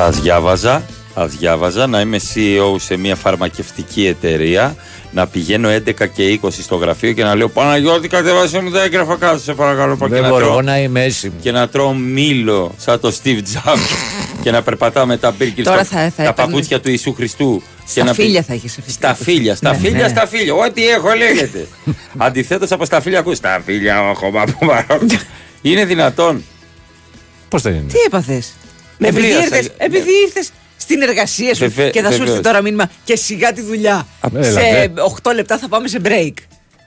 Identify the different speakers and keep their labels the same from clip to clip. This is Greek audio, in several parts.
Speaker 1: Ας διάβαζα, ας διάβαζα να είμαι CEO σε μια φαρμακευτική εταιρεία να πηγαίνω 11 και 20 στο γραφείο και να λέω Παναγιώτη κατεβάσε μου τα έγγραφα κάτω σε παρακαλώ και
Speaker 2: Δεν
Speaker 1: να,
Speaker 2: μπορώ
Speaker 1: τρώω,
Speaker 2: να είμαι έσυμο.
Speaker 1: και να τρώω μήλο σαν το Steve Jobs και να περπατάω με τα μπίρκι
Speaker 3: Τώρα
Speaker 1: στο-
Speaker 3: θα- θα
Speaker 1: τα
Speaker 3: έπαιρνε-
Speaker 1: παπούτσια του Ιησού Χριστού
Speaker 3: Στα
Speaker 1: να πει-
Speaker 3: φίλια θα έχεις αυτή.
Speaker 1: Στα φίλια, στα
Speaker 3: Ναι,
Speaker 1: φίλια,
Speaker 3: ναι.
Speaker 1: στα φίλια. Ό,τι έχω λέγεται. Αντιθέτως από στα φίλια ακούς Στα φίλια, όχι, μα που μαρώ». Είναι δυνατόν.
Speaker 2: Πώς δεν είναι;
Speaker 3: Τι έπαθες;
Speaker 1: Με
Speaker 3: επειδή
Speaker 1: βρίασα.
Speaker 3: ήρθες, επειδή ήρθες στην εργασία σου
Speaker 1: Βεβαι-
Speaker 3: και θα σου
Speaker 1: βεβαίως.
Speaker 3: έρθει τώρα μήνυμα και σιγά τη δουλειά.
Speaker 2: έλα,
Speaker 3: σε
Speaker 2: δε.
Speaker 3: 8 λεπτά θα πάμε σε break.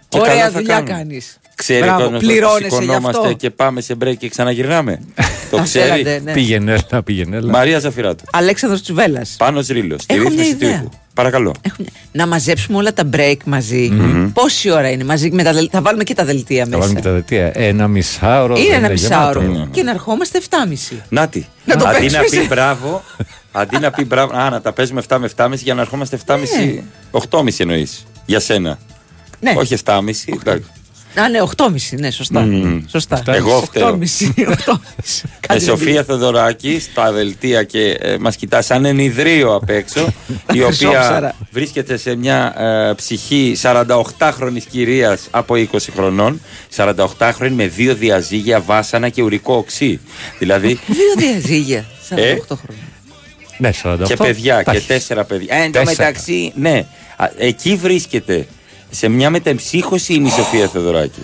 Speaker 1: Και καλά
Speaker 3: Ωραία
Speaker 1: θα
Speaker 3: δουλειά
Speaker 1: κάνουμε.
Speaker 3: κάνεις.
Speaker 1: Ξέρει ο κόσμος ότι
Speaker 3: πληρώνεσαι γι'
Speaker 1: σηκωνόμαστε
Speaker 3: αυτό.
Speaker 1: και πάμε σε break και ξαναγυρνάμε. Το
Speaker 3: Θα
Speaker 1: ξέρει.
Speaker 3: θέλατε, ναι.
Speaker 2: Πήγαινε, έλα, πήγαινε. έλα.
Speaker 1: Μαρία Ζαφυράτου.
Speaker 3: Αλέξανδρος Τσουβέλλας.
Speaker 1: Πάνω Ρήλο. Στη
Speaker 3: Έχω μια
Speaker 1: ρύθμιση του
Speaker 3: ιδέα.
Speaker 1: ήχου. Παρακαλώ.
Speaker 3: Έχω μια- Να μαζέψουμε όλα τα break μαζί. Πόση ώρα είναι μαζί με τα δελτία. Θα βάλουμε και τα δελτία
Speaker 2: Θα
Speaker 3: μέσα.
Speaker 2: βάλουμε και τα δελτία. Ένα μισάωρο.
Speaker 3: Είναι
Speaker 2: δεν
Speaker 3: ένα μισάωρο.
Speaker 2: γεμάτο.
Speaker 3: Και να ερχόμαστε 7.30.
Speaker 1: Νάτι.
Speaker 3: Να το
Speaker 1: αντί
Speaker 3: παίξουμε
Speaker 1: να πει
Speaker 3: σε-
Speaker 1: μπράβο, αντί να πει μπράβο. Α, να τα παίζουμε 7 με 7,5 για να ερχόμαστε 7,5. 8,5 εννοείς. Για σένα.
Speaker 3: Ναι.
Speaker 1: Όχι 7,5. εντάξει.
Speaker 3: Α, ναι, 8.30. Ναι, σωστά. Σωστά.
Speaker 1: Εγώ φταίω.
Speaker 3: 8.30. 8.30.
Speaker 1: Ε,
Speaker 3: Κάτι
Speaker 1: Σοφία Θεοδωράκη στα δελτία και ε, μας κοιτάς σαν ενιδρίο απ' έξω η οποία
Speaker 3: Χρυσόψαρα.
Speaker 1: βρίσκεται σε μια ε, ψυχή 48χρονης κυρίας από 20 χρονών 48χρονη με δύο διαζύγια, βάσανα και ουρικό οξύ δηλαδή
Speaker 3: Δύο διαζύγια. 48
Speaker 1: Ε,
Speaker 3: χρόνια.
Speaker 2: Ναι, 48.
Speaker 1: και παιδιά
Speaker 2: Τα
Speaker 1: και
Speaker 2: έχεις.
Speaker 1: τέσσερα παιδιά. Ε, εν τω
Speaker 2: Τέσσερα.
Speaker 1: μεταξύ, ναι, Α, εκεί βρίσκεται. Σε μια μετεμψύχωση είναι η Σοφία Θεοδωράκη.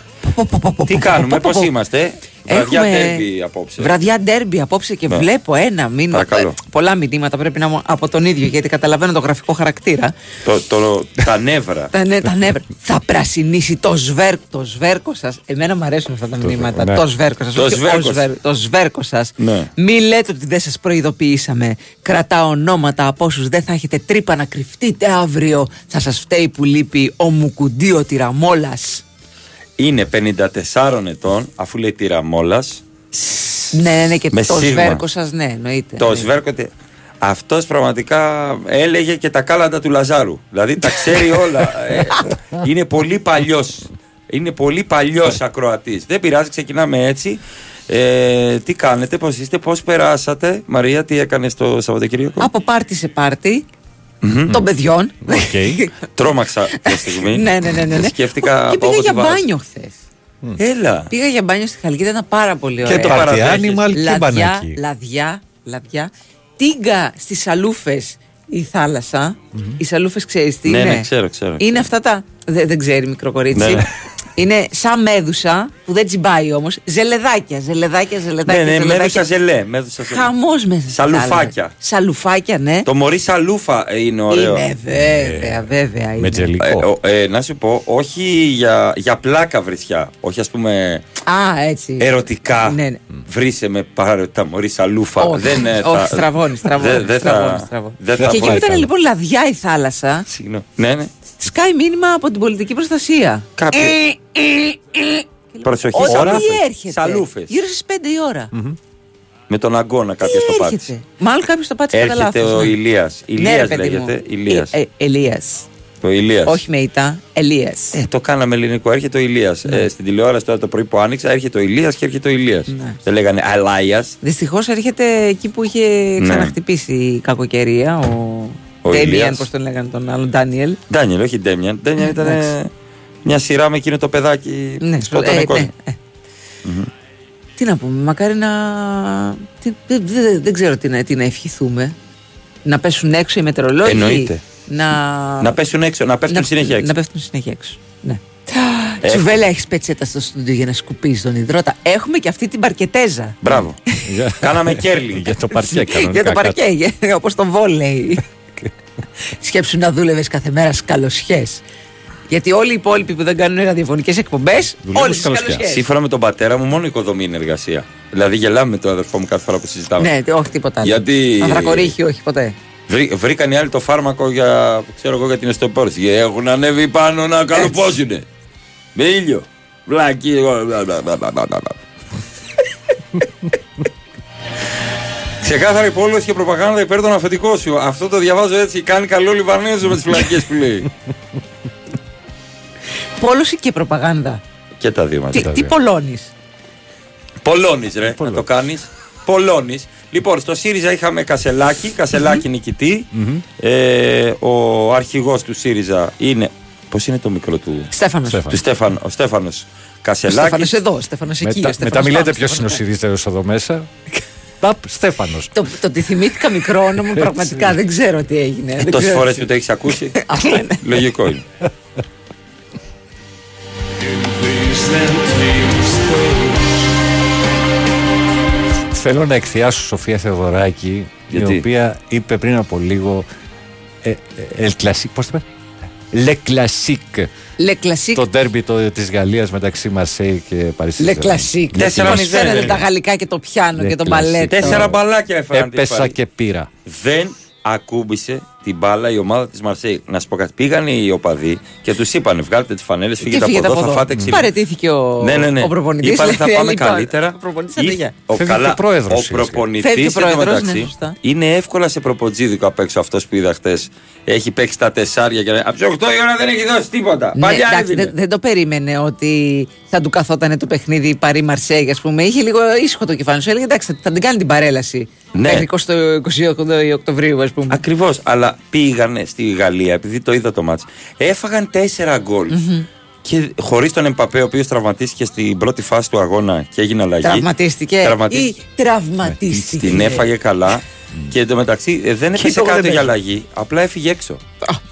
Speaker 1: Τι κάνουμε, πώς είμαστε, Βραδιά
Speaker 3: Έχουμε
Speaker 1: τέρμπι απόψε.
Speaker 3: Βραδιά ντέρμπι απόψε και
Speaker 1: Ναι.
Speaker 3: βλέπω ένα μήνυμα.
Speaker 1: Παρακαλώ.
Speaker 3: ε, Πολλά μηνύματα πρέπει να είναι από τον ίδιο γιατί καταλαβαίνω το γραφικό χαρακτήρα.
Speaker 1: Το, το, τα νεύρα.
Speaker 3: τα, ναι, τα νεύρα. Θα πρασινίσει το σβέρκο, το σβέρκο σας. Εμένα μου αρέσουν αυτά τα μηνύματα.
Speaker 2: ναι.
Speaker 3: Το σβέρκο σας.
Speaker 1: Το σβέρκο σας.
Speaker 3: Το σβέρκο σας.
Speaker 1: Ναι.
Speaker 3: Μη λέτε ότι δεν σας προειδοποιήσαμε. Κρατά ονόματα από όσους δεν θα έχετε τρύπα να κρυφτείτε αύριο. Θα σας φταίει που λείπει ο Μουκουντίο Τυραμόλας.
Speaker 1: Είναι 54 ετών, αφού λέει τυραμόλα.
Speaker 3: Ναι, ναι, ναι, και
Speaker 1: Με
Speaker 3: το
Speaker 1: σίγμα.
Speaker 3: σβέρκο σας, ναι, εννοείται.
Speaker 1: Το
Speaker 3: Ναι.
Speaker 1: σβέρκοτε. Αυτός πραγματικά έλεγε και τα κάλαντα του Λαζάρου. Δηλαδή τα ξέρει όλα. Ε, είναι πολύ παλιός. Είναι πολύ παλιός ακροατής. Δεν πειράζει, ξεκινάμε έτσι. Ε, τι κάνετε, πώς είστε, πώς περάσατε, Μαρία, τι έκανες το Σαββατοκύριακο;
Speaker 3: Από πάρτι σε πάρτι των παιδιών.
Speaker 2: Οκ.
Speaker 1: Τρόμαξα τη στιγμή.
Speaker 3: ναι, ναι, ναι, ναι, ναι.
Speaker 1: Σκέφτηκα
Speaker 3: Και
Speaker 1: από
Speaker 3: πήγα
Speaker 1: όπου
Speaker 3: για
Speaker 1: τη βάζω.
Speaker 3: μπάνιο χθες.
Speaker 1: Έλα.
Speaker 3: Πήγα για μπάνιο στη Χαλκίδα, ήταν πάρα πολύ ωραία.
Speaker 1: Και το
Speaker 2: Party
Speaker 1: παραδέχεσαι.
Speaker 2: animal και
Speaker 3: λαδιά,
Speaker 2: μπανάκι.
Speaker 3: λαδιά, λαδιά. Τίγκα στις σαλούφε η θάλασσα. Οι σαλούφες ξέρεις τι
Speaker 1: Ναι,
Speaker 3: είναι;
Speaker 1: ναι, ξέρω, ξέρω.
Speaker 3: Είναι αυτά τα; Δεν, δεν ξέρει μικρό κορίτσι.
Speaker 1: Ναι.
Speaker 3: Είναι σαν μέδουσα που δεν τσιμπάει όμως. Ζελεδάκια, ζελεδάκια, ζελεδάκια.
Speaker 1: Ναι, ναι,
Speaker 3: ζελεδάκια.
Speaker 1: μέδουσα ζελέ. Μέδουσα ζελέ.
Speaker 3: Χαμός μέσα στη
Speaker 1: Σαλουφάκια.
Speaker 3: θάλασσα. Σαλουφάκια, ναι.
Speaker 1: Το μωρί σαλούφα είναι ωραίο.
Speaker 3: Είναι βέβαια, βέβαια. Είναι.
Speaker 2: Με τζελικό.
Speaker 1: Ε, ο- ε, να σου πω, όχι για, για πλάκα βρισιά. Όχι, ας πούμε,
Speaker 3: Α, έτσι.
Speaker 1: ερωτικά.
Speaker 3: Ναι, ναι.
Speaker 1: Βρίσε με πάρε τα μωρή σαλούφα.
Speaker 3: Όχι,
Speaker 1: δεν, ε,
Speaker 3: όχι,
Speaker 1: θα-
Speaker 3: στραβώνεις, στραβώνεις.
Speaker 1: Δεν, δεν
Speaker 3: στραβώνει,
Speaker 1: θα.
Speaker 3: στραβώνεις.
Speaker 1: Δεν θα
Speaker 3: Και εκεί που
Speaker 1: βγάλει.
Speaker 3: ήταν
Speaker 2: καλά.
Speaker 3: λοιπόν λαδιά η θάλασσα,
Speaker 1: Συγγνώμη. Ναι, ναι.
Speaker 3: Σκάει μήνυμα από την πολιτική προστασία.
Speaker 1: Κάποιο. Προσοχή,
Speaker 3: Όταν
Speaker 1: σαλούφες.
Speaker 3: τι έρχεται.
Speaker 1: Σαλούφες.
Speaker 3: Γύρω στις 5 η ώρα.
Speaker 1: Με τον αγκώνα κάποιος
Speaker 3: Τι
Speaker 1: το
Speaker 3: έρχεται;
Speaker 1: πάτησε.
Speaker 3: Μάλλον κάποιος το πάτησε κατά
Speaker 1: Έρχεται
Speaker 3: λάθος,
Speaker 1: ο
Speaker 3: ναι.
Speaker 1: Ηλίας.
Speaker 3: Ναι, ρε
Speaker 1: Ηλίας
Speaker 3: παιδί μου.
Speaker 1: λέγεται. Ηλίας.
Speaker 3: Ε, ε, Ελίας.
Speaker 1: Το Ηλίας.
Speaker 3: Όχι με ητά. Ελία.
Speaker 1: Ε, το κάναμε ελληνικό. Έρχεται ο Ηλίας. Ε, στην τηλεόραση τώρα το πρωί που άνοιξα, έρχεται ο Ηλίας και έρχεται ο Ηλίας.
Speaker 3: Ναι.
Speaker 1: Δεν λέγανε Αλάιας.
Speaker 3: Δυστυχώς έρχεται εκεί που είχε ξαναχτυπήσει η κακοκαιρία. Ο,
Speaker 1: Ναι. Ο
Speaker 3: Ντέμιαν,
Speaker 1: Ηλίας.
Speaker 3: πώς τον λέγανε τον άλλον, Ντάνιελ.
Speaker 1: Ντάνιελ, όχι Ντέμιαν. Ντέμιαν ήταν
Speaker 3: εντάξει.
Speaker 1: ε, μια σειρά με εκείνο το παιδάκι.
Speaker 3: Ναι,
Speaker 1: σκότωνε
Speaker 3: ε,
Speaker 1: κόσμο.
Speaker 3: ναι, ε. Τι να πούμε, μακάρι να. τι- δεν, δεν- δεν ξέρω τι να, τι να ευχηθούμε. Να πέσουν έξω οι μετεωρολόγοι.
Speaker 1: Εννοείται.
Speaker 3: Να,
Speaker 1: Να πέσουν έξω, να πέφτουν
Speaker 3: να-
Speaker 1: συνέχεια έξω.
Speaker 3: Να πέφτουν συνέχεια έξω. Ναι.
Speaker 1: Ε,
Speaker 3: Τσουβέλα, έχεις πετσέτα στο στούντιο για να σκουπίσει τον υδρότα. Έχουμε και αυτή την παρκετέζα.
Speaker 1: Μπράβο. Κάναμε κέρλινγκ.
Speaker 2: Για το παρκέ κανονικά.
Speaker 3: για το
Speaker 2: κάτω.
Speaker 3: παρκέ, όπως το βόλεϊ. Σκέψου να δούλευες κάθε μέρα σκαλοσιέ. Γιατί όλοι οι υπόλοιποι που δεν κάνουν ραδιοφωνικές εκπομπές,
Speaker 2: Δουλεύουν
Speaker 3: όλες τι
Speaker 2: σκαλοσιές.
Speaker 3: σκαλοσιέ.
Speaker 1: Σύμφωνα με τον πατέρα μου, μόνο η οικοδομή είναι εργασία. Δηλαδή γελάμε με τον αδερφό μου κάθε φορά που συζητάμε.
Speaker 3: Ναι, όχι τίποτα άλλο.
Speaker 1: Γιατί-
Speaker 3: Ανθρακορίχη, όχι ποτέ.
Speaker 1: Βρή, βρήκαν οι άλλοι το φάρμακο για, ξέρω εγώ, για την οστεοπόρωση. Και Έχουν ανέβει πάνω να καλοπόσουνε. Με ήλιο. Βλάκι. εγώ, μπλα, μπλα, μπλα, μπλα, μπλα, μπλα. Ξεκάθαρη πόλωση και προπαγάνδα υπέρ των αφεντικών σου. Αυτό το διαβάζω έτσι. Κάνει καλό Λιβανέζο με τις φυλακές που λέει.
Speaker 3: Πόλωση και προπαγάνδα.
Speaker 1: και τα δύο μαζί.
Speaker 3: Τι, τι πολλώνει.
Speaker 1: Πολώνεις, ρε. Να το κάνεις. Πολώνη. Λοιπόν, στο ΣΥΡΙΖΑ είχαμε Κασελάκη, Κασελάκη νικητή. Ε, ο αρχηγός του ΣΥΡΙΖΑ είναι. Πώς είναι το μικρό του;
Speaker 3: Στέφανος.
Speaker 2: Στέφανος.
Speaker 1: Του Στέφαν, ο Στέφανος
Speaker 3: Ο
Speaker 1: Κασελάκης.
Speaker 3: Στέφανος εδώ, ο Στέφανος εκεί. ο
Speaker 2: Μετά,
Speaker 3: Στέφανος
Speaker 2: μετά μιλάτε
Speaker 3: πάνω,
Speaker 2: ποιο είναι ο
Speaker 3: Στέφανος-
Speaker 2: σιδήτερο εδώ μέσα. Παπ, Στέφανος.
Speaker 3: Το, το ότι θυμήθηκα μικρό όνομα πραγματικά δεν ξέρω τι έγινε. δεν
Speaker 1: Τόσε
Speaker 3: ξέρω
Speaker 1: φορέ
Speaker 3: τι-
Speaker 1: που το έχει ακούσει.
Speaker 3: Αυτό είναι.
Speaker 1: Λογικό είναι.
Speaker 2: Θέλω να εκθιάσω Σοφία Θεοδωράκη,
Speaker 1: Γιατί?
Speaker 2: η οποία είπε πριν από λίγο. Ε, ε, El Le Classique.
Speaker 3: Le Classique.
Speaker 2: Το ντέρμπι της Γαλλίας μεταξύ Μαρσέη και Παρίσι.
Speaker 3: Le Classique.
Speaker 1: Τέσσερα
Speaker 3: Πώς
Speaker 1: μηδέν.
Speaker 3: φαίνεται τα γαλλικά και το πιάνο
Speaker 2: Le
Speaker 3: και το
Speaker 2: Classique.
Speaker 3: μπαλέτο.
Speaker 1: Τέσσερα μπαλάκια έφεραν. τις
Speaker 2: Έπεσα
Speaker 1: πάλι.
Speaker 2: και πήρα.
Speaker 1: δεν ακούμπησε την μπάλα η ομάδα της Μαρσέη. Να σου πω κάτι. Πήγαν οι οπαδοί και τους είπαν: Βγάλτε τις φανέλες,
Speaker 3: Και
Speaker 1: φύγετε από
Speaker 3: φύγετε
Speaker 1: εδώ, θα φάτε ξύλο.
Speaker 3: Παρετήθηκε ο,
Speaker 1: Ναι, ναι, ναι.
Speaker 3: ο προπονητής.
Speaker 1: Είπανε θα
Speaker 3: λέει,
Speaker 1: πάμε
Speaker 3: λοιπόν,
Speaker 1: καλύτερα.
Speaker 3: Ο προπονητής
Speaker 1: Ή-
Speaker 3: αντίγεια.
Speaker 1: ο,
Speaker 2: Φεύγει
Speaker 1: καλά,
Speaker 2: και ο πρόεδρος,
Speaker 1: ο
Speaker 2: ίσως.
Speaker 1: προπονητής
Speaker 3: Φεύγει ο πρόεδρος, ναι, σωστά.
Speaker 1: είναι εύκολα σε προποτζίδικο απ' έξω αυτός που είδα χτες. Έχει παίξει τα τεσσάρια και από τι 8 η ώρα δεν έχει δώσει τίποτα.
Speaker 3: Ναι,
Speaker 1: Παλιά
Speaker 3: εντάξει,
Speaker 1: έδινε.
Speaker 3: δεν, δεν το περίμενε ότι θα του καθόταν το παιχνίδι Παρή Μαρσέγ, ας πούμε. Είχε λίγο ήσυχο το κεφάλι σου. Έλεγε εντάξει, θα, θα την κάνει την παρέλαση.
Speaker 1: Ναι.
Speaker 3: Μέχρι 20 28 Οκτωβρίου, ας πούμε.
Speaker 1: Ακριβώς. Αλλά πήγανε στη Γαλλία, επειδή το είδα το μάτς Έφαγαν τέσσερα γκολ. Και χωρίς τον Εμπαπέ, ο οποίος τραυματίστηκε στην πρώτη φάση του αγώνα και έγινε αλλαγή.
Speaker 3: Τραυματίστηκε.
Speaker 1: Τραυματίστηκε.
Speaker 3: Ή τραυματίστηκε.
Speaker 1: Την έφαγε καλά. Και εντωμεταξύ ε, δεν
Speaker 3: Και
Speaker 1: έπεσε
Speaker 3: εγώ δεν
Speaker 1: κάτω για
Speaker 3: παίζα.
Speaker 1: αλλαγή. Απλά έφυγε έξω.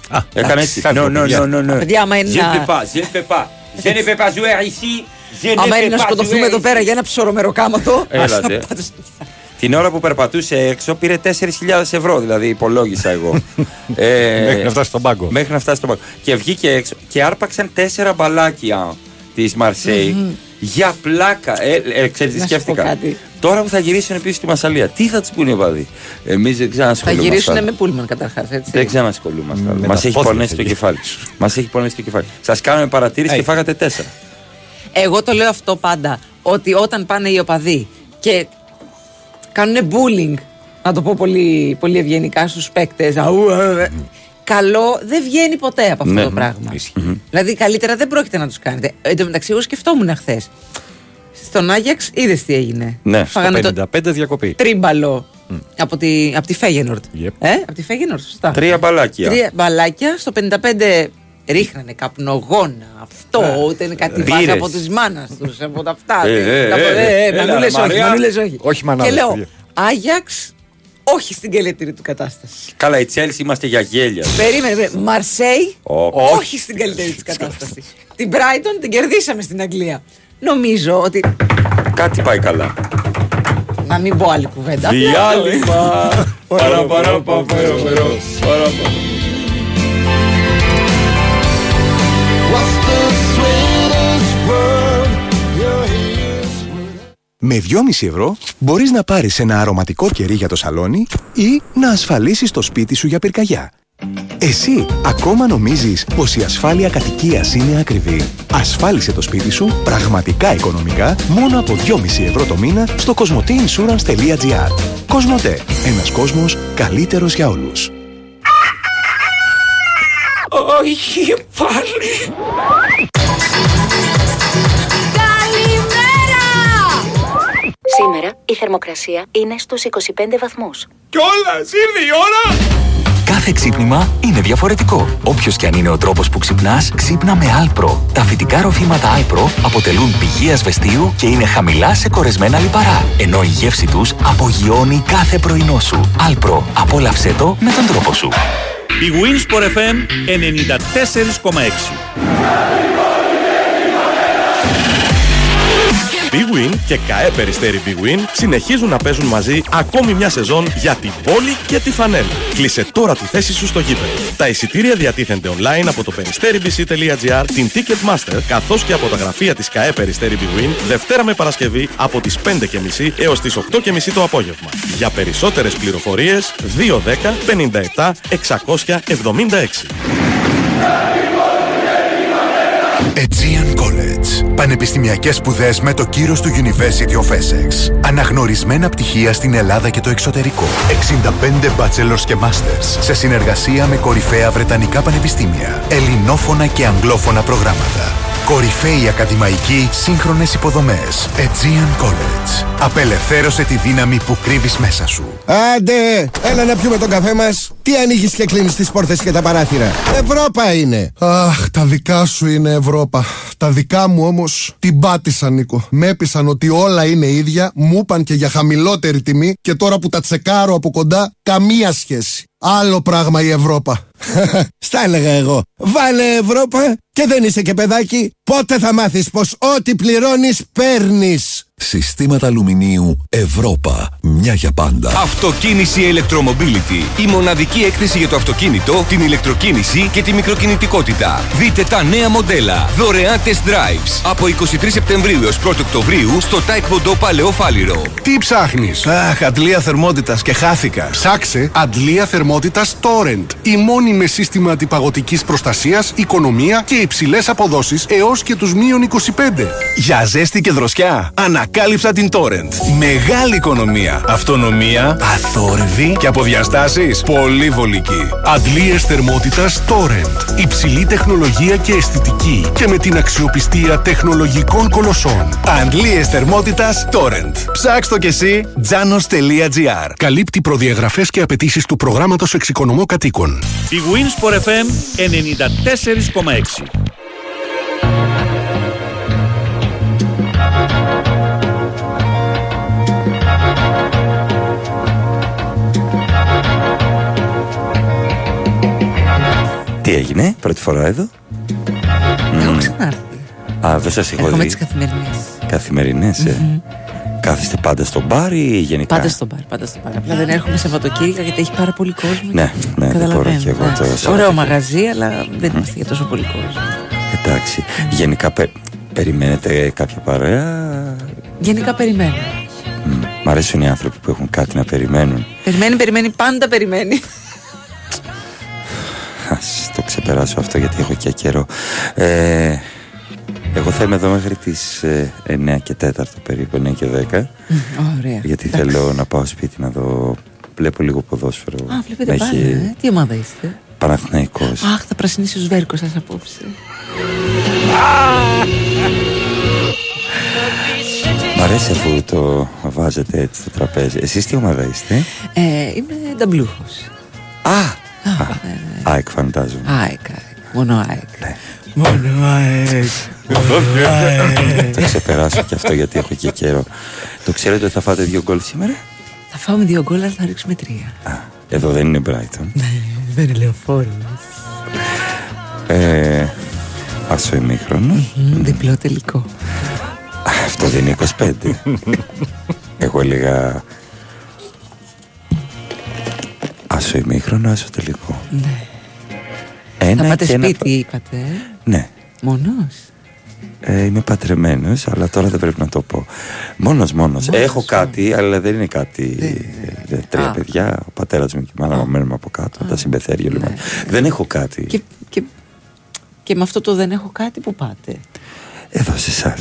Speaker 2: Α,
Speaker 1: Έκανε
Speaker 2: εντάξει,
Speaker 1: έτσι.
Speaker 2: φεύγω,
Speaker 1: No, no,
Speaker 2: παιδιά.
Speaker 1: no, no, no.
Speaker 3: Παιδιά, άμα είναι
Speaker 1: Je
Speaker 3: να-
Speaker 1: ne peux pas, je ne peux pas. Je ne peux pas jouer ici. Je ne
Speaker 3: Άμα
Speaker 1: peux
Speaker 3: είναι να
Speaker 1: pas
Speaker 3: σκοτωθούμε
Speaker 1: jouer
Speaker 3: εδώ
Speaker 1: ici.
Speaker 3: πέρα για ένα ψωρομεροκάματο.
Speaker 1: Έλατε. Την ώρα που περπατούσε έξω πήρε 4.000 ευρώ, δηλαδή υπολόγισα εγώ. ε,
Speaker 2: Μέχρι να φτάσει στον πάγκο.
Speaker 1: Μέχρι να φτάσει στον πάγκο. Και βγήκε έξω και άρπαξαν τέσσερα μπαλάκια της Μαρσέη για πλάκα. Ε, ε, ξέρεις τι
Speaker 3: Να σου πω
Speaker 1: σκέφτηκα.
Speaker 3: κάτι.
Speaker 1: Τώρα που θα γυρίσουν πίσω στη Μασαλία, τι θα τους πούνε οι παδοί. Εμείς δεν
Speaker 3: Θα
Speaker 1: ξανασχολούμαστε.
Speaker 3: γυρίσουν
Speaker 1: άλλο.
Speaker 3: με πούλμαν καταρχάς.
Speaker 1: Δεν ξανασχολούμαστε.
Speaker 2: Με
Speaker 1: Μας
Speaker 2: τα
Speaker 1: έχει
Speaker 2: πόδια
Speaker 1: πονέσει
Speaker 2: θα
Speaker 1: το
Speaker 2: γίνει.
Speaker 1: κεφάλι. Μας έχει πονέσει το κεφάλι. Σας κάναμε παρατήρηση και
Speaker 2: Hey.
Speaker 1: φάγατε τέσσερα.
Speaker 3: Εγώ το λέω αυτό πάντα. Ότι όταν πάνε οι οπαδοί και κάνουν bullying, να το πω πολύ, πολύ ευγενικά στους παίκτες. Καλό δεν βγαίνει ποτέ από αυτό
Speaker 1: Ναι,
Speaker 3: το πράγμα.
Speaker 2: ισχύει.
Speaker 3: Δηλαδή καλύτερα δεν πρόκειται να τους κάνετε. Εν τω μεταξύ, εγώ σκεφτόμουν χθες. Στον Άγιαξ είδες τι έγινε.
Speaker 1: Ναι, στο
Speaker 3: Φάγανε το
Speaker 2: 55 διακοπή.
Speaker 3: τρίμπαλο από τη, από τη Φέγενορτ.
Speaker 2: Yep.
Speaker 3: Ε, από τη Φέγενορτ, σωστά.
Speaker 1: Τρία μπαλάκια.
Speaker 3: Τρία μπαλάκια. Στο 55 ρίχνανε καπνογόνα. Αυτό, ούτε είναι κάτι
Speaker 1: Μπύρες.
Speaker 3: βάζα από τη μάνας τους. Από τα αυτά.
Speaker 1: Ε, ε,
Speaker 3: Τα-
Speaker 1: ε, έλα,
Speaker 3: Μανούλες
Speaker 1: ρε,
Speaker 3: όχι,
Speaker 1: Μαρία.
Speaker 3: μανούλες όχι.
Speaker 2: Όχι μανάδες,
Speaker 3: Και λέω,
Speaker 2: παιδιά.
Speaker 3: Άγιαξ, όχι στην καλύτερη του κατάσταση.
Speaker 1: Καλά, η Τσέλση είμαστε για γέλια.
Speaker 3: Περίμενε, περίμενε. Μαρσέη,
Speaker 1: Ω,
Speaker 3: όχι στην καλύτερη της κατάσταση. την Brighton την κερδίσαμε στην Αγγλία. Νομίζω ότι.
Speaker 1: Κάτι πάει καλά.
Speaker 3: Να μην πω άλλη κουβέντα.
Speaker 1: Διάλειμμα. Παρα,
Speaker 4: Με 2,5 ευρώ μπορείς να πάρεις ένα αρωματικό κερί για το σαλόνι ή να ασφαλίσεις το σπίτι σου για πυρκαγιά. Εσύ ακόμα νομίζεις πως η ασφάλεια κατοικίας είναι ακριβή. Ασφάλισε το σπίτι σου πραγματικά οικονομικά μόνο από 2,5 ευρώ το μήνα στο cosmoteinsurance.gr Κοσμοτέ. Ένας κόσμος καλύτερος για όλους.
Speaker 1: Όχι πάλι.
Speaker 5: Σήμερα η θερμοκρασία είναι στους 25 βαθμούς.
Speaker 1: Κιόλας ήρθε η ώρα.
Speaker 6: Κάθε ξύπνημα είναι διαφορετικό. Όποιος και αν είναι ο τρόπος που ξυπνάς, ξύπνα με Alpro. Τα φυτικά ροφήματα Alpro αποτελούν πηγή ασβεστίου και είναι χαμηλά σε κορεσμένα λιπαρά. Ενώ η γεύση τους απογειώνει κάθε πρωινό σου. Alpro. Απόλαυσέ το με τον τρόπο σου.
Speaker 7: Η Winsport FM 94,6
Speaker 8: και ΚΑΕ Περιστέρι Big Win συνεχίζουν να παίζουν μαζί ακόμη μια σεζόν για την πόλη και τη φανέλα. Κλείσε τώρα τη θέση σου στο γήπεδο. Τα εισιτήρια διατίθενται online από το peristeribc.gr, την Ticketmaster, καθώς και από τα γραφεία της ΚΑΕ Περιστέρι Big Win, Δευτέρα με Παρασκευή από τις 5.30 έως τις 8.30 το απόγευμα. Για περισσότερες πληροφορίες 210 57 676.
Speaker 4: Aegean College.
Speaker 9: College. Πανεπιστημιακές σπουδές με το κύρος του University of Essex. Αναγνωρισμένα πτυχία στην Ελλάδα και το εξωτερικό. 65 bachelors και masters σε συνεργασία με κορυφαία βρετανικά πανεπιστήμια. Ελληνόφωνα και αγγλόφωνα προγράμματα. Κορυφαίοι ακαδημαϊκοί σύγχρονες υποδομές. Aegean College. Απελευθέρωσε τη δύναμη που κρύβεις μέσα σου.
Speaker 10: Άντε, έλα να πιούμε τον καφέ μας. Τι ανοίγεις και κλείνεις τις πόρτες και τα παράθυρα. Ευρώπα είναι.
Speaker 11: Αχ, τα δικά σου είναι Ευρώπα. Τα δικά μου όμως την πάτησα, Νίκο. Με έπεισαν ότι όλα είναι ίδια, μου είπαν και για χαμηλότερη τιμή και τώρα που τα τσεκάρω από κοντά, καμία σχέση. Άλλο πράγμα η Ευρώπα.
Speaker 10: Στα έλεγα εγώ. Βάλε Ευρώπα και δεν είσαι και παιδάκι. Πότε θα μάθεις πως ό,τι πληρώνεις παίρνεις.
Speaker 9: Συστήματα αλουμινίου Ευρώπα. Μια για πάντα.
Speaker 12: Αυτοκίνηση Electromobility. Η μοναδική έκθεση για το αυτοκίνητο, την ηλεκτροκίνηση και τη μικροκινητικότητα. Δείτε τα νέα μοντέλα. Δωρεάν test drives. Από 23 Σεπτεμβρίου έως 1 Οκτωβρίου στο Taekwondo Παλαιό Φάληρο.
Speaker 11: Τι ψάχνεις;
Speaker 10: Αχ, αντλία θερμότητας και χάθηκα.
Speaker 11: Ψάξε αντλία θερμότητας Torrent. Η μόνη με σύστημα αντιπαγωτικής προστασίας, οικονομία και υψηλές αποδόσεις έως και τους μείον 25.
Speaker 10: Για ζέστη και δροσιά, ανακάλυψα την Torrent. Μεγάλη οικονομία, αυτονομία, αθόρυβη και από διαστάσεις πολύ βολική.
Speaker 11: Αντλίες θερμότητας Torrent. Υψηλή τεχνολογία και αισθητική και με την αξιοπιστία τεχνολογικών κολοσσών.
Speaker 10: Αντλίες θερμότητας Torrent. Ψάξ' το κι εσύ, janos.gr.
Speaker 11: Καλύπτει προδιαγραφές και απαιτήσεις του προγράμματος εξοικονομώ κατοίκων.
Speaker 7: Η Winsport FM 94,6.
Speaker 1: Τι έγινε, πρώτη φορά εδώ;
Speaker 3: Έχω
Speaker 1: Μμμ.
Speaker 3: ξανάρθει.
Speaker 1: Α, δεν σας έχω
Speaker 3: Έχουμε
Speaker 1: δει.
Speaker 3: τις καθημερινές.
Speaker 1: Καθημερινές, ε. Κάθεστε πάντα στο μπαρ ή γενικά;
Speaker 3: Πάντα στο μπαρ, πάντα στο μπαρ. Απλά δεν έρχομαι Σαββατοκύριακα γιατί έχει πάρα πολύ κόσμο.
Speaker 1: Ναι, ναι, δεν μπορώ
Speaker 3: Καταλαβαίνω,
Speaker 1: και εγώ
Speaker 3: ναι.
Speaker 1: το
Speaker 3: Ωραίο
Speaker 1: Σαββατοκύριακο.
Speaker 3: μαγαζί, αλλά δεν είμαστε για τόσο πολύ κόσμο.
Speaker 1: Εντάξει. Γενικά πε- περιμένετε κάποια παρέα;
Speaker 3: Γενικά περιμένω.
Speaker 1: Μ, Μ' αρέσουν οι άνθρωποι που έχουν κάτι να περιμένουν.
Speaker 3: Περιμένει, περιμένει, πάντα περιμένει.
Speaker 1: Ας το ξεπεράσω αυτό γιατί έχω και καιρό. Ε, εγώ θα είμαι εδώ μέχρι τις ε, 9 και 4 περίπου, 9 και 10.
Speaker 3: Ωραία.
Speaker 1: Γιατί
Speaker 3: Εντάξει.
Speaker 1: θέλω να πάω σπίτι να δω. Βλέπω λίγο ποδόσφαιρο.
Speaker 3: Α, βλέπετε
Speaker 1: Να
Speaker 3: πάρα.
Speaker 1: έχει
Speaker 3: ε. Τι ομάδα είστε;
Speaker 1: Παναθηναϊκός.
Speaker 3: Αχ, θα πρασινίσει ο Σβέρκο σας απόψε.
Speaker 1: Μ' αρέσει αφού το βάζετε έτσι στο τραπέζι. Εσείς τι ομάδα είστε;
Speaker 3: Ε, είμαι νταμπλούχος.
Speaker 1: Α! ΑΕΚ φαντάζομαι.
Speaker 3: ΑΕΚ, ΑΕΚ. Μόνο ΑΕΚ.
Speaker 1: Ναι.
Speaker 3: Μόνο ΑΕΚ.
Speaker 1: Θα ξεπεράσω και αυτό γιατί έχω και καιρό. Το ξέρετε ότι θα φάτε δύο γκολ σήμερα;
Speaker 3: Θα φάμε δύο γκολ, αλλά θα ρίξουμε τρία.
Speaker 1: Εδώ δεν είναι Brighton.
Speaker 3: Δεν είναι λεωφόρος.
Speaker 1: Ε, άσο ημίχρονος.
Speaker 3: Διπλό τελικό.
Speaker 1: Αυτό δεν είναι 25. Εγώ έλεγα. Άσο ημίχρονο, άσο τελικό.
Speaker 3: Ναι.
Speaker 1: Ένα
Speaker 3: Θα πάτε
Speaker 1: και ένα-
Speaker 3: σπίτι, είπατε. ε;
Speaker 1: Ναι.
Speaker 3: Μόνος;
Speaker 1: Ε, είμαι πατρεμένο, αλλά τώρα δεν πρέπει να το πω. Μόνος, μόνος. Έχω κάτι, αλλά δεν είναι κάτι. ε, τρία
Speaker 3: Α.
Speaker 1: παιδιά, ο πατέρας μου και η μάνα μου μένουμε από κάτω, τα συμπεθέρια
Speaker 3: Ναι.
Speaker 1: λοιπόν. Δεν έχω κάτι.
Speaker 3: Και, και, και με αυτό το δεν έχω κάτι που πάτε;
Speaker 1: Εδώ σε εσάς.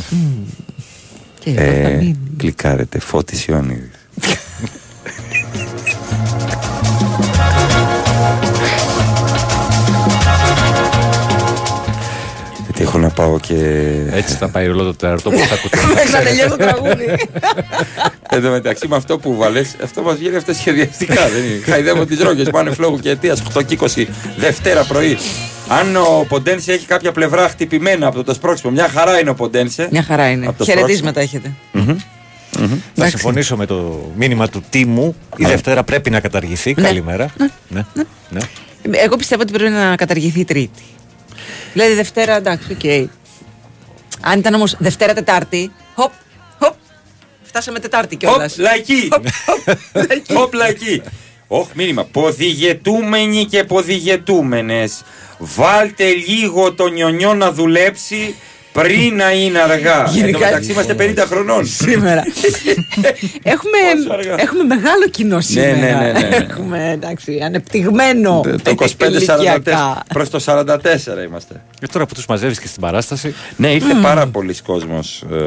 Speaker 3: Και εδώ θα
Speaker 1: Ε,
Speaker 3: μείνεις.
Speaker 1: κλικάρετε Φώτης Ιωαννίδης. πάω και...
Speaker 2: Έτσι θα πάει όλο το τέταρτο που θα ακούτε.
Speaker 3: Μέχρι να τελειώσει το τραγούδι.
Speaker 1: Εν τω μεταξύ με αυτό που βάλες, αυτό μας βγαίνει αυτά σχεδιαστικά. δεν είναι; Χαϊδεύω τις ρόγες, πάνε φλόγου και αιτίας 8 και 20 Δευτέρα πρωί. Αν ο Ποντένσε έχει κάποια πλευρά χτυπημένα από το σπρώξιμο, μια χαρά είναι ο Ποντένσε.
Speaker 3: Μια χαρά είναι.
Speaker 1: Από το
Speaker 3: Χαιρετίσματα έχετε.
Speaker 2: Θα συμφωνήσω με το μήνυμα του Τίμου. Η Δευτέρα πρέπει να καταργηθεί. Καλημέρα. Ναι. Ναι.
Speaker 3: Εγώ πιστεύω ότι πρέπει να καταργηθεί η Τρίτη. Δηλαδή Δευτέρα, εντάξει, οκ. Αν ήταν όμως Δευτέρα Τετάρτη, χοπ, χοπ. Φτάσαμε Τετάρτη κιόλας.
Speaker 1: Χοπ, λαϊκή. Χοπ, λαϊκή. Όχι, μήνυμα. Ποδηγετούμενοι και ποδηγετούμενες Βάλτε λίγο το νιονιό να δουλέψει. Πριν να είναι αργά. Εν τω
Speaker 3: Γενικά-
Speaker 1: μεταξύ είμαστε 50 χρονών.
Speaker 3: Σήμερα. έχουμε, έχουμε μεγάλο κοινό σήμερα.
Speaker 1: ναι, ναι, ναι.
Speaker 3: Έχουμε εντάξει, ανεπτυγμένο.
Speaker 1: Το 25-44
Speaker 3: ηλικιακά.
Speaker 1: προς το 44 είμαστε.
Speaker 2: Και τώρα που τους μαζεύεις και στην παράσταση.
Speaker 1: Ναι, ήρθε
Speaker 3: Μμμ.
Speaker 1: πάρα πολλοί κόσμος ε,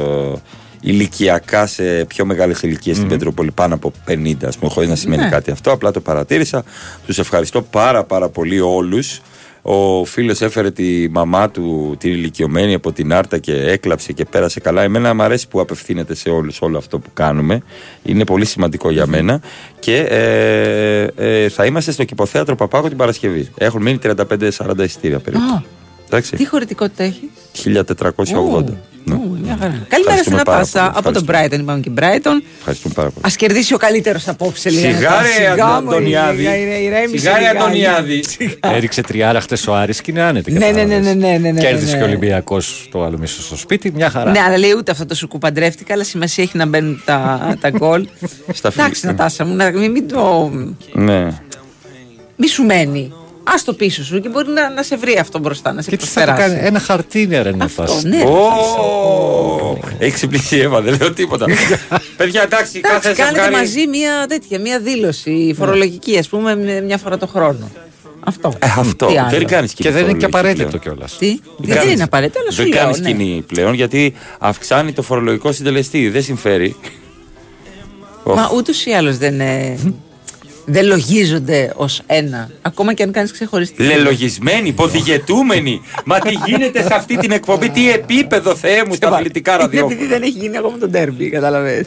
Speaker 1: ηλικιακά σε πιο μεγάλες ηλικίες στην Πετρούπολη, πάνω από 50, ας πούμε, χωρίς να σημαίνει
Speaker 3: Ναι.
Speaker 1: κάτι αυτό. Απλά το παρατήρησα. Τους ευχαριστώ πάρα πάρα πολύ όλους. Ο φίλος έφερε τη μαμά του την ηλικιωμένη από την Άρτα και έκλαψε και πέρασε καλά. Εμένα μου αρέσει που απευθύνεται σε όλους όλο αυτό που κάνουμε. Είναι πολύ σημαντικό για μένα. Και ε, ε, θα είμαστε στο κηποθέατρο Παπάγο την Παρασκευή. Έχουν μείνει 35-40 εισιτήρια περίπου.
Speaker 3: Α,
Speaker 1: Εντάξει.
Speaker 3: τι χωρητικότητα έχεις;
Speaker 1: 1480. Ναι.
Speaker 3: Ου, μια χαρά. Καλημέρα στην
Speaker 1: πάρα
Speaker 3: Ατάσα.
Speaker 1: πολύ.
Speaker 3: Από τον Brighton είπαμε και Brighton.
Speaker 1: Ευχαριστούμε πάρα πολύ.
Speaker 3: Α κερδίσει ο καλύτερος απόψε, λέει.
Speaker 1: Σιγά,
Speaker 3: Ανατάση.
Speaker 1: ρε,
Speaker 3: Σιγά,
Speaker 1: Αντω-
Speaker 3: μωρή,
Speaker 1: Αντωνιάδη.
Speaker 3: σιγά, ηρε- ηρέμησε
Speaker 1: Σιγά, ρε,
Speaker 3: λιγάκι.
Speaker 1: Αντωνιάδη.
Speaker 2: Έριξε τριάρα χτες ο Άρης και είναι άνετη.
Speaker 3: Ναι, ναι, ναι, ναι, ναι, ναι, ναι,
Speaker 2: Κέρδισε
Speaker 3: ναι.
Speaker 2: και ο Ολυμπιακός το άλλο μισό στο σπίτι. Μια χαρά.
Speaker 3: Ναι, αλλά λέει ούτε αυτό το σου κουπαντρεύτηκα, αλλά σημασία έχει να μπαίνουν τα, τα γκολ.
Speaker 1: Στα
Speaker 3: Εντάξει, Νατάσα μου, να μην, μην το.
Speaker 1: Ναι.
Speaker 3: Μη σου μένει. Α το πίσω σου και μπορεί να, να σε βρει αυτό μπροστά, να σε
Speaker 2: Και τι θα το
Speaker 3: προσπεράσει.
Speaker 2: κάνει, ένα χαρτί είναι ρε να φας.
Speaker 3: ναι.
Speaker 1: Ω, Έχει ξυπνήσει η Εύα, δεν λέω τίποτα. Παιδιά, εντάξει, κάθε
Speaker 3: Εντάξει, κάνετε
Speaker 1: ζευγάρι.
Speaker 3: μαζί μια τέτοια, μια δήλωση φορολογική, ας πούμε, με- μια φορά το χρόνο. Αυτό.
Speaker 1: Ε, αυτό.
Speaker 3: Τι άλλο.
Speaker 1: Δεν κάνεις κοινή
Speaker 2: Και δεν είναι και
Speaker 1: φορολογική
Speaker 2: απαραίτητο
Speaker 1: πλέον.
Speaker 2: κιόλας.
Speaker 3: Τι, δεν
Speaker 1: κάνεις.
Speaker 3: είναι απαραίτητο, αλλά σου
Speaker 1: Δεν
Speaker 3: λέω.
Speaker 1: κάνεις
Speaker 3: ναι.
Speaker 1: κοινή πλέον γιατί αυξάνει το φορολογικό συντελεστή. Δεν συμφέρει.
Speaker 3: Μα ούτως ή άλλως δεν, ε, δεν λογίζονται ως ένα. Ακόμα και αν κάνεις ξεχωριστή.
Speaker 1: Λελογισμένοι, υποδηγετούμενοι. Μα τι γίνεται σε αυτή την εκπομπή, τι επίπεδο Θεέ μου στα αθλητικά
Speaker 3: Είναι
Speaker 1: ραδιόφωνα.
Speaker 3: επειδή δεν έχει γίνει ακόμα το ντέρμπι, καταλαβες.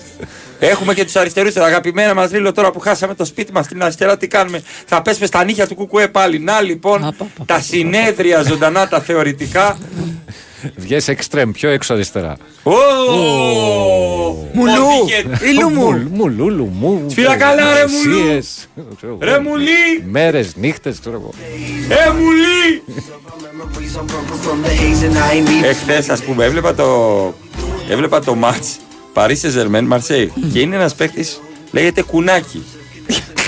Speaker 1: Έχουμε και τους αριστερούς, τα αγαπημένα μας Ρίλο, τώρα που χάσαμε το σπίτι μας στην αριστερά, τι κάνουμε; Θα πέσουμε στα νύχια του Κουκουέ πάλι. Να λοιπόν, τα συνέδρια ζωντανά, τα θεωρητικά.
Speaker 2: Βγες εξτρέμ, πιο έξω αριστερά.
Speaker 1: Ω!
Speaker 3: Μουλού!
Speaker 1: Οδηγε-
Speaker 3: Ήλου μου!
Speaker 2: Μουλ, μουλούλου μου.
Speaker 1: Σφύρα καλά, ρε, μουλού.
Speaker 2: εργασίες, ξέρω εγώ.
Speaker 1: Ρε μουλί!
Speaker 2: Μέρες, νύχτες, ξέρω εγώ.
Speaker 1: Ε, μουλί! Εχθές, ας πούμε, έβλεπα το, έβλεπα το μάτς Παρίσι Ζερμέν Μαρσέη και είναι ένας παίκτης, λέγεται Κουνάκι.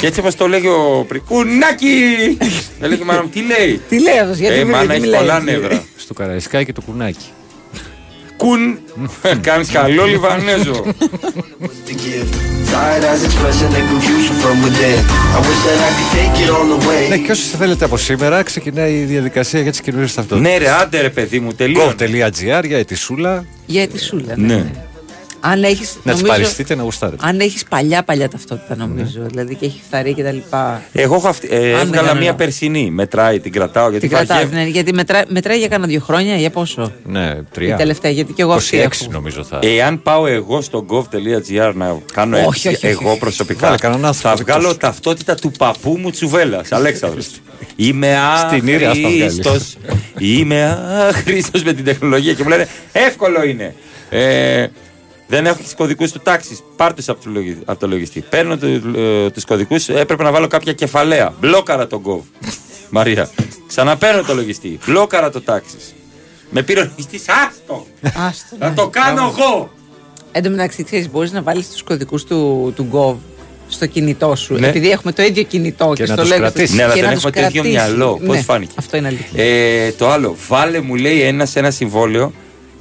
Speaker 1: Και έτσι όπως το λέγει ο πριν, Κουνάκι! Έλεγε μάνα μου, τι λέει;
Speaker 3: Τι λέει αυτός, γιατί
Speaker 1: Ε,
Speaker 3: δεν-
Speaker 1: μάνα
Speaker 3: δεν
Speaker 1: έχει
Speaker 3: μιλάει
Speaker 1: πολλά
Speaker 3: έτσι.
Speaker 1: νεύρα.
Speaker 2: Στο καραϊσκάκι το κουνάκι.
Speaker 1: Κουν. Κάνεις καλό Λιβανέζο.
Speaker 2: Ναι, και όσοι θέλετε από σήμερα, ξεκινάει η διαδικασία για τις καινούριες ταυτότητες.
Speaker 1: Ναι, ρε, άντε ρε, παιδί μου, τελείω.
Speaker 2: Gov.gr για ετησούλα.
Speaker 3: Για τη σούλα.
Speaker 1: Ναι.
Speaker 3: Αν έχεις,
Speaker 2: Να τις
Speaker 3: νομίζω,
Speaker 2: παριστείτε, να γουστάρετε.
Speaker 3: αν έχεις παλιά παλιά ταυτότητα νομίζω, δηλαδή και έχει φθαρεί και τα λοιπά.
Speaker 1: Εγώ έχω αυτή, ε,
Speaker 3: δεν
Speaker 1: έβγαλα
Speaker 3: κάνω
Speaker 1: μία
Speaker 3: λάθος.
Speaker 1: περσινή. Μετράει, την κρατάω γιατί
Speaker 3: Την κρατάς,
Speaker 1: βαριέμαι.
Speaker 3: ναι, γιατί μετρά, μετράει για κάνα δύο χρόνια, για πόσο;
Speaker 2: Ναι,
Speaker 3: Η
Speaker 2: τρία.
Speaker 3: τελευταία, γιατί και εγώ αυτή
Speaker 2: 26
Speaker 3: έχω.
Speaker 2: νομίζω θα.
Speaker 1: Εάν πάω εγώ στο gov.gr να κάνω
Speaker 3: Όχι,
Speaker 1: έτσι,
Speaker 3: όχι, όχι,
Speaker 1: εγώ
Speaker 3: όχι.
Speaker 1: προσωπικά,
Speaker 2: Βάλε κανέναν
Speaker 1: θα
Speaker 2: άνθρωπο
Speaker 1: βγάλω
Speaker 2: δικός
Speaker 1: ταυτότητα του παππού μου Τσουβέλλας, Αλέξανδρος. Είμαι
Speaker 2: Στην Ήρια θα βγάλει.
Speaker 1: άχρηστος, είμαι άχρηστος με την τεχνολογία και μου λένε εύκολο είναι. Ε, δεν έχω του κωδικούς του τάξης. Πάρτε από, το λογι- από το λογιστή. Παίρνω του ε, κωδικούς, έπρεπε να βάλω κάποια κεφαλαία. Μπλόκαρα τον gov. Μαρία. Ξαναπαίρνω το λογιστή. Μπλόκαρα το τάξης. Με πήρε ο λογιστής, άστο!
Speaker 3: Άστο,
Speaker 1: Θα
Speaker 3: ναι.
Speaker 1: το κάνω εγώ!
Speaker 3: Εν τω μεταξύ, ξέρεις, μπορείς να βάλεις τους κωδικούς του, του Gov στο κινητό σου.
Speaker 1: Ναι.
Speaker 3: Επειδή έχουμε το ίδιο κινητό και,
Speaker 2: Και να
Speaker 3: στο
Speaker 2: τους
Speaker 3: λέγω.
Speaker 2: κρατήσεις.
Speaker 1: Ναι, αλλά
Speaker 3: και
Speaker 1: δεν
Speaker 3: να
Speaker 1: έχουμε
Speaker 3: τους
Speaker 1: το ίδιο
Speaker 3: κρατήσεις.
Speaker 1: μυαλό. Πώς
Speaker 3: Ναι,
Speaker 1: φάνηκε;
Speaker 3: Αυτό είναι αλήθεια.
Speaker 1: Ε, το άλλο, βάλε μου λέει ένα σε ένα συμβόλαιο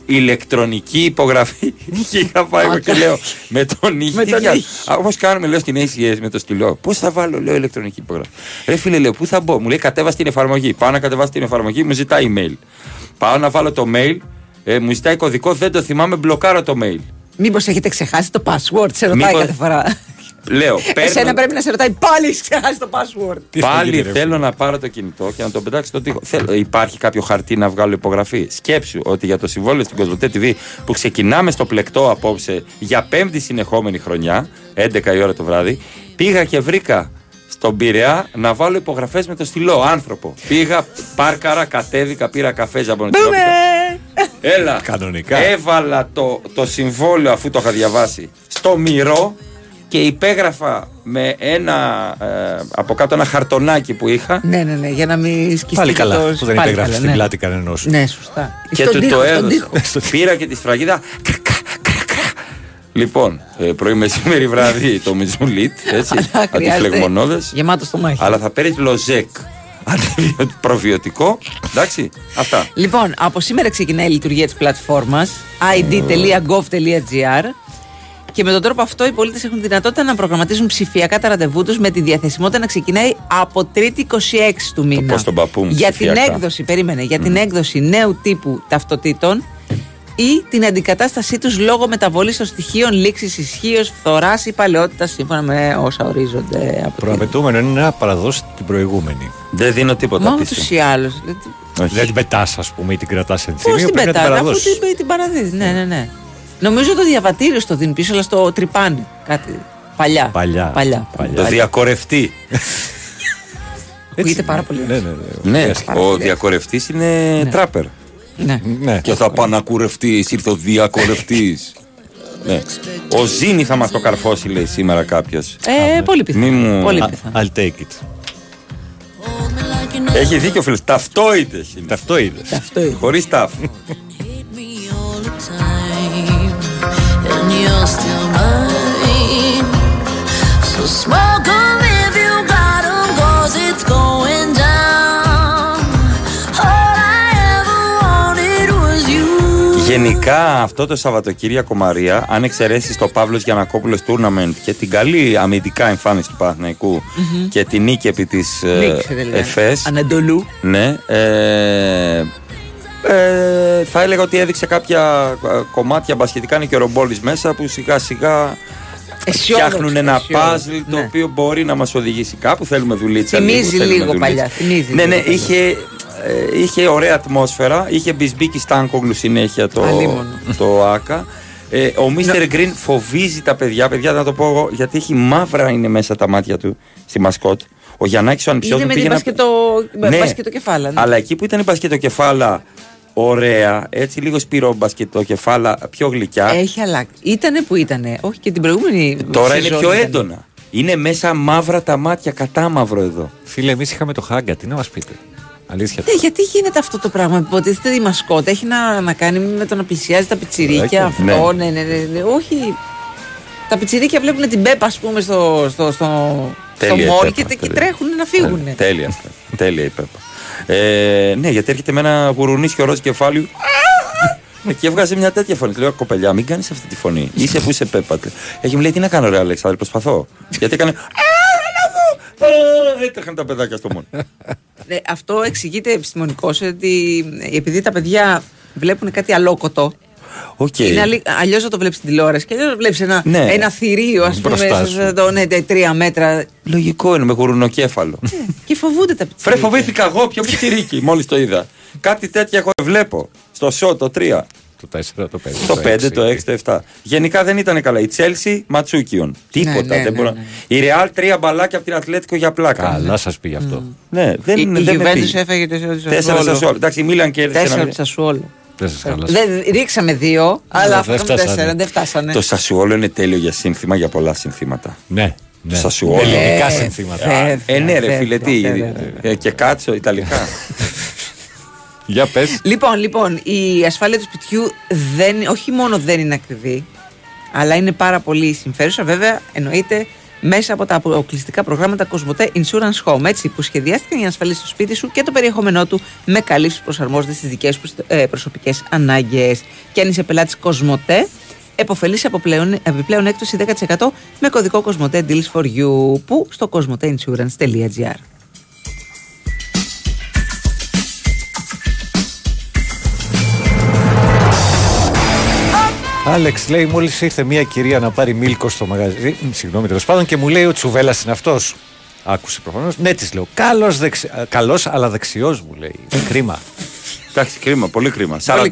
Speaker 1: ηλεκτρονική υπογραφή. και είχα πάει εγώ και λέω με τον ήχη.
Speaker 3: Με τον ήχη.
Speaker 1: Όπως κάνουμε, λέω στην ACS με το στυλό. Πώς θα βάλω, λέω ηλεκτρονική υπογραφή; Ρε φίλε, λέω, πού θα μπω; Μου λέει κατέβασε την εφαρμογή. Πάω να κατεβάσω την εφαρμογή, μου ζητάει email. Πάω να βάλω το mail, ε, μου ζητάει κωδικό, δεν το θυμάμαι, μπλοκάρω το mail.
Speaker 3: Μήπως έχετε ξεχάσει το password, σε ρωτάει
Speaker 1: Μήπως-
Speaker 3: κάθε φορά.
Speaker 1: Λέω, παίρνω,
Speaker 3: Εσένα πρέπει να σε ρωτάει πάλι έχεις ξεχάσει το password.
Speaker 2: Τι θα
Speaker 1: Πάλι
Speaker 2: γίνει, ρε,
Speaker 1: θέλω να πάρω το κινητό και να το πετάξω στον τοίχο. Θέλω, υπάρχει κάποιο χαρτί να βγάλω υπογραφή; Σκέψου ότι για το συμβόλαιο στην Κοσμοτέ TV που ξεκινάμε στο πλεκτό απόψε για πέμπτη συνεχόμενη χρονιά, 11 η ώρα το βράδυ, πήγα και βρήκα στον Πειραιά να βάλω υπογραφές με το στυλό. Άνθρωπο. Πήγα, πάρκαρα, κατέβηκα, πήρα καφέ ζαμπονοτιλόπιτα. Έλα.
Speaker 2: Κανονικά.
Speaker 1: Έβαλα το, το συμβόλαιο αφού το είχα διαβάσει στο μυρό και υπέγραφα με ένα ε, από κάτω ένα χαρτονάκι που είχα
Speaker 3: Ναι, ναι, ναι, για να μην σκιστεί.
Speaker 2: Πάλι
Speaker 3: και
Speaker 2: καλά
Speaker 3: το-
Speaker 2: που δεν
Speaker 3: πάλι
Speaker 2: υπέγραψε
Speaker 3: καλά,
Speaker 2: στην
Speaker 3: ναι.
Speaker 2: πλάτη κανενός.
Speaker 3: Ναι, σωστά.
Speaker 1: και
Speaker 3: Στον
Speaker 1: του
Speaker 3: τοίχο,
Speaker 1: το
Speaker 3: στον
Speaker 1: έδωσα.
Speaker 3: τοίχο.
Speaker 1: Πήρα και τη σφραγίδα. Κρα, κρα, κρα, κρα. Λοιπόν, ε, πρωί μεσημέρι βράδυ το μιζουλίτ, έτσι,
Speaker 3: Αλλά χρειάζεται
Speaker 1: αντιφλεγμονώδες.
Speaker 3: Γεμάτο στο μάχη.
Speaker 1: Αλλά θα παίρνει λοζέκ. Αντιβιω- Προβιωτικό. Εντάξει. Αυτά.
Speaker 3: Λοιπόν, από σήμερα ξεκινάει η λειτουργία της πλατφόρμας id.gov.gr και με τον τρόπο αυτό οι πολίτες έχουν δυνατότητα να προγραμματίσουν ψηφιακά τα ραντεβού τους με τη διαθεσιμότητα να ξεκινάει από 3η 26 του μήνα.
Speaker 1: πώς τον παππού μου
Speaker 3: για
Speaker 1: ψηφιακά.
Speaker 3: την έκδοση, περίμενε, για την έκδοση νέου τύπου ταυτοτήτων ή την αντικατάστασή τους λόγω μεταβολής των στοιχείων λήξης ισχύως, φθοράς ή παλαιότητας σύμφωνα με όσα ορίζονται από την...
Speaker 2: Προαπαιτούμενο είναι να παραδώσει την προηγούμενη.
Speaker 1: Δεν δίνω τίποτα
Speaker 3: Μα
Speaker 1: πίσω.
Speaker 3: ούτως ή άλλως.
Speaker 2: Δεν την πετάς, ας πούμε, ή την κρατάς εν
Speaker 3: Πώς
Speaker 2: θύμιο.
Speaker 3: την
Speaker 2: πρέπει να την
Speaker 3: πετάνε, αφού
Speaker 2: παραδώσεις.
Speaker 3: την, την παραδίδει. Ναι, ναι, ναι. Νομίζω το διαβατήριο στο δίνει πίσω, αλλά στο τρυπάνε. Κάτι παλιά.
Speaker 2: Παλιά.
Speaker 3: Παλιά.
Speaker 1: Το διακορευτή.
Speaker 3: Ακούγεται πάρα πολύ.
Speaker 2: Ναι, ναι, ναι.
Speaker 1: Ναι, ο διακορευτής είναι τράπερ.
Speaker 3: Ναι.
Speaker 2: ναι.
Speaker 1: Και θα πάω να κουρευτεί, ήρθε ο διακορευτής. ναι. Ο Ζήνη θα μας το καρφώσει, λέει σήμερα κάποιος.
Speaker 3: Ε, πολύ πιθανό.
Speaker 1: Μη μου.
Speaker 3: Πολύ
Speaker 1: Α,
Speaker 3: πιθανό.
Speaker 2: I'll take it.
Speaker 1: Έχει δίκιο, φίλε. Ταυτόητε.
Speaker 2: Ταυτόητε.
Speaker 1: Χωρίς ταφ.
Speaker 13: you're still mine. So smoke 'em if you got 'em, 'cause it's going down. All I ever wanted was you.
Speaker 1: Γενικά αυτό το Σαββατοκύριακο Μαρία, αν εξαιρέσεις το Παύλος Γιανακόπουλος Tournament και την καλή αμυντικά εμφάνιση του Παναθηναϊκού
Speaker 3: Μμμ.
Speaker 1: και την νίκη επί της
Speaker 3: Νίκησε δηλαδή.
Speaker 1: ΕΦΕΣ.
Speaker 3: Ανατολού.
Speaker 1: Ναι. Ε, ε, θα έλεγα ότι έδειξε κάποια ε, κομμάτια μπασκετικά είναι και ο Ρομπόλης μέσα που σιγά σιγά
Speaker 3: Αισιόδοξο,
Speaker 1: φτιάχνουν ένα
Speaker 3: αισιόδοξο.
Speaker 1: παζλ το
Speaker 3: Ναι.
Speaker 1: οποίο μπορεί να μας οδηγήσει κάπου. Θέλουμε δουλίτσα.
Speaker 3: Θυμίζει
Speaker 1: θέλουμε
Speaker 3: λίγο
Speaker 1: δουλίτσα.
Speaker 3: παλιά, θυμίζει
Speaker 1: Ναι, ναι,
Speaker 3: λίγο παλιά.
Speaker 1: είχε, ε, είχε ωραία ατμόσφαιρα. Είχε μπισμπίκι Στάνκογλου συνέχεια το,
Speaker 3: Αλίμονο.
Speaker 1: το ΆΚΑ. Ε, ο Μίστερ Γκριν φοβίζει τα παιδιά. Παιδιά, να το πω εγώ, γιατί έχει μαύρα είναι μέσα τα μάτια του στη μασκότ. Ο Γιαννάκης ο ανιψιός
Speaker 3: Είναι
Speaker 1: μου
Speaker 3: με την
Speaker 1: πήγε να-
Speaker 3: μπασκετο...
Speaker 1: Ναι.
Speaker 3: μπασκετοκεφάλα. ναι.
Speaker 1: Αλλά εκεί που ήταν η μπασκετοκεφάλα ωραία, έτσι λίγο σπυρό μπασκετοκεφάλα, πιο γλυκιά.
Speaker 3: Έχει αλλάξει. Ήτανε που ήτανε. Όχι και την προηγούμενη.
Speaker 1: Τώρα είναι
Speaker 3: σεζόν
Speaker 1: πιο
Speaker 3: ήτανε.
Speaker 1: έντονα. Είναι μέσα μαύρα τα μάτια, κατά μαύρο εδώ.
Speaker 2: Φίλε, εμείς είχαμε το χάγκα, τι να μας πείτε. Αλήθεια.
Speaker 3: Ναι, γιατί γίνεται αυτό το πράγμα. Υποτίθεται η μασκότα έχει να, να κάνει με το να πλησιάζει τα πιτσιρίκια.
Speaker 2: Έχει,
Speaker 3: Αυτό, ναι. Ναι, ναι, ναι, Όχι. Τα πιτσιρίκια βλέπουν την πέπα, ας πούμε, στο, στο, στο, στο
Speaker 1: Τέλεια η
Speaker 3: μόλ
Speaker 1: Πέπα,
Speaker 3: και, και
Speaker 1: τέλεια.
Speaker 3: τρέχουν να φύγουν.
Speaker 1: Τέλεια, τέλεια, αυτό. τέλεια η Πέπα. Ε, ναι, γιατί έρχεται με ένα γουρουνίσιο ροζ κεφάλιο. Ε, Και έβγαζε μια τέτοια φωνή. Του Λέω κοπελιά, μην κάνεις αυτή τη φωνή. Είσαι που είσαι πέπατε. Έχει μου λέει τι να κάνω, ρε Αλέξανδρε, προσπαθώ. Γιατί έκανε. «Α, έλα εδώ». Α, Έτρεχαν τα παιδάκια στο μόνο.
Speaker 3: Ναι, αυτό εξηγείται επιστημονικώς ότι ε, επειδή τα παιδιά βλέπουν κάτι αλόκοτο.
Speaker 1: Οκ.
Speaker 3: Είναι αλλιώς να το βλέπεις στην τηλεόραση και αλλιώς να βλέπεις ένα,
Speaker 1: Ναι.
Speaker 3: ένα θηρίο, ας πούμε,
Speaker 1: Μπροστά
Speaker 3: σε-
Speaker 1: σου.
Speaker 3: σε το, ναι, τε- τρία μέτρα.
Speaker 1: Λογικό είναι με γουρουνοκέφαλο.
Speaker 3: Και φοβούνται τα πιτσιρίκια.
Speaker 1: Φρέ, φοβήθηκα εγώ, πιο πιτσιρίκι, μόλις το είδα. Κάτι τέτοια εγώ βλέπω. Στο σο το 3.
Speaker 2: Το 4, το 5.
Speaker 1: Το 5, το 6, το 7. Γενικά δεν ήταν καλά. Η Τσέλσι, Ματσούκιον. Τίποτα.
Speaker 3: ναι,
Speaker 1: δεν
Speaker 3: ναι,
Speaker 1: μπορώ...
Speaker 3: ναι.
Speaker 1: Η Ρεάλ, τρία μπαλάκια από την Ατλέτικο για πλάκα.
Speaker 2: Καλά σας πήγε αυτό.
Speaker 1: Ναι, δεν,
Speaker 3: Η, η
Speaker 1: δεν με
Speaker 3: Juventus
Speaker 1: πήγε.
Speaker 3: έφαγε τέσσερα του
Speaker 1: Τέσσερα Σασουόλο. Εντάξει, η Μίλαν κέρδισε.
Speaker 3: Τέσσερα
Speaker 1: ένα-
Speaker 3: του Σασουόλο.
Speaker 2: Δεν σας χάλασε.
Speaker 3: Δεν, ρίξαμε δύο, αλλά
Speaker 2: δεν
Speaker 3: φάγαμε
Speaker 2: φτάσανε.
Speaker 3: τέσσερα. Δεν φτάσανε.
Speaker 1: Το Σασουόλο είναι τέλειο για σύνθημα, για πολλά συνθήματα.
Speaker 2: Ναι.
Speaker 1: Το
Speaker 2: ναι.
Speaker 1: Σασουόλο.
Speaker 2: Ελληνικά
Speaker 3: Ε,
Speaker 2: συνθήματα.
Speaker 3: βέβαια,
Speaker 1: Ε, ναι, ρε
Speaker 3: βέβαια,
Speaker 1: φίλε, τι.
Speaker 3: βέβαια.
Speaker 1: ε, Και κάτσο, Ιταλικά.
Speaker 2: Για πες.
Speaker 3: Λοιπόν, λοιπόν, η ασφάλεια του σπιτιού δεν, όχι μόνο δεν είναι ακριβή, αλλά είναι πάρα πολύ συμφέρουσα. Βέβαια, εννοείται μέσα από τα αποκλειστικά προγράμματα Cosmote Insurance Home, έτσι, που σχεδιάστηκαν για να ασφαλίσει το σπίτι σου και το περιεχόμενό του με καλύψεις που προσαρμόζεται στις δικές σου ε, προσωπικές ανάγκες. Και αν είσαι πελάτης Cosmote, εποφελείσαι από πλέον, επιπλέον έκπτωση 10% με κωδικό Cosmote Deals for You, που στο cosmoteinsurance.gr.
Speaker 2: Άλεξ λέει, μόλις ήρθε μια κυρία να πάρει μίλκο στο μαγαζί. μ, Συγγνώμη τέλος πάντων και μου λέει ο Τσουβέλλα είναι αυτός. Άκουσε προφανώς. Ναι, της λέω. Καλός δεξι... καλός, αλλά δεξιός μου λέει. Κρίμα.
Speaker 1: Εντάξει, κρίμα, πολύ κρίμα.
Speaker 3: Πολύ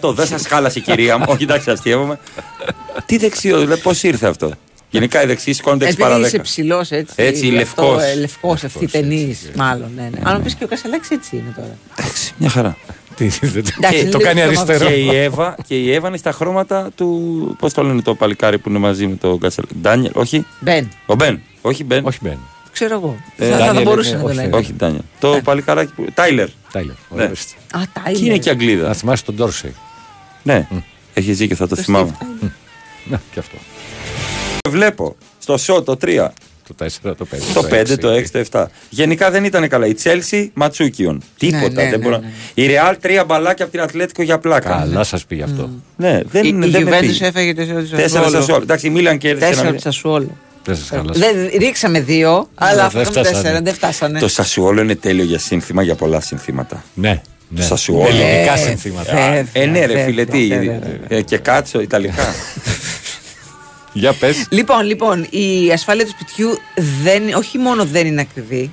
Speaker 1: 41% δεν σας χάλασε η κυρία μου. Όχι, εντάξει, αστείευομαι. Τι δεξιός, δηλαδή, πώς ήρθε αυτό. Γενικά οι δεξιοί σηκώνονται 6
Speaker 3: Επειδή
Speaker 1: παρά 10.
Speaker 3: είσαι ψηλός έτσι.
Speaker 1: Έτσι,
Speaker 3: γι'
Speaker 1: λευκός.
Speaker 3: αυτό, ε, λευκός ευθυτενή, μάλλον. Ναι, ναι. Αν μου πεις και ο Κασελάκης έτσι είναι τώρα.
Speaker 1: Εντάξει, μια χαρά.
Speaker 2: Τι, δεν-
Speaker 3: Εντάξει,
Speaker 2: το
Speaker 3: λίγο
Speaker 2: κάνει
Speaker 3: στο
Speaker 2: αριστερό.
Speaker 1: και, η Εύα, και η Εύα είναι στα χρώματα του. Πώς το λένε το παλικάρι που είναι μαζί με τον Κασελ. Ντάνιελ, όχι;
Speaker 3: Μπεν,
Speaker 1: Ο Μπεν. Όχι Μπεν.
Speaker 2: Όχι, μπαίνει.
Speaker 3: ξέρω εγώ.
Speaker 1: Ε,
Speaker 3: θα, θα
Speaker 1: Ντάνιελ
Speaker 3: μπορούσε
Speaker 2: είναι,
Speaker 3: να το
Speaker 2: όχι,
Speaker 3: λέει.
Speaker 1: Όχι Ντάνιελ. Το παλικάράκι που. Τάιλερ.
Speaker 2: Τάιλερ.
Speaker 1: Ναι.
Speaker 2: ορίστε.
Speaker 3: Α, τα
Speaker 1: Και είναι και Αγγλίδα.
Speaker 2: Να θυμάσαι τον Ντόρσεϊ.
Speaker 1: Ναι, έχει δίκιο, θα το θυμάμαι.
Speaker 2: Ναι, και αυτό.
Speaker 1: Βλέπω στο σο το 3
Speaker 2: Το 4, το 5.
Speaker 1: Το 5, το 6, το 7. Γενικά δεν ήταν καλά. Η Τσέλσι, Ματσούκιον. Τίποτα.
Speaker 3: ναι,
Speaker 1: δεν
Speaker 3: ναι,
Speaker 1: μπορώ...
Speaker 3: ναι.
Speaker 1: Η Ρεάλ, τρία μπαλάκια από την Ατλέτικο για πλάκα.
Speaker 2: Καλά σας πήγε αυτό.
Speaker 1: Ναι, δεν,
Speaker 3: Η, η
Speaker 1: δεν με
Speaker 3: Γιουβέντους
Speaker 1: πήγε.
Speaker 3: έφαγε τέσσερα από τη
Speaker 1: Τέσσερα
Speaker 3: Σασουόλο.
Speaker 1: Σασουόλο. Εντάξει, η Μίλαν κέρδισε.
Speaker 3: Τέσσερα
Speaker 1: ένα
Speaker 3: από τη Σασουόλο.
Speaker 2: Δεν σας καλά.
Speaker 3: Δεν, ρίξαμε δύο, αλλά
Speaker 2: δεν
Speaker 3: φάγαμε
Speaker 2: φτάσανε.
Speaker 3: τέσσερα. Δεν φτάσανε.
Speaker 1: Το Σασουόλο είναι τέλειο για σύνθημα για πολλά συνθήματα.
Speaker 2: Ναι.
Speaker 1: Το
Speaker 2: ναι.
Speaker 1: Σασουόλο.
Speaker 2: Ελληνικά
Speaker 3: Ε,
Speaker 2: συνθήματα.
Speaker 3: βέβαια,
Speaker 1: Ε, ναι, ρε
Speaker 3: βέβαια,
Speaker 1: φίλε, τι.
Speaker 3: βέβαια.
Speaker 1: ε, Και κάτσο, Ιταλικά.
Speaker 2: Για πες.
Speaker 3: Λοιπόν, λοιπόν, η ασφάλεια του σπιτιού δεν, όχι μόνο δεν είναι ακριβή,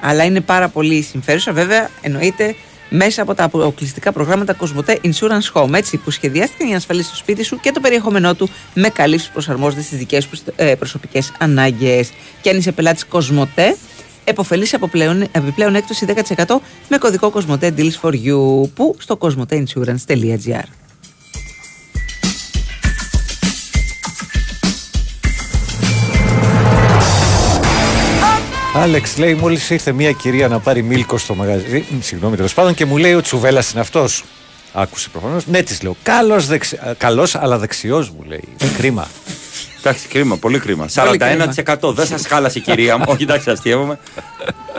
Speaker 3: αλλά είναι πάρα πολύ συμφέρουσα. Βέβαια, εννοείται μέσα από τα αποκλειστικά προγράμματα Cosmote Insurance Home, έτσι, που σχεδιάστηκαν για να ασφαλίσει το σπίτι σου και το περιεχόμενό του με καλύψεις που προσαρμόζονται στις δικές σου ε, προσωπικές ανάγκες. Και αν είσαι πελάτης Cosmote, εποφελείσαι από πλέον, επιπλέον έκπτωση 10% με κωδικό Cosmote Deals for You, που στο cosmoteinsurance.gr.
Speaker 2: Άλεξ λέει, μόλις ήρθε μια κυρία να πάρει μίλκο στο μαγαζί. μ, Συγγνώμη τέλος πάντων και μου λέει ο Τσουβέλλα είναι αυτός. Άκουσε προφανώς. Ναι, της λέω. Καλός δεξι... καλός, αλλά δεξιός μου λέει. Κρίμα.
Speaker 1: Εντάξει, κρίμα, πολύ κρίμα.
Speaker 3: Πολύ
Speaker 1: 41% δεν σας χάλασε η κυρία μου. Όχι, εντάξει, αστείευομαι.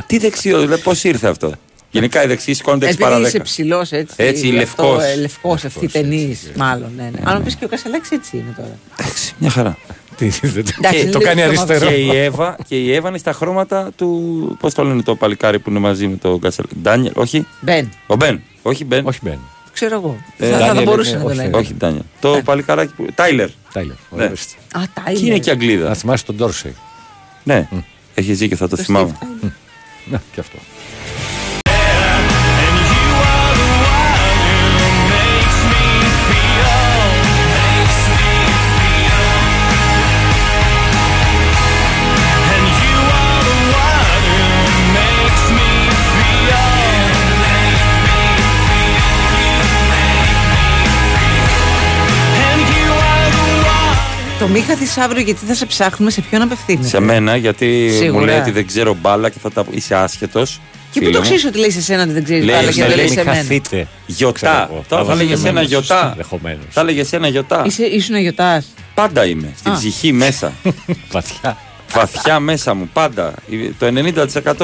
Speaker 1: Τι δεξιός, δηλαδή, πώς ήρθε αυτό; Γενικά οι δεξιοί σηκώνονται 6
Speaker 3: Επειδή
Speaker 1: παρά 10.
Speaker 3: είσαι ψηλός έτσι.
Speaker 1: Έτσι,
Speaker 3: γι' αυτό,
Speaker 1: λευκός.
Speaker 3: ε, λευκός, ευθυτενή, μάλλον. Ναι, ναι. Αν μου πεις και ο Κασελάκης έτσι είναι τώρα.
Speaker 1: Εντάξει, μια χαρά.
Speaker 2: Τι, δεν-
Speaker 3: Εντάξει,
Speaker 2: το
Speaker 3: λίγο
Speaker 2: κάνει
Speaker 3: πιο
Speaker 2: αριστερό.
Speaker 1: Και η, Εύα, και η Εύα είναι στα χρώματα του. Πώς το λένε το παλικάρι που είναι μαζί με τον Κασελ. Ντάνιελ, όχι;
Speaker 3: Μπεν,
Speaker 1: Ο Μπεν. Όχι Μπεν.
Speaker 2: Όχι, μπαίνει.
Speaker 3: ξέρω εγώ.
Speaker 1: Ε,
Speaker 3: θα, θα
Speaker 2: Daniel
Speaker 3: μπορούσε
Speaker 2: είναι-
Speaker 3: να το
Speaker 2: όχι,
Speaker 3: λέει.
Speaker 1: Όχι Ντάνιελ. Το παλικάράκι που. Τάιλερ.
Speaker 2: Τάιλερ.
Speaker 1: Ναι.
Speaker 2: ορίστε.
Speaker 3: Α, τα
Speaker 1: Και είναι και
Speaker 2: Να
Speaker 1: Αγγλίδα.
Speaker 2: θυμάσαι τον Ντόρσεϊ.
Speaker 1: Ναι. Έχεις δίκιο, θα το θυμάμαι.
Speaker 2: Ναι, και αυτό.
Speaker 3: Το μη χαθείς αύριο γιατί θα σε ψάχνουμε σε ποιον απευθύνεσαι.
Speaker 1: Σε μένα, γιατί
Speaker 3: Σίγουρα.
Speaker 1: μου λέει ότι δεν ξέρω μπάλα και θα τα. Είσαι άσχετος.
Speaker 3: Και πού το ξέρεις ότι λέει σε σένα ότι δεν ξέρεις
Speaker 1: Λέει,
Speaker 3: μπάλα και
Speaker 1: σε
Speaker 3: δεν λέει
Speaker 1: λέει,
Speaker 3: σε μένα.
Speaker 2: χαθείτε.
Speaker 1: Γιωτά.
Speaker 2: Ξέρω εγώ.
Speaker 1: Τώρα θα
Speaker 2: βάζω
Speaker 1: λέγε
Speaker 2: και
Speaker 1: ένα
Speaker 2: εμένα,
Speaker 1: γιωτά.
Speaker 2: ενδεχομένως.
Speaker 1: Θα λέγε ένα γιωτά.
Speaker 3: Είσαι, ήσουν γιοτά.
Speaker 1: Πάντα είμαι. Στην
Speaker 3: Α.
Speaker 1: ψυχή μέσα.
Speaker 2: Βαθιά.
Speaker 1: Βαθιά μέσα μου. Πάντα. Το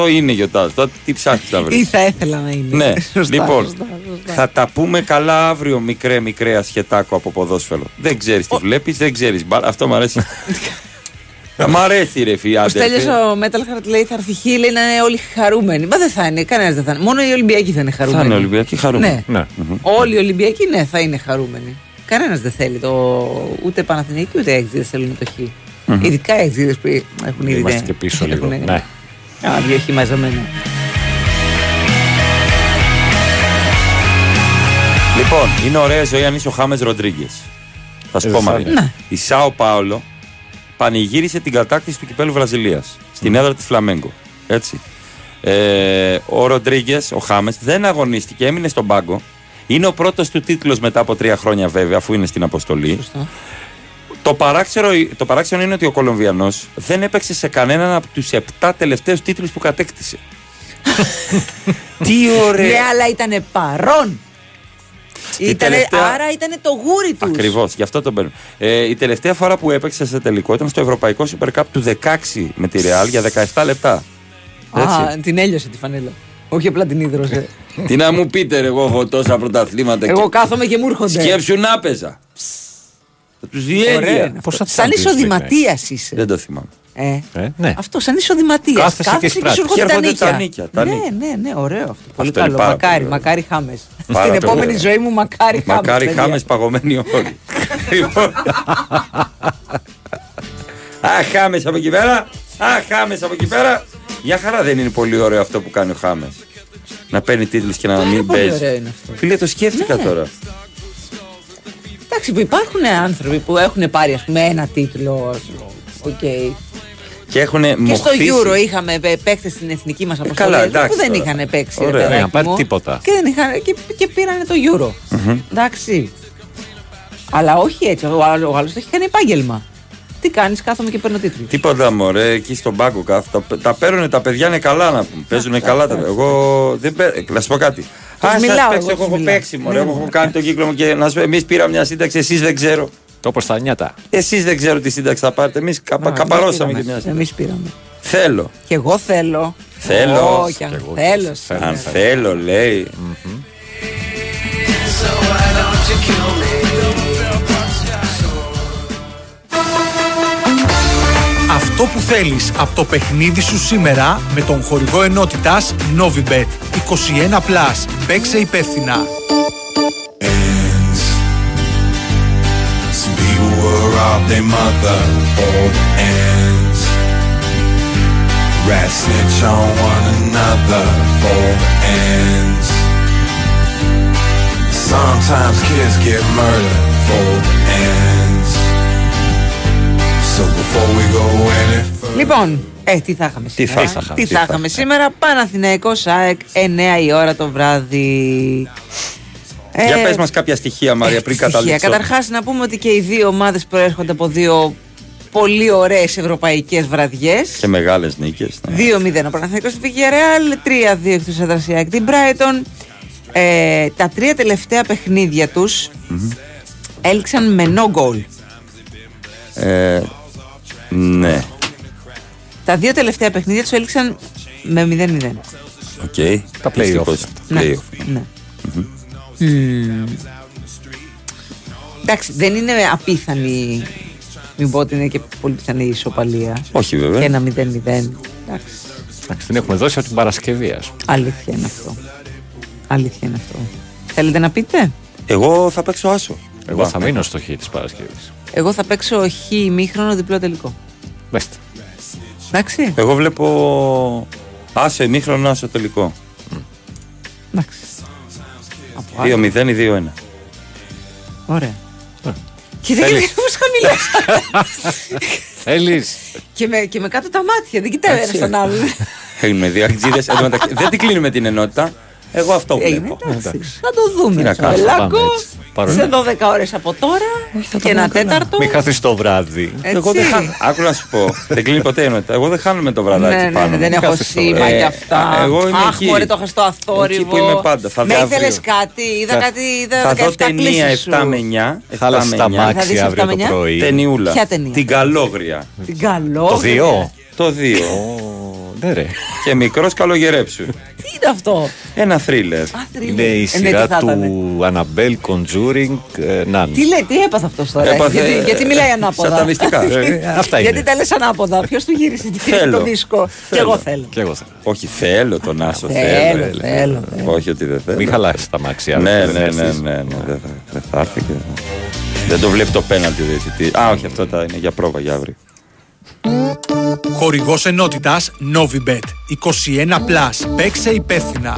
Speaker 1: 90% είναι γιωτά. Τότε τι ψάχνεις να βρεις;
Speaker 3: Ή θα ήθελα να είναι.
Speaker 1: Ναι,
Speaker 3: Σωστά,
Speaker 1: λοιπόν,
Speaker 3: σωστά, σωστά.
Speaker 1: θα τα πούμε καλά αύριο, μικρέ, μικρέ ασχετάκο από ποδόσφαιρο. Δεν ξέρεις τι βλέπεις, δεν ξέρεις μπάλα. Αυτό μου αρέσει. Μ' αρέσει, ρε φίλε.
Speaker 3: Ο Στέλιος ο Metal Heart λέει θα έρθει χ, λέει να είναι όλοι χαρούμενοι. Μα δεν θα είναι, κανένας δεν θα είναι. Μόνο οι Ολυμπιακοί θα είναι
Speaker 1: Θα
Speaker 3: χαρούμενοι.
Speaker 1: είναι Ολυμπιακοί χαρούμενοι.
Speaker 3: Ναι.
Speaker 2: Ναι.
Speaker 3: Όλοι οι Ολυμπιακοί ναι, θα είναι χαρούμενοι. Κανένας δεν θέλει το. Ούτε Παναθηναϊκοί ούτε έξιδε θέλουν το χ. Ειδικά έξιδε που έχουν ήδη.
Speaker 2: Είμαστε
Speaker 3: ναι.
Speaker 2: και πίσω λίγο.
Speaker 3: Έχουν-
Speaker 2: Ναι.
Speaker 3: Α, δύο χ μαζεμένα.
Speaker 1: Λοιπόν, είναι ωραία ζωή αν είσαι ο Χάμες Ροντρίγκες. Θα σου
Speaker 2: Ε,
Speaker 1: πω,
Speaker 2: δεν θα
Speaker 1: Μαρία.
Speaker 2: είναι.
Speaker 3: Ναι.
Speaker 1: Η Σάο Πάολο πανηγύρισε την κατάκτηση του κυπέλου Βραζιλίας στην έδρα της Φλαμέγκο. Έτσι. Ε, ο Ροντρίγκες, ο Χάμες, δεν αγωνίστηκε, έμεινε στον πάγκο. Είναι ο πρώτος του τίτλος μετά από τρία χρόνια, βέβαια, αφού είναι στην αποστολή.
Speaker 3: Σωστό.
Speaker 1: Το παράξενο, το παράξενο είναι ότι ο Κολομβιανός δεν έπαιξε σε κανέναν από τους 7 τελευταίους τίτλους που κατέκτησε. Τι ωραία!
Speaker 3: Ναι, αλλά ήταν παρόν.
Speaker 1: Η
Speaker 3: Ήτανε,
Speaker 1: τελευταία-
Speaker 3: Άρα ήταν το γούρι τους.
Speaker 1: Ακριβώς, γι' αυτό τον παίρνω. Ε, η τελευταία φορά που έπαιξε σε τελικό ήταν στο Ευρωπαϊκό Super Cup του 16 με τη Real για 17 λεπτά.
Speaker 3: Α,
Speaker 1: Έτσι.
Speaker 3: την έλειωσε τη φανέλα. Όχι απλά την ίδρωσε.
Speaker 1: Τι να μου πείτε, ρε, εγώ έχω τόσα πρωταθλήματα.
Speaker 3: Εγώ
Speaker 1: και-
Speaker 3: κάθομαι και μου έρχονται.
Speaker 1: Σκέψου να παίζα. Θα του
Speaker 3: Ωραία είναι
Speaker 1: διέγεια.
Speaker 3: αυτό.
Speaker 2: Πόσα
Speaker 3: Σαν
Speaker 2: Champions
Speaker 3: εισοδηματία είσαι.
Speaker 1: Δεν το θυμάμαι.
Speaker 3: Ε.
Speaker 2: Ε, ναι.
Speaker 3: Αυτό σαν εισοδηματία.
Speaker 2: Κάθεσαι και
Speaker 3: και σου
Speaker 2: εισπράττεις.
Speaker 3: έρχονται
Speaker 1: Και
Speaker 3: τα
Speaker 1: έρχονται
Speaker 3: νίκια.
Speaker 1: τα νίκια, τα
Speaker 3: ναι,
Speaker 1: νίκια.
Speaker 3: ναι, ναι, ωραίο αυτό. Πολύ
Speaker 1: Αυτό είναι
Speaker 3: καλό.
Speaker 1: πάρα
Speaker 3: μακάρι,
Speaker 1: πολύ
Speaker 3: μακάρι χάμες.
Speaker 1: Πάρα
Speaker 3: Στην
Speaker 1: πολύ
Speaker 3: επόμενη
Speaker 1: ωραίο.
Speaker 3: ζωή μου, μακάρι χάμες.
Speaker 1: Μακάρι χάμες παγωμένοι όλοι. Λοιπόν. Αχ, χάμες από εκεί πέρα. Αχ, χάμες από εκεί πέρα. Μια χαρά δεν είναι πολύ ωραίο αυτό που κάνει ο Χάμες. Να παίρνει τίτλους και να μην
Speaker 3: πολύ
Speaker 1: παίζει.
Speaker 3: ωραίο είναι αυτό.
Speaker 1: Φίλε, το σκέφτηκα
Speaker 3: Ναι.
Speaker 1: τώρα.
Speaker 3: Εντάξει, που υπάρχουν άνθρωποι που έχουν πάρει ας πούμε, ένα τίτλο. ας πούμε. Οκ.
Speaker 1: Και έχουν
Speaker 3: Και στο
Speaker 1: μοχθήσει.
Speaker 3: Euro είχαμε παίχτε στην εθνική μας αποστολή
Speaker 1: καλά, εντάξει
Speaker 3: που δεν
Speaker 1: τώρα.
Speaker 3: είχαν παίξει. ρε
Speaker 1: Ωραία.
Speaker 3: παιδάκι
Speaker 2: Δεν είχαν πάρει
Speaker 3: μου.
Speaker 2: τίποτα.
Speaker 3: Και, δεν είχαν, και, και πήραν το Euro. Εντάξει. Αλλά όχι έτσι. Ο, άλλο- ο άλλος το έχει κάνει επάγγελμα. Τι κάνεις, κάθομαι και παίρνω τίτλο.
Speaker 1: Τίποτα μωρέ, εκεί στον πάγκο κάθω. Τα, τα παίρνουν, τα παιδιά είναι καλά να πούμε. Παίζουν καλά τα παιδιά. Εγώ δεν παίρνω. Να σου πω κάτι. Α, σας
Speaker 3: μιλάω,
Speaker 1: παίξω,
Speaker 3: εγώ
Speaker 1: εγώ
Speaker 3: τους
Speaker 1: έχω
Speaker 3: μιλάω.
Speaker 1: παίξει μωρέ.
Speaker 3: Ναι,
Speaker 1: Εγώ έχω
Speaker 3: ναι.
Speaker 1: κάνει τον κύκλο μου και να σου πω, εμείς πήραμε μια σύνταξη, εσείς δεν ξέρω.
Speaker 2: Όπω τα νιάτα.
Speaker 1: Εσείς δεν ξέρω τι σύνταξη θα πάρετε. Εμείς καπαρώσαμε και μια σύνταξη.
Speaker 3: Εμείς πήραμε.
Speaker 1: Θέλω.
Speaker 3: Και εγώ θέλω.
Speaker 1: Θέλω.
Speaker 3: Όχι, αν θέλω.
Speaker 1: Αν θέλω, λέει.
Speaker 14: Το που θέλεις από το παιχνίδι σου σήμερα με τον χορηγό ενότητας Novibet 21+. Παίξε υπεύθυνα.
Speaker 15: Sometimes kids.
Speaker 3: Λοιπόν, ε, τι θα είχαμε
Speaker 1: Τι
Speaker 3: σήμερα.
Speaker 1: θα είχαμε,
Speaker 3: τι
Speaker 1: τι
Speaker 3: θα
Speaker 1: θα
Speaker 3: είχαμε σήμερα; Παναθηναϊκός ΑΕΚ 9 η ώρα το βράδυ.
Speaker 1: Για
Speaker 3: Ε,
Speaker 1: πες μας κάποια στοιχεία, Μαρία, πριν
Speaker 3: στοιχεία.
Speaker 1: καταλήξω.
Speaker 3: Καταρχάς να πούμε ότι και οι δύο ομάδες προέρχονται από δύο πολύ ωραίες ευρωπαϊκές βραδιές.
Speaker 1: Και μεγάλες νίκες. ναι.
Speaker 3: 2-0 ο Παναθηναϊκός στη Βιγερεάλ, 3-2 εκτός έδρας η ΑΕΚ την Brighton. Ε, τα τρία τελευταία παιχνίδια τους έληξαν με no goal.
Speaker 1: Ε, ναι,
Speaker 3: Τα δύο τελευταία παιχνίδια τους έληξαν με 0-0.
Speaker 1: οκ.
Speaker 2: Τα play-off.
Speaker 1: Δυστυχώς,
Speaker 3: Ναι.
Speaker 1: play-off.
Speaker 3: ναι. Μμμ. Εντάξει, δεν είναι απίθανη. Μην πω ότι είναι και πολύ πιθανή η ισοπαλία.
Speaker 1: Όχι, βέβαια.
Speaker 3: Και ένα 0-0. Εντάξει,
Speaker 2: Εντάξει, την έχουμε δώσει από την Παρασκευή, ας πούμε.
Speaker 3: αλήθεια είναι αυτό. Αλήθεια είναι αυτό. Θέλετε να πείτε;
Speaker 1: Εγώ θα παίξω άσο.
Speaker 2: Εγώ θα μείνω στο χ της Παρασκευής.
Speaker 3: Εγώ θα παίξω χ ημίχρονο διπλό τελικό.
Speaker 2: Μπέστε.
Speaker 3: Εντάξει.
Speaker 1: Εγώ βλέπω άσο ημίχρονο, άσο τελικό.
Speaker 3: Εντάξει. Από
Speaker 1: 2-0 ή 2-1.
Speaker 3: Ωραία.
Speaker 2: Ε.
Speaker 3: Κοίτα
Speaker 1: Θέλεις.
Speaker 3: και πώς χαμηλός.
Speaker 2: Θέλεις.
Speaker 3: και, με, και με κάτω τα μάτια, δεν κοιτάει ένα
Speaker 1: Έτσι.
Speaker 3: τον άλλον.
Speaker 1: Έχουμε διαρκτζίδες. Εν τω μεταξύ, Δεν την κλείνουμε την ενότητα. Εγώ αυτό
Speaker 3: Ε, είναι
Speaker 1: βλέπω.
Speaker 3: εντάξει. Θα το δούμε.
Speaker 1: Τι να κάνω,
Speaker 3: Βελάκο,
Speaker 2: πάμε έτσι. Παρόλο-
Speaker 3: σε 12 ώρες από τώρα και ένα τέταρτο.
Speaker 2: Μην χαθεί το βράδυ.
Speaker 3: Έτσι.
Speaker 1: Εγώ δεν χάνω. Άκου να σου πω. δεν κλείνει ποτέ η ενότητα. Εγώ δεν χάνουμε το βραδάκι
Speaker 3: Ναι, ναι,
Speaker 1: πάνω.
Speaker 3: ναι,
Speaker 1: μου.
Speaker 3: δεν έχω
Speaker 1: Κάθεσαι στο
Speaker 3: σήμα
Speaker 1: βράδυ.
Speaker 3: κι
Speaker 1: Ε,
Speaker 3: αυτά.
Speaker 1: Εγώ είμαι
Speaker 3: Αχ,
Speaker 1: εκεί.
Speaker 3: μωρέ, το είχα στο αθόρυβο.
Speaker 1: Εκεί που είμαι πάντα. Θα
Speaker 3: Με
Speaker 1: δω
Speaker 3: ήθελες
Speaker 1: αύριο.
Speaker 3: κάτι, είδα
Speaker 1: Θα-
Speaker 3: κάτι, είδα
Speaker 1: Θα δω
Speaker 3: 17
Speaker 1: ταινία
Speaker 3: κλήσεις σου.
Speaker 1: 7 με 9.
Speaker 2: Θα άλλα
Speaker 1: 7 με
Speaker 2: στα
Speaker 1: 9.
Speaker 3: Θα
Speaker 2: μάξι
Speaker 3: δεις
Speaker 2: αύριο
Speaker 3: 7 με
Speaker 2: το
Speaker 3: 9?
Speaker 2: πρωί.
Speaker 1: Ταινιούλα.
Speaker 3: Ποια ταινία;
Speaker 1: Την καλόγρια.
Speaker 3: Την καλό.
Speaker 2: Το 2.
Speaker 1: Το 2.
Speaker 2: Ναι, ρε.
Speaker 1: και μικρός καλογερέψου.
Speaker 3: Τι είναι αυτό;
Speaker 1: Ένα θρίλερ.
Speaker 3: Α, θρύλε.
Speaker 2: Είναι η
Speaker 3: Ε, ναι, τι
Speaker 2: σειρά
Speaker 3: θα ήτανε.
Speaker 2: του Αναμπέλ Conjuring ε, Nan.
Speaker 3: Τι λέει, τι έπαθε αυτός τώρα.
Speaker 1: Έπαθε,
Speaker 3: γιατί,
Speaker 1: ε,
Speaker 3: γιατί μιλάει ανάποδα.
Speaker 1: σατανιστικά.
Speaker 2: Ε, Αυτά
Speaker 3: γιατί
Speaker 2: είναι.
Speaker 3: τα λες ανάποδα. Ποιος του γύρισε τη-
Speaker 1: Θέλω.
Speaker 3: το δίσκο; Και εγώ θέλω.
Speaker 2: Και εγώ θέλω.
Speaker 1: Όχι, θέλω τον Άσο.
Speaker 3: Θέλω,
Speaker 1: Θέλω.
Speaker 3: θέλω, θέλω.
Speaker 1: Όχι ότι δεν θέλω.
Speaker 2: Μην χαλάσεις τα μάξι
Speaker 1: Ναι,
Speaker 2: αύριο.
Speaker 1: ναι,
Speaker 2: δεν
Speaker 1: ναι,
Speaker 2: έρθεις.
Speaker 1: ναι, ναι, δεν θα, δεν θα έρθει και... Δεν το βλέπει το πέναλτι το εισιτήριο. Α, όχι, αυτό τα είναι για πρόβα για αύριο.
Speaker 14: Χορηγός ενότητας Novibet 21+. Παίξε υπεύθυνα.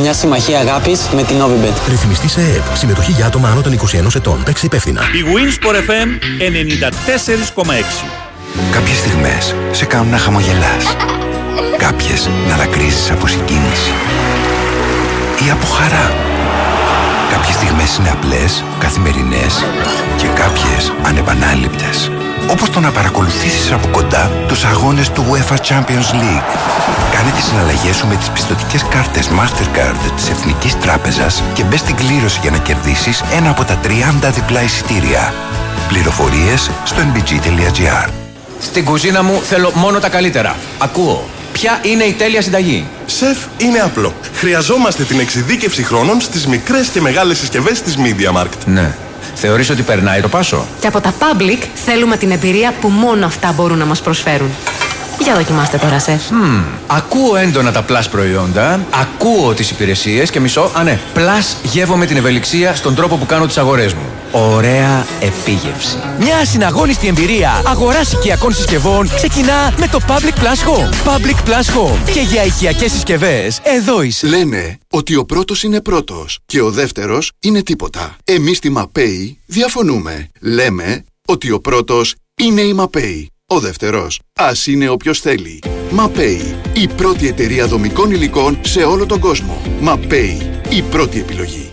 Speaker 16: μια συμμαχία αγάπης με την Novibet.
Speaker 9: Ρυθμιστή σε ΕΕΠ. Συμμετοχή για άτομα άνω των 21 ετών. Παίξε υπεύθυνα.
Speaker 7: Η Winsport FM 94,6.
Speaker 17: Κάποιες στιγμές σε κάνουν να χαμογελάς. Κάποιες να δακρύζεις από συγκίνηση. Ή από χαρά. Κάποιες στιγμές είναι απλές, καθημερινές και κάποιες ανεπανάληπτες. Όπως το να παρακολουθήσεις από κοντά τους αγώνες του UEFA Champions League. Κάνε τις συναλλαγές σου με τις πιστοτικές κάρτες Mastercard της Εθνικής Τράπεζας και μπες στην κλήρωση για να κερδίσεις ένα από τα 30 διπλά εισιτήρια. Πληροφορίες στο nbg.gr
Speaker 18: Στην κουζίνα μου θέλω μόνο τα καλύτερα. Ακούω. Ποια είναι η τέλεια συνταγή;
Speaker 19: Σεφ, είναι απλό. Χρειαζόμαστε την εξειδίκευση χρόνων στις μικρές και μεγάλες συσκευές της Media Markt.
Speaker 18: Ναι. Θεωρείς ότι περνάει το πάσο;
Speaker 20: Και από τα Public θέλουμε την εμπειρία που μόνο αυτά μπορούν να μας προσφέρουν. Για δοκιμάστε τώρα, σεφ.
Speaker 18: Μμμ, ακούω έντονα τα plus προϊόντα, ακούω τις υπηρεσίες και μισό. Α, ναι, plus γεύομαι την ευελιξία στον τρόπο που κάνω τις αγορές μου. Ωραία επίγευση. Μια ασυναγώνιστη εμπειρία αγοράς οικιακών συσκευών ξεκινά με το Public Plus Home. Public Plus Home. Και για οικιακές συσκευές, εδώ είσαι.
Speaker 9: Λένε ότι ο πρώτος είναι πρώτος και ο δεύτερος είναι τίποτα. Εμείς στη MAPEI διαφωνούμε. Λέμε ότι ο πρώτος είναι η MAPEI. Ο δεύτερος, ας είναι όποιος θέλει. ΜΑΠΕΗ, η πρώτη εταιρεία δομικών υλικών σε όλο τον κόσμο. ΜΑΠΕΗ, η πρώτη επιλογή.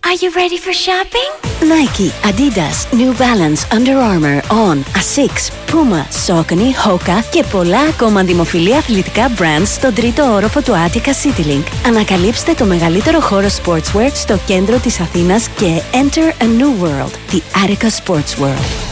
Speaker 21: Are you ready for shopping? Nike, Adidas, New Balance, Under Armour, On, Asics, Puma, Saucony, Hoka και πολλά ακόμα δημοφιλή αθλητικά brands στον τρίτο όροφο του Attica CityLink. Ανακαλύψτε το μεγαλύτερο χώρο sportswear στο κέντρο της Αθήνας και enter a new world, the Attica Sports World.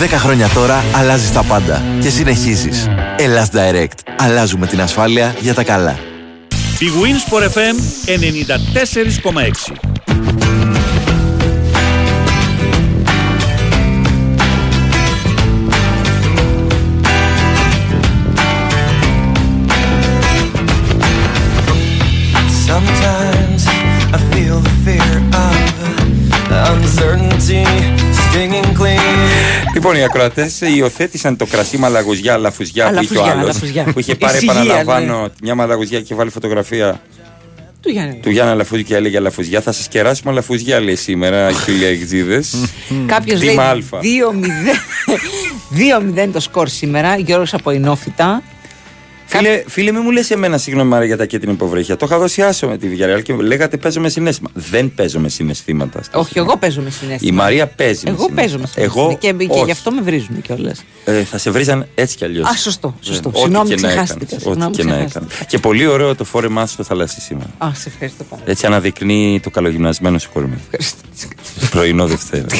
Speaker 22: 10 χρόνια τώρα αλλάζεις τα πάντα και συνεχίζεις. Ελλάς Direct. Αλλάζουμε την ασφάλεια για τα καλά.
Speaker 23: Η Winsport FM 94,6.
Speaker 1: Λοιπόν, οι ακροατές υιοθέτησαν το κρασί μαλαγουζιά λαφουζιά που είχε ο
Speaker 3: Αλαφουζιά,
Speaker 1: άλλος.
Speaker 3: αλαφουζιά.
Speaker 1: Που είχε πάρει,
Speaker 3: Εισηγία,
Speaker 1: επαναλαμβάνω,
Speaker 3: ναι.
Speaker 1: μια μαλαγουζιά και βάλει φωτογραφία
Speaker 3: Του Γιάννη.
Speaker 1: του Γιάννα Λαφούζη και έλεγε Λαφουζιά. Θα σας κεράσουμε λαφουζιά, λέει σήμερα, φίλοι Αιγτζίδε.
Speaker 3: Κάποιος λέει
Speaker 1: Δήμα Α.
Speaker 3: 2-0 το σκορ σήμερα. Γιώργος από Ινόφυτα.
Speaker 1: Φίλε, φίλε, μην μου λες εμένα συγγνώμη Μάρα για τα κίτρινα υποβρύχια. Το είχα δώσει άσο με τη Villarreal και λέγατε παίζω με συνέστημα. Δεν παίζω με συναισθήματα.
Speaker 3: Όχι, εγώ παίζω με συνέστημα.
Speaker 1: Η Μαρία παίζει. με
Speaker 3: Εγώ παίζω με
Speaker 1: συναίσθημα.
Speaker 3: συνέστημα.
Speaker 1: Εγώ
Speaker 3: Και, και
Speaker 1: όχι.
Speaker 3: γι' αυτό με βρίζουν κιόλας.
Speaker 1: Ε, θα σε βρίζαν έτσι κι αλλιώς.
Speaker 3: Α, σωστό, σωστό. Συγγνώμη, ξεχάστηκα,
Speaker 1: Ό,τι
Speaker 3: συγγνώμη,
Speaker 1: και να
Speaker 3: ξεχάστηκα.
Speaker 1: έκανα. Και πολύ ωραίο το φόρεμά σου στο θαλασσί σήμερα.
Speaker 3: Α, σε ευχαριστώ πάρα
Speaker 1: Έτσι αναδεικνύει το καλογυμνασμένο σου κορμί. Πρωινό Δευτέρα.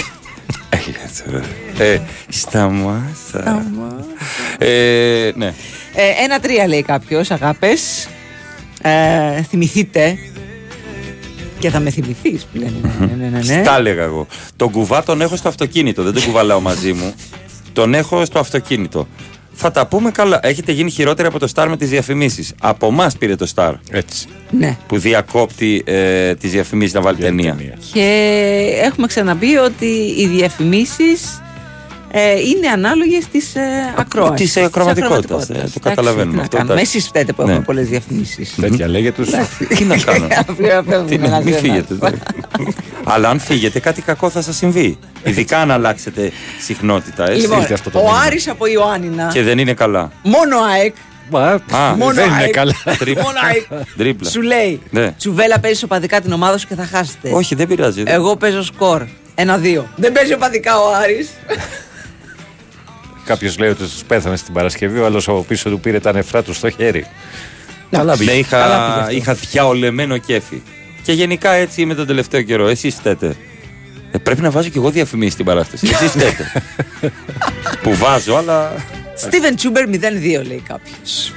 Speaker 1: ε, σταμάτα. Ε, ναι.
Speaker 3: Ε, Ένα-τρία λέει κάποιος, αγάπες. Ε, θυμηθείτε. Και θα με θυμηθείς που λένε. Ναι, ναι, ναι, ναι.
Speaker 1: Στα έλεγα εγώ. Τον κουβά τον έχω στο αυτοκίνητο. Δεν τον κουβαλάω μαζί μου. Τον έχω στο αυτοκίνητο. Θα τα πούμε καλά. Έχετε γίνει χειρότεροι από το Star με τις διαφημίσεις. Από εμάς πήρε το Star.
Speaker 2: Έτσι.
Speaker 3: Ναι.
Speaker 1: Που διακόπτει ε, τις διαφημίσεις να βάλει ταινία.
Speaker 3: Και έχουμε ξαναπεί ότι οι διαφημίσεις ε, είναι ανάλογες της ε, ακρόασης.
Speaker 1: της ακροματικότητας, ε, το καταλαβαίνουμε αυτό, εντάξει.
Speaker 3: Εσείς φταίτε που
Speaker 1: Ναι.
Speaker 3: έχουμε πολλές διαφημίσεις.
Speaker 2: Τέτοια λέγε τους.
Speaker 1: Τι να κάνω. Τι να, μην
Speaker 3: να
Speaker 1: φύγετε. δε. Αλλά αν φύγετε, κάτι κακό θα σας συμβεί. Ειδικά αν αλλάξετε συχνότητα. Έτσι.
Speaker 3: Λοιπόν, ο Άρης από Ιωάννινα.
Speaker 1: Και δεν είναι καλά.
Speaker 3: Μόνο ΑΕΚ.
Speaker 1: Α,
Speaker 3: Μόνο
Speaker 1: δεν είναι
Speaker 3: ΑΕΚ.
Speaker 1: καλά. Τρίπλα.
Speaker 3: Μόνο ΑΕΚ.
Speaker 1: Τρίπλα.
Speaker 3: Σου λέει,
Speaker 1: Ναι.
Speaker 3: τσουβέλα παίζεις οπαδικά την ομάδα σου και θα χάσετε.
Speaker 1: Όχι, δεν πειράζει.
Speaker 3: Εγώ παίζω σκορ. Ένα-δύο. Δεν παίζει οπαδικά ο Άρης.
Speaker 2: Κάποιος λέει ότι τους πέθανε στην Παρασκευή, ο άλλος από πίσω του πήρε τα νεφρά του στο χέρι.
Speaker 1: Καλά,
Speaker 2: πήγε.
Speaker 1: ναι,
Speaker 2: Καλά πήγε
Speaker 1: είχα,
Speaker 2: αυτό.
Speaker 1: είχα διαολεμένο κέφι. Και γενικά έτσι είμαι τον τελευταίο καιρό. Εσείς φταίτε. Ε, πρέπει να βάζω κι εγώ διαφημίσει στην παράσταση. Εσείς φταίτε. Που βάζω, αλλά.
Speaker 3: Στίβεν Τσούμπερ 0-2 λέει κάποιος.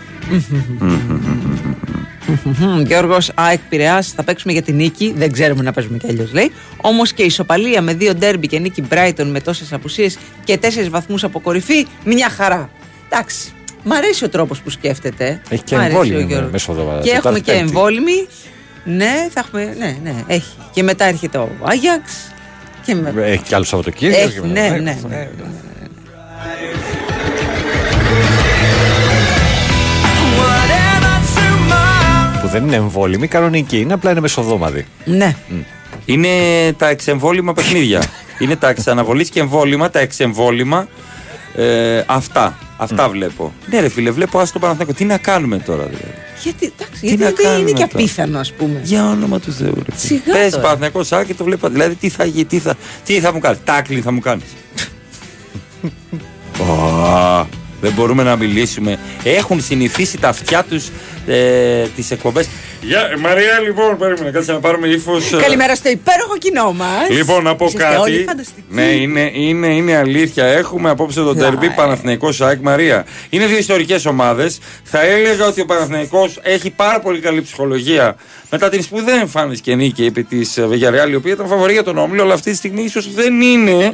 Speaker 3: Γιώργο ΑΕΚ Πειραιά, θα παίξουμε για την νίκη. Δεν ξέρουμε να παίζουμε κι αλλιώ, λέει. Όμω και ισοπαλία με δύο ντέρμπι και νίκη Brighton με τόσε απουσίε και τέσσερι βαθμού από κορυφή, μια χαρά. Εντάξει. Μ' αρέσει ο τρόπο που σκέφτεται.
Speaker 2: Έχει και
Speaker 3: Μ' αρέσει
Speaker 2: εμβόλυμη
Speaker 3: ο Γιώργος.
Speaker 2: μεσοδοβάδα.
Speaker 3: Και έχουμε
Speaker 2: Τετάρτη,
Speaker 3: και
Speaker 2: Πέμπτη.
Speaker 3: εμβόλυμη. Ναι, θα έχουμε. Ναι, ναι, έχει. Και μετά έρχεται ο Άγιαξ. Και με...
Speaker 2: Έχει κι άλλο Σαββατοκύριακο.
Speaker 3: Έχει,
Speaker 2: και
Speaker 3: ναι,
Speaker 2: μετά-
Speaker 3: ναι, ναι.
Speaker 2: Που δεν είναι εμβόλυμη, κανονική. Είναι απλά είναι μεσοδόμαδη.
Speaker 3: Ναι.
Speaker 1: Είναι τα εξεμβόλυμα παιχνίδια. είναι τα εξαναβολής και εμβόλυμα, τα εξεμβόλυμα. Ε, αυτά. Αυτά βλέπω. Ναι, ρε φίλε, βλέπω άστο Παναθηναϊκό. Τι να κάνουμε τώρα, δηλαδή.
Speaker 3: Γιατί, εντάξει,
Speaker 1: Τι
Speaker 3: γιατί
Speaker 1: να
Speaker 3: δεν είναι
Speaker 1: κάνουμε
Speaker 3: και
Speaker 1: τώρα;
Speaker 3: απίθανο, ας πούμε.
Speaker 1: Για όνομα του Θεού. ρε φίλε.
Speaker 3: Σιγά
Speaker 1: Πες
Speaker 3: τώρα.
Speaker 1: Παναθηναϊκός σάκι και το βλέπω. Δηλαδή, τι θα, γίνει, τι θα, τι θα μου κάνεις; Τάκλι θα μου κάνεις. Δεν μπορούμε να μιλήσουμε. Έχουν συνηθίσει τα αυτιά τους ε, τις εκπομπές. Γεια, Μαρία, λοιπόν, περίμενε, κάτσε να πάρουμε ύφος.
Speaker 3: Καλημέρα στο υπέροχο κοινό μας.
Speaker 1: Λοιπόν, να πω
Speaker 3: Είστε
Speaker 1: κάτι.
Speaker 3: όλοι φανταστικοί.
Speaker 1: Ναι, είναι, είναι, είναι αλήθεια. Έχουμε απόψε τον τερμπή Παναθηναϊκός ΣΑΕΚ Μαρία. Είναι δύο ιστορικές ομάδες. Θα έλεγα ότι ο Παναθηναϊκός έχει πάρα πολύ καλή ψυχολογία μετά την σπουδαία εμφάνιση και νίκη επί της Βεγιαρεάλ, η οποία ήταν φαβορή για τον Όμιλο, αλλά αυτή τη στιγμή ίσως δεν είναι.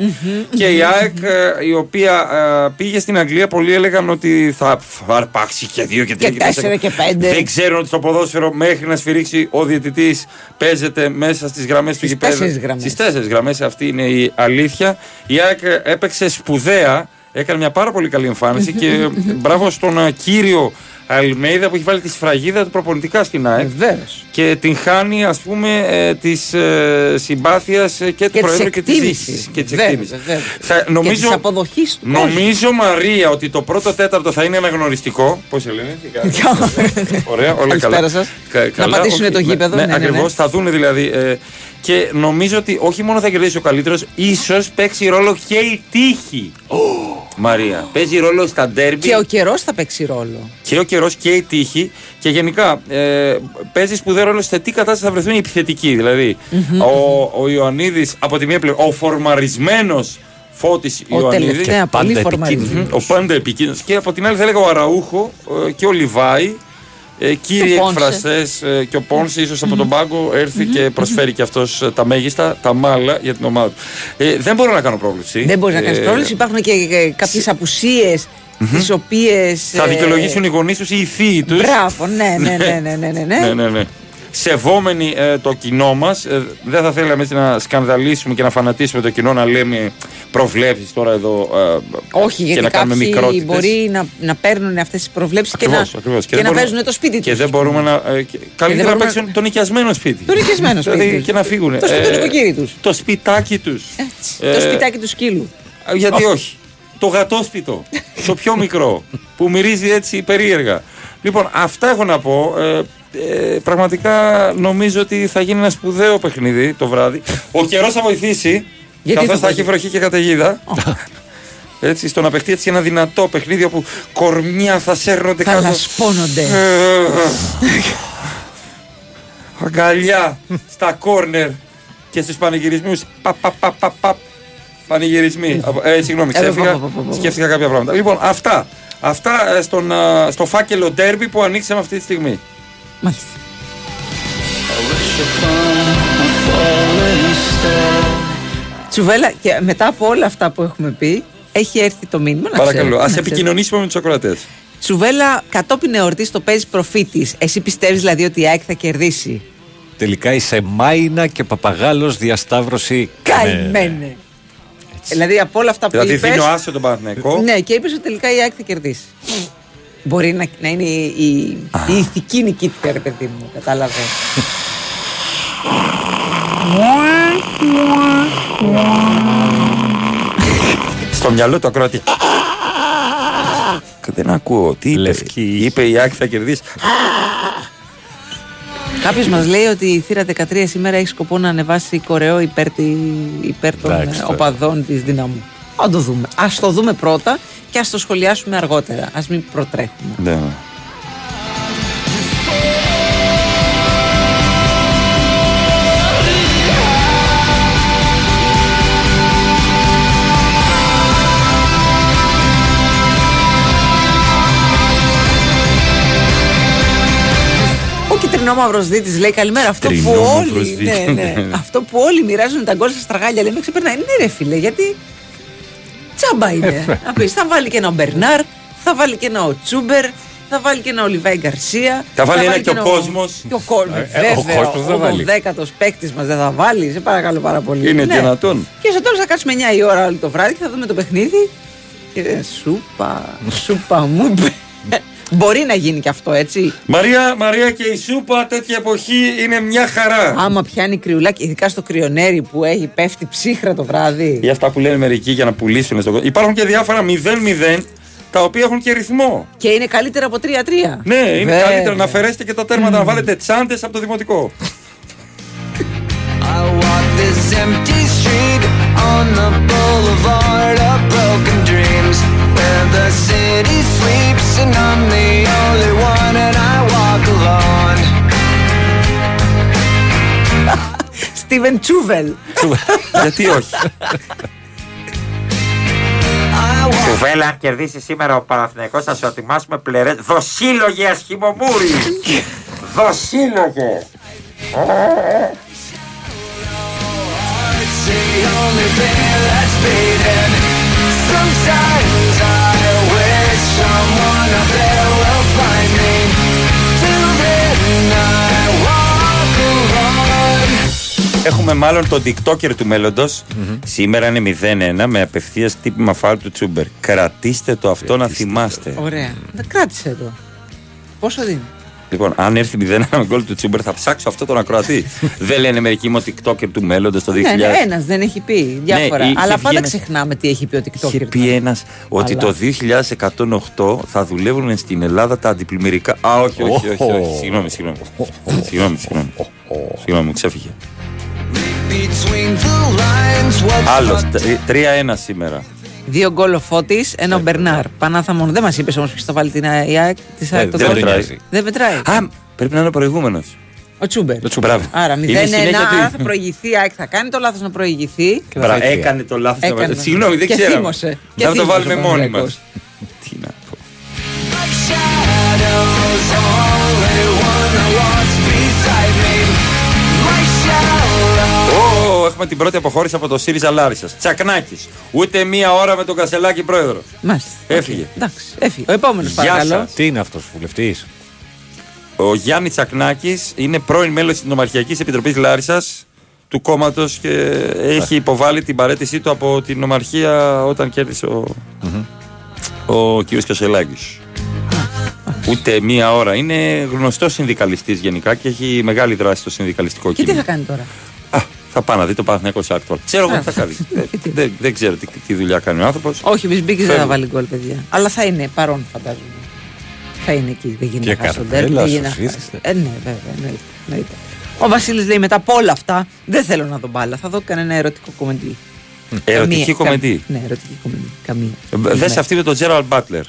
Speaker 1: και η ΑΕΚ, ε, η οποία ε, πήγε στην Αγγλία, πολλοί έλεγαν ότι θα, θα αρπάξει και δύο και τρία
Speaker 3: Και τέσσερα και πέντε.
Speaker 1: Δεν ξέρουν ότι στο ποδόσφαιρο μέχρι να σφυρίξει ο διαιτητής παίζεται μέσα στις γραμμές του
Speaker 3: Στις
Speaker 1: γηπέδου.
Speaker 3: τέσσερις γραμμές.
Speaker 1: Στις τέσσερις γραμμές, αυτή είναι η αλήθεια. Η ΑΕΚ έπαιξε σπουδαία, έκανε μια πάρα πολύ καλή εμφάνιση και μπράβο στον α, κύριο Αλμέιδα που έχει βάλει τη σφραγίδα του προπονητικά στην ΑΕΚ. Και την χάνει, ας πούμε, ε, της ε, συμπάθειας και του
Speaker 3: Και της
Speaker 1: Προέδρου και της
Speaker 3: εκτίμησης.
Speaker 1: διοίκηση. Και της
Speaker 3: Βέβαια,
Speaker 1: εκτίμησης.
Speaker 3: βέβαια.
Speaker 1: Θα-
Speaker 3: Και
Speaker 1: Νομίζω,
Speaker 3: της αποδοχής του κόσμου.
Speaker 1: νομίζω, Μαρία, ότι το πρώτο τέταρτο θα είναι αναγνωριστικό. Πώς σε λένε, τι κάνετε; Ωραία, όλα
Speaker 3: Καλησπέρα
Speaker 1: καλά.
Speaker 3: σας.
Speaker 1: Κα-
Speaker 3: Να
Speaker 1: καλά,
Speaker 3: πατήσουνε
Speaker 1: όχι,
Speaker 3: το γήπεδο,
Speaker 1: Ναι,
Speaker 3: ναι, ναι, ναι.
Speaker 1: ακριβώς, θα δουν δηλαδή. ε, και νομίζω ότι όχι μόνο θα κερδίσει ο καλύτερος, ίσως παίξει ρόλο και η τύχη. Μαρία. Παίζει ρόλο στα ντέρμπι
Speaker 3: Και ο καιρός θα παίξει ρόλο.
Speaker 1: και ο καιρός και η τύχη. Και γενικά ε, παίζει σπουδαίο ρόλο σε τι κατάσταση θα βρεθούν οι επιθετικοί. Δηλαδή, ο, ο Ιωαννίδης από τη μία πλευρά, ο φορμαρισμένος Φώτης
Speaker 3: Ο
Speaker 1: Ιωαννίδη.
Speaker 3: τελευταία πολύ φορμαρισμένος.
Speaker 1: Ο πάντα επικίνδυνος. Και από την άλλη θα έλεγα ο Αραούχο ε, και ο Λιβάη. Ε, κύριοι
Speaker 3: Και ο Πόνσε.
Speaker 1: εκφραστές ε, και ο Πόνσε, ίσως από τον πάγκο, έρθει και προσφέρει και αυτός τα μέγιστα, τα μάλα για την ομάδα του. Ε, δεν μπορώ να κάνω πρόβλεψη.
Speaker 3: Δεν μπορείς να κάνεις
Speaker 1: Ε,
Speaker 3: πρόβληση. Υπάρχουν και κάποιες απουσίες τις οποίες.
Speaker 1: Θα δικαιολογήσουν οι γονείς τους ή οι θείοι του.
Speaker 3: Μπράβο, ναι, ναι, ναι, ναι, ναι, ναι, ναι.
Speaker 1: ναι, ναι, ναι. Σεβόμενοι ε, το κοινό μας, δεν θα θέλαμε έτσι να σκανδαλίσουμε και να φανατίσουμε το κοινό να λέμε προβλέψεις τώρα εδώ. ε,
Speaker 3: Όχι,
Speaker 1: και
Speaker 3: γιατί
Speaker 1: να κάνουμε
Speaker 3: κάποιοι
Speaker 1: μικρότητες.
Speaker 3: μπορεί να, να παίρνουν αυτές τις προβλέψεις και να,
Speaker 1: Ακριβώς, ακριβώς.
Speaker 3: και
Speaker 1: δεν
Speaker 3: να
Speaker 1: μπορούμε-
Speaker 3: παίζουν το σπίτι τους.
Speaker 1: Και δεν μπορούμε να. ε, και- καλύτερα να
Speaker 3: μπορούμε
Speaker 1: παίξουν το νοικιασμένο σπίτι.
Speaker 3: Το νοικιασμένο σπίτι
Speaker 1: Δηλαδή
Speaker 3: τους.
Speaker 1: και να φύγουν.
Speaker 3: Το σπίτι του νοικοκύρη τους.
Speaker 1: Το σπιτάκι τους.
Speaker 3: Το σπιτάκι του σκύλου.
Speaker 1: Γιατί όχι. Το γατόσπιτο. το πιο μικρό. Που μυρίζει έτσι περίεργα. Λοιπόν, αυτά έχω να πω. Ε, ε, πραγματικά νομίζω ότι θα γίνει ένα σπουδαίο παιχνίδι το βράδυ. Ο καιρός θα βοηθήσει.
Speaker 3: Γιατί
Speaker 1: Καθώς
Speaker 3: θα
Speaker 1: θα έχει
Speaker 3: βοηθήσει;
Speaker 1: βροχή και καταιγίδα. Έτσι, στο να παιχτεί έτσι ένα δυνατό παιχνίδι όπου κορμιά θα σέρνονται
Speaker 3: Θα
Speaker 1: κάτω.
Speaker 3: λασπώνονται.
Speaker 1: Ε, Αγκαλιά στα κόρνερ και στους πανηγυρισμούς. Πα, πα, πα, πα, πα. Πανηγυρισμοί. Από- Ε, συγγνώμη,
Speaker 3: Ε,
Speaker 1: ξέφυγα.
Speaker 3: πα, πα, πα, πα, πα.
Speaker 1: Σκέφτηκα κάποια πράγματα. Λοιπόν, αυτά. Αυτά ε, στον, α, στο φάκελο ντέρμπι που ανοίξαμε αυτή τη στιγμή.
Speaker 3: Μάλιστα. Τσουβέλα, και μετά από όλα αυτά που έχουμε πει, έχει έρθει το μήνυμα. να
Speaker 1: Παρακαλώ,
Speaker 3: ξέρετε,
Speaker 1: ας
Speaker 3: να ξέρετε.
Speaker 1: επικοινωνήσουμε με τους ακροατές.
Speaker 3: Τσουβέλα, κατόπιν εορτής το παίζεις προφήτη. Εσύ πιστεύεις δηλαδή ότι η ΑΕΚ θα κερδίσει;
Speaker 2: Τελικά είσαι Μάινα και Παπαγάλος διασταύρωση.
Speaker 3: Καημένε. Δηλαδή από όλα αυτά που
Speaker 1: Δηλαδή
Speaker 3: είπες,
Speaker 1: δίνω άσο τον Παναθηναϊκό.
Speaker 3: Ναι, και είπες ότι τελικά η ΑΕΚ θα κερδίσει. Μπορεί να, να είναι η, η, η ηθική νικήτρια, ρε παιδί μου. Κατάλαβες.
Speaker 1: Στο μυαλό του ακροατή. Δεν ακούω. Τι είπε; Είπε η Άκη θα κερδίσει.
Speaker 3: Κάποιος μας λέει ότι η θύρα 13 σήμερα έχει σκοπό να ανεβάσει κορεό υπέρ, τη, υπέρ των
Speaker 1: Εντάξει,
Speaker 3: ε,
Speaker 1: τώρα.
Speaker 3: οπαδών της δύναμου. Α το δούμε. Α το δούμε πρώτα και ας το σχολιάσουμε αργότερα. Α μην προτρέχουμε.
Speaker 1: Ναι.
Speaker 3: Ο κυτρινόμαυρος δίτης λέει καλημέρα. Αυτό που
Speaker 1: Κυτρινόμαυρος
Speaker 3: όλοι.
Speaker 1: δίτης.
Speaker 3: ναι, ναι. Αυτό που όλοι μοιράζουν τα γκολ στα στραγάλια. Λέμε ξεπερνάει. Ναι, ρε φίλε, γιατί. Τσάμπα
Speaker 1: Ε,
Speaker 3: είναι. Να πεις, θα βάλει και ένα ο Μπερνάρ, θα βάλει και ένα ο Τσούμπερ, θα βάλει και ένα ο Λιβάη Γκαρσία.
Speaker 1: Θα βάλει ένα και ο κόσμος.
Speaker 3: Και ο κόσμο.
Speaker 1: Ε, ε, ο
Speaker 3: Βέβαια.
Speaker 1: κόσμος δεν
Speaker 3: Ο
Speaker 1: βάλει.
Speaker 3: δέκατο παίκτης μας δεν θα βάλει. Σε παρακαλώ πάρα πολύ.
Speaker 1: Είναι
Speaker 3: Ναι.
Speaker 1: δυνατόν.
Speaker 3: Και στο τέλο θα κάτσουμε 9 η ώρα όλη το βράδυ και θα δούμε το παιχνίδι. Και ε, σούπα, σούπα μου. Μπορεί να γίνει και αυτό, έτσι;
Speaker 1: Μαρία, Μαρία και η Σούπα τέτοια εποχή είναι μια χαρά.
Speaker 3: Άμα πιάνει κρυουλάκι, ειδικά στο κρυονέρι που έχει πέφτει ψύχρα το βράδυ.
Speaker 1: Ή αυτά που λένε μερικοί για να πουλήσουν στον κόσμο. Υπάρχουν και διάφορα 0-0 τα οποία έχουν και ρυθμό.
Speaker 3: Και είναι καλύτερα από 3-3.
Speaker 1: Ναι, είναι
Speaker 3: Βέβαια.
Speaker 1: καλύτερα να αφαιρέσετε και τα τέρματα να βάλετε τσάντες από το δημοτικό.
Speaker 23: I walk this empty street on the boulevard of broken dreams where the city city sleeps and I'm the only one and I walk alone.
Speaker 3: Στίβεν Τσούβελ.
Speaker 1: Γιατί όχι; Κουβέλα, αν κερδίσει σήμερα ο Παναθηναϊκός θα σου ετοιμάσουμε πλερές. Δοσύλλογες ασχημομούρι! Δοσύλλογες!
Speaker 23: It's the only thing that's beating. Sometimes I wish someone up there will find me. Till then I walk alone.
Speaker 1: Έχουμε μάλλον τον TikToker του μέλλοντος. Σήμερα είναι 0-1 με απευθείας τύπημα φάουλ του Τσούμπερ. Κρατήστε το αυτό να θυμάστε.
Speaker 3: Ωραία. Δεν κράτησε το. Πόσο δίνει;
Speaker 1: Λοιπόν, αν έρθει 0-1 με γκολ του Τσούμπερ, θα ψάξω αυτό τον ακροατή. Δεν λένε μερικοί είμαι ο TikToker του μέλλοντος το 2000.
Speaker 3: Ναι, ναι, ένας δεν έχει πει. Διάφορα.
Speaker 1: Ναι, είχε
Speaker 3: Αλλά
Speaker 1: βγει
Speaker 3: πάντα
Speaker 1: ένας-
Speaker 3: ξεχνάμε τι έχει πει ο TikToker.
Speaker 1: Είχε πει ένας ότι
Speaker 3: Αλλά-
Speaker 1: το 2108 θα δουλεύουν στην Ελλάδα τα αντιπλημμυρικά. Α, όχι, όχι, όχι. όχι. Συγγνώμη, συγγνώμη. Συγγνώμη, συγγνώμη. Συγγνώμη, μου ξέφυγε.
Speaker 23: Between the lines, what's
Speaker 1: Άλλο,
Speaker 23: not
Speaker 1: 3-1 σήμερα.
Speaker 3: Δύο γκολ ο Φώτης, ένα ο Μπερνάρ. Πανάθα μόνο. Δεν μας είπες όμως ποιος θα βάλει την ΑΕΚ. της
Speaker 1: Ε,
Speaker 3: ΑΕΚ το
Speaker 1: δεν
Speaker 3: γκολ.
Speaker 1: μετράει.
Speaker 3: Δεν μετράει.
Speaker 1: Α, πρέπει να είναι ο προηγούμενος.
Speaker 3: Ο Τσούμπερ.
Speaker 1: Μπράβο.
Speaker 3: Άρα 0-1,
Speaker 1: Είναι η συνέχεια του-
Speaker 3: άρα θα προηγηθεί η ΑΕΚ. Θα κάνει το λάθος να προηγηθεί.
Speaker 1: Μπρα, έκανε το λάθος.
Speaker 3: Έκανε.
Speaker 1: Συγγνώμη, δεν
Speaker 3: Και
Speaker 1: ξέραμε.
Speaker 3: θύμωσε. Και
Speaker 1: Θα το
Speaker 3: θύμωσε
Speaker 1: βάλουμε
Speaker 3: ο
Speaker 1: μόνοι μας.
Speaker 3: Παναθηναϊκός.
Speaker 1: Τι να πω.
Speaker 23: Shadow.
Speaker 1: Ω, έχουμε την πρώτη αποχώρηση από το ΣΥΡΙΖΑ Λάρισας. Τσακνάκης. Ούτε μία ώρα με τον Κασελάκη πρόεδρος.
Speaker 3: Μάλιστα.
Speaker 1: Έφυγε.
Speaker 3: Εντάξει, έφυγε. Ο επόμενος
Speaker 1: Γεια
Speaker 3: παρακαλώ.
Speaker 1: σας.
Speaker 2: Τι είναι αυτός, βουλευτής;
Speaker 1: Ο Γιάννης Τσακνάκης είναι πρώην μέλος της Νομαρχιακής Επιτροπής Λάρισας του κόμματος και έχει υποβάλει την παρέτησή του από την Νομαρχία όταν κέρδισε ο, ο κ. Κασελάκης. Ούτε μία ώρα. Είναι γνωστός συνδικαλιστής γενικά και έχει μεγάλη δράση στο συνδικαλιστικό
Speaker 3: Και τι
Speaker 1: κίνημα.
Speaker 3: θα κάνει τώρα;
Speaker 1: Θα πάει να δει το Παναθηναϊκό Σάκτορ. Ξέρω εγώ τι θα κάνει. Δεν- δεν, δεν ξέρω τι, τι δουλειά κάνει ο άνθρωπος.
Speaker 3: Όχι, ο Μπισμπίκη δεν θα
Speaker 1: Φεύγω.
Speaker 3: βάλει γκολ, παιδιά. Αλλά θα είναι παρόν, φαντάζομαι. Θα είναι εκεί. Δεν γίνεται
Speaker 2: Και
Speaker 3: να χάσει τον
Speaker 2: καρδέλα,
Speaker 3: τέρμι. Δεν γίνεται να
Speaker 2: σωσίστε.
Speaker 3: χάσει. Ε, ναι, βέβαια. Εννοείται. εννοείται. Ο Βασίλης λέει μετά από όλα αυτά δεν θέλω να δω μπάλα. Θα δω κανένα ερωτικό κομμεντή.
Speaker 1: Ερωτική
Speaker 3: Καμία.
Speaker 1: κομμεντή.
Speaker 3: Κα- Ναι, ερωτική κομμεντή. Καμία.
Speaker 1: Δες
Speaker 3: Ναι.
Speaker 1: αυτή με τον Τζέραλ Μπάτλερ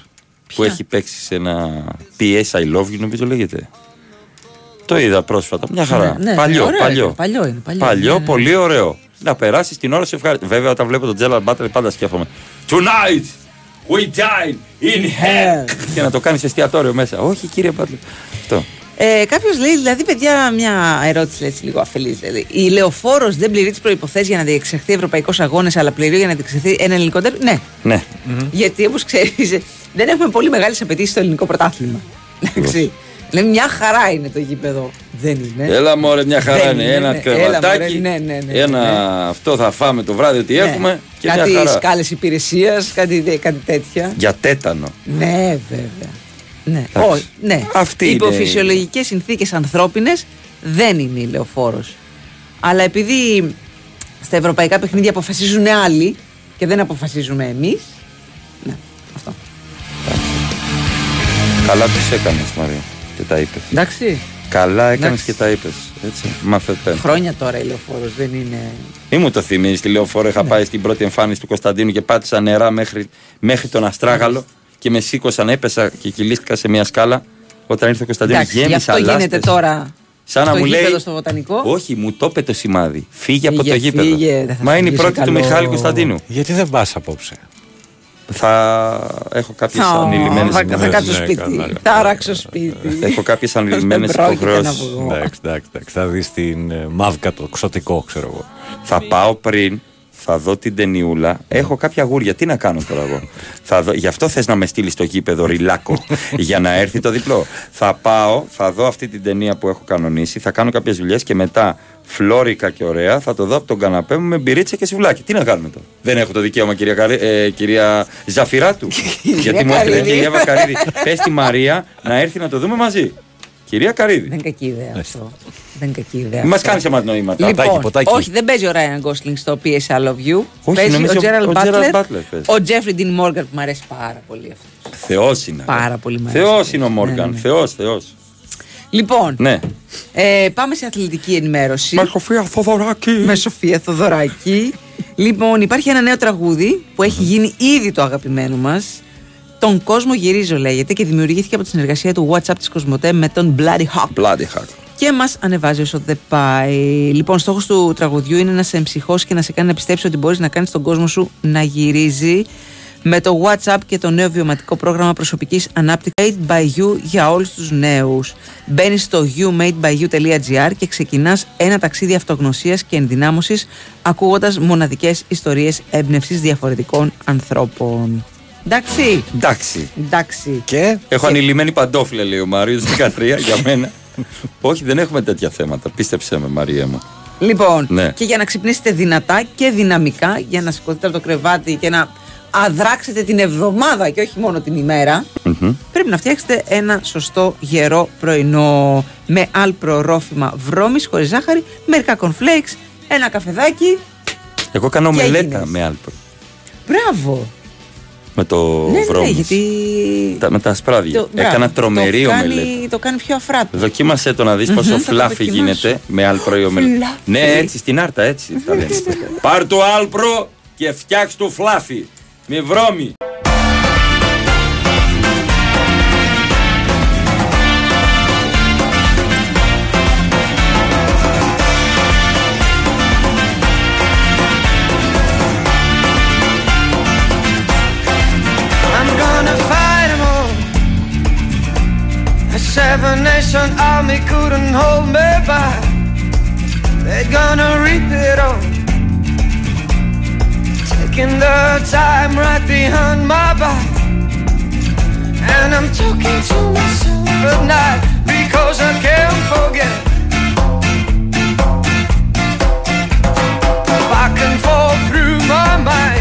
Speaker 1: που έχει παίξει σε ένα PS I love you, νομίζω λέγεται. Το είδα πρόσφατα. Μια χαρά.
Speaker 3: Ναι, ναι,
Speaker 1: παλιό,
Speaker 3: ωραίο
Speaker 1: παλιό.
Speaker 3: είναι, παλιό είναι, παλιό. Ναι, ναι.
Speaker 1: πολύ ωραίο. Να περάσεις την ώρα σου ευχαριστώ. Βέβαια, όταν βλέπω τον Τζέραλ Μπάτλερ πάντα σκέφτομαι. Tonight we dine in hell. Και να το κάνεις σε εστιατόριο μέσα. Όχι, κύριε Μπάτλερ. Αυτό.
Speaker 3: Ε, Κάποιος λέει, δηλαδή, παιδιά, μια ερώτηση λέει, έτσι, λίγο αφελής. Δηλαδή. Η λεωφόρος δεν πληρεί τις προποθέσει για να διεξαχθεί ευρωπαϊκός αγώνες, αλλά πληρεί για να διεξαχθεί ένα ελληνικό τέρμι. Ναι,
Speaker 1: Ναι.
Speaker 3: γιατί όπως ξέρεις, δεν έχουμε πολύ μεγάλες απαιτήσεις στο ελληνικό πρωτάθλημα. Εντάξει. Λέει μια χαρά είναι το γήπεδο. Δεν είναι.
Speaker 1: Έλα μωρέ μια χαρά
Speaker 3: Δεν
Speaker 1: είναι.
Speaker 3: είναι,
Speaker 1: Ένα
Speaker 3: ναι. Έλα,
Speaker 1: κρεβατάκι.
Speaker 3: μωρέ, ναι, ναι, ναι,
Speaker 1: Ένα
Speaker 3: ναι.
Speaker 1: αυτό θα φάμε το βράδυ ότι
Speaker 3: Ναι.
Speaker 1: έχουμε και
Speaker 3: κάτι
Speaker 1: μια χαρά.
Speaker 3: σκάλες υπηρεσίας, κάτι, κάτι τέτοια.
Speaker 1: Για τέτανο.
Speaker 3: Ναι, βέβαια. Ναι,
Speaker 1: Εντάξει.
Speaker 3: Όχι, ναι.
Speaker 1: Αυτή
Speaker 3: Υπό
Speaker 1: είναι η-
Speaker 3: φυσιολογικές συνθήκες ανθρώπινες δεν είναι η λεωφόρος. Αλλά επειδή στα ευρωπαϊκά παιχνίδια αποφασίζουν άλλοι και δεν αποφασίζουμε εμείς. Ναι, αυτό.
Speaker 1: Καλά του έκανες, Μαρία. Και τα είπες.
Speaker 3: Εντάξει.
Speaker 1: Καλά έκανες
Speaker 3: Εντάξει.
Speaker 1: και τα είπες. Έτσι. Μαθετε.
Speaker 3: Χρόνια τώρα η λεωφόρος δεν είναι.
Speaker 1: Μη μου το θυμίζεις. Τη λεωφόρο
Speaker 3: Ναι.
Speaker 1: είχα πάει στην πρώτη εμφάνιση του Κωνσταντίνου και πάτησα νερά μέχρι, μέχρι τον Αστράγαλο και με σήκωσαν, έπεσα και κυλίστηκα σε μια σκάλα. Όταν ήρθε ο Κωνσταντίνο,
Speaker 3: Εντάξει, γι'
Speaker 1: γέμισα
Speaker 3: αυτό γίνεται
Speaker 1: λάστες.
Speaker 3: τώρα.
Speaker 1: Σαν να
Speaker 3: στο
Speaker 1: μου λέει.
Speaker 3: γήπεδο στο βοτανικό.
Speaker 1: Όχι, μου το είπε το σημάδι. Φύγε από
Speaker 3: Φύγε,
Speaker 1: το γήπεδο.
Speaker 3: φύγε, δεν θα
Speaker 1: Μα είναι η
Speaker 3: φύγεις
Speaker 1: πρώτη του
Speaker 3: καλό.
Speaker 1: Μιχάλη Κωνσταντίνου.
Speaker 2: Γιατί δεν πας απόψε;
Speaker 1: Θα έχω κάποιες
Speaker 3: Θα,
Speaker 1: ανηλυμένες
Speaker 3: θα, θα κάτσω
Speaker 2: Ναι,
Speaker 3: σπίτι.
Speaker 2: καλά.
Speaker 3: Θα αράξω σπίτι.
Speaker 1: Έχω κάποιες ανηλυμένες
Speaker 3: Δεν πρόκειται να
Speaker 1: υποχρεώσεις.
Speaker 3: βγω.
Speaker 2: Εντάξει, εντάξει, εντάξει. Θα δεις την ε, μαύκα το ξωτικό, ξέρω εγώ.
Speaker 1: Θα πάω πριν, θα δω την ταινιούλα. Έχω κάποια γούρια. Τι να κάνω τώρα εγώ; θα δω, γι' αυτό θες να με στείλεις στο γήπεδο ριλάκο για να έρθει το διπλό. Θα πάω, θα δω αυτή την ταινία που έχω κανονίσει, θα κάνω κάποιες δουλειές και μετά φλόρικα και ωραία θα το δω από τον καναπέ μου με μπυρίτσα και σουβλάκι. Τι να κάνουμε τώρα; Δεν έχω το δικαίωμα, κυρία, Καρύ, ε, κυρία Ζαφυράτου. Γιατί μου έφυγε
Speaker 3: Καρύδη.
Speaker 1: και η Εύα Καρύδη. Πες στη Μαρία να έρθει να το δούμε μαζί. Κυρία Καρύδη.
Speaker 3: Δεν είναι κακή ιδέα αυτό. Δεν είναι κακή ιδέα.
Speaker 1: Μας
Speaker 3: αυτό.
Speaker 1: κάνεις εμάς νοήματα.
Speaker 3: Λοιπόν, όχι, δεν παίζει ο Ryan Gosling στο PS I Love You.
Speaker 1: Όχι,
Speaker 3: παίζει
Speaker 1: νομίζω
Speaker 3: ο Gerald
Speaker 1: ο Gerald
Speaker 3: Butler.
Speaker 1: Butler παίζει.
Speaker 3: Ο Jeffrey Dean Morgan που μου αρέσει πάρα πολύ αυτός.
Speaker 1: Θεός είναι.
Speaker 3: Πάρα πολύ μ' αρέσει.
Speaker 1: Θεός είναι ο
Speaker 3: Ναι,
Speaker 1: Μόργαν.
Speaker 3: ναι.
Speaker 1: Θεός, Θεός.
Speaker 3: Λοιπόν,
Speaker 1: Ναι.
Speaker 3: ε, πάμε σε αθλητική ενημέρωση.
Speaker 1: Με Σοφία Θοδωράκη.
Speaker 3: Με Σοφία Θοδωράκη. λοιπόν, υπάρχει ένα νέο τραγούδι που έχει γίνει ήδη το αγαπημένο μας. Τον κόσμο γυρίζω λέγεται και δημιουργήθηκε από τη συνεργασία του WhatsApp της Κοσμοτέ με τον Bloody Hawk.
Speaker 1: Bloody Hawk.
Speaker 3: Και μας ανεβάζει όσο δεν πάει. Λοιπόν, στόχος του τραγουδιού είναι να σε εμψυχώσει και να σε κάνει να πιστέψεις ότι μπορείς να κάνεις τον κόσμο σου να γυρίζει με το WhatsApp και το νέο βιωματικό πρόγραμμα προσωπικής ανάπτυξης Made by You για όλους τους νέους. Μπαίνεις στο youmadebyou.gr και ξεκινάς ένα ταξίδι αυτογνωσίας και ενδυνάμωσης ακούγοντας μοναδικές ιστορίες έμπνευσης διαφορετικών ανθρώπων. Εντάξει.
Speaker 1: Εντάξει.
Speaker 3: Εντάξει.
Speaker 2: Και.
Speaker 1: Έχω ανηλυμένη παντόφλα, λέει ο Μάριος 13 για μένα. Όχι, δεν έχουμε τέτοια θέματα. Πίστεψέ με, Μαρία μου.
Speaker 3: Λοιπόν,
Speaker 1: Ναι.
Speaker 3: και για να ξυπνήσετε δυνατά και δυναμικά, για να σηκωθείτε από το κρεβάτι και να αδράξετε την εβδομάδα και όχι μόνο την ημέρα, πρέπει να φτιάξετε ένα σωστό γερό πρωινό με άλπρο ρόφημα βρώμης χωρίς ζάχαρη, μερικά κονφλέξ, ένα καφεδάκι.
Speaker 1: Εγώ κάνω
Speaker 3: Και
Speaker 1: μελέτα
Speaker 3: έγινες.
Speaker 1: με άλπρο.
Speaker 3: Μπράβο!
Speaker 1: Με το
Speaker 3: ναι,
Speaker 1: βρώμης.
Speaker 3: ναι, γιατί.
Speaker 1: Τα- με τα ασπράδια.
Speaker 3: το- μπράβο,
Speaker 1: Έκανα τρομερή
Speaker 3: το
Speaker 1: ομελέτα.
Speaker 3: κάνει, το κάνει πιο αφράτο.
Speaker 1: Δοκίμασέ το να δεις
Speaker 3: Μμμ,
Speaker 1: πόσο
Speaker 3: θα το
Speaker 1: φλάφι
Speaker 3: δοκιμάσω.
Speaker 1: γίνεται με άλπρο η ομελέτα.
Speaker 3: Φλάφι.
Speaker 1: Ναι, έτσι στην άρτα, έτσι. τα λένε. Πάρ το άλπρο και φτιάξ το φλάφι. Με βρώμη.
Speaker 23: Seven nation army couldn't hold me back. They're gonna reap it all. Taking the time right behind my back. And I'm talking to myself at night because I can't forget. Back and forth through my mind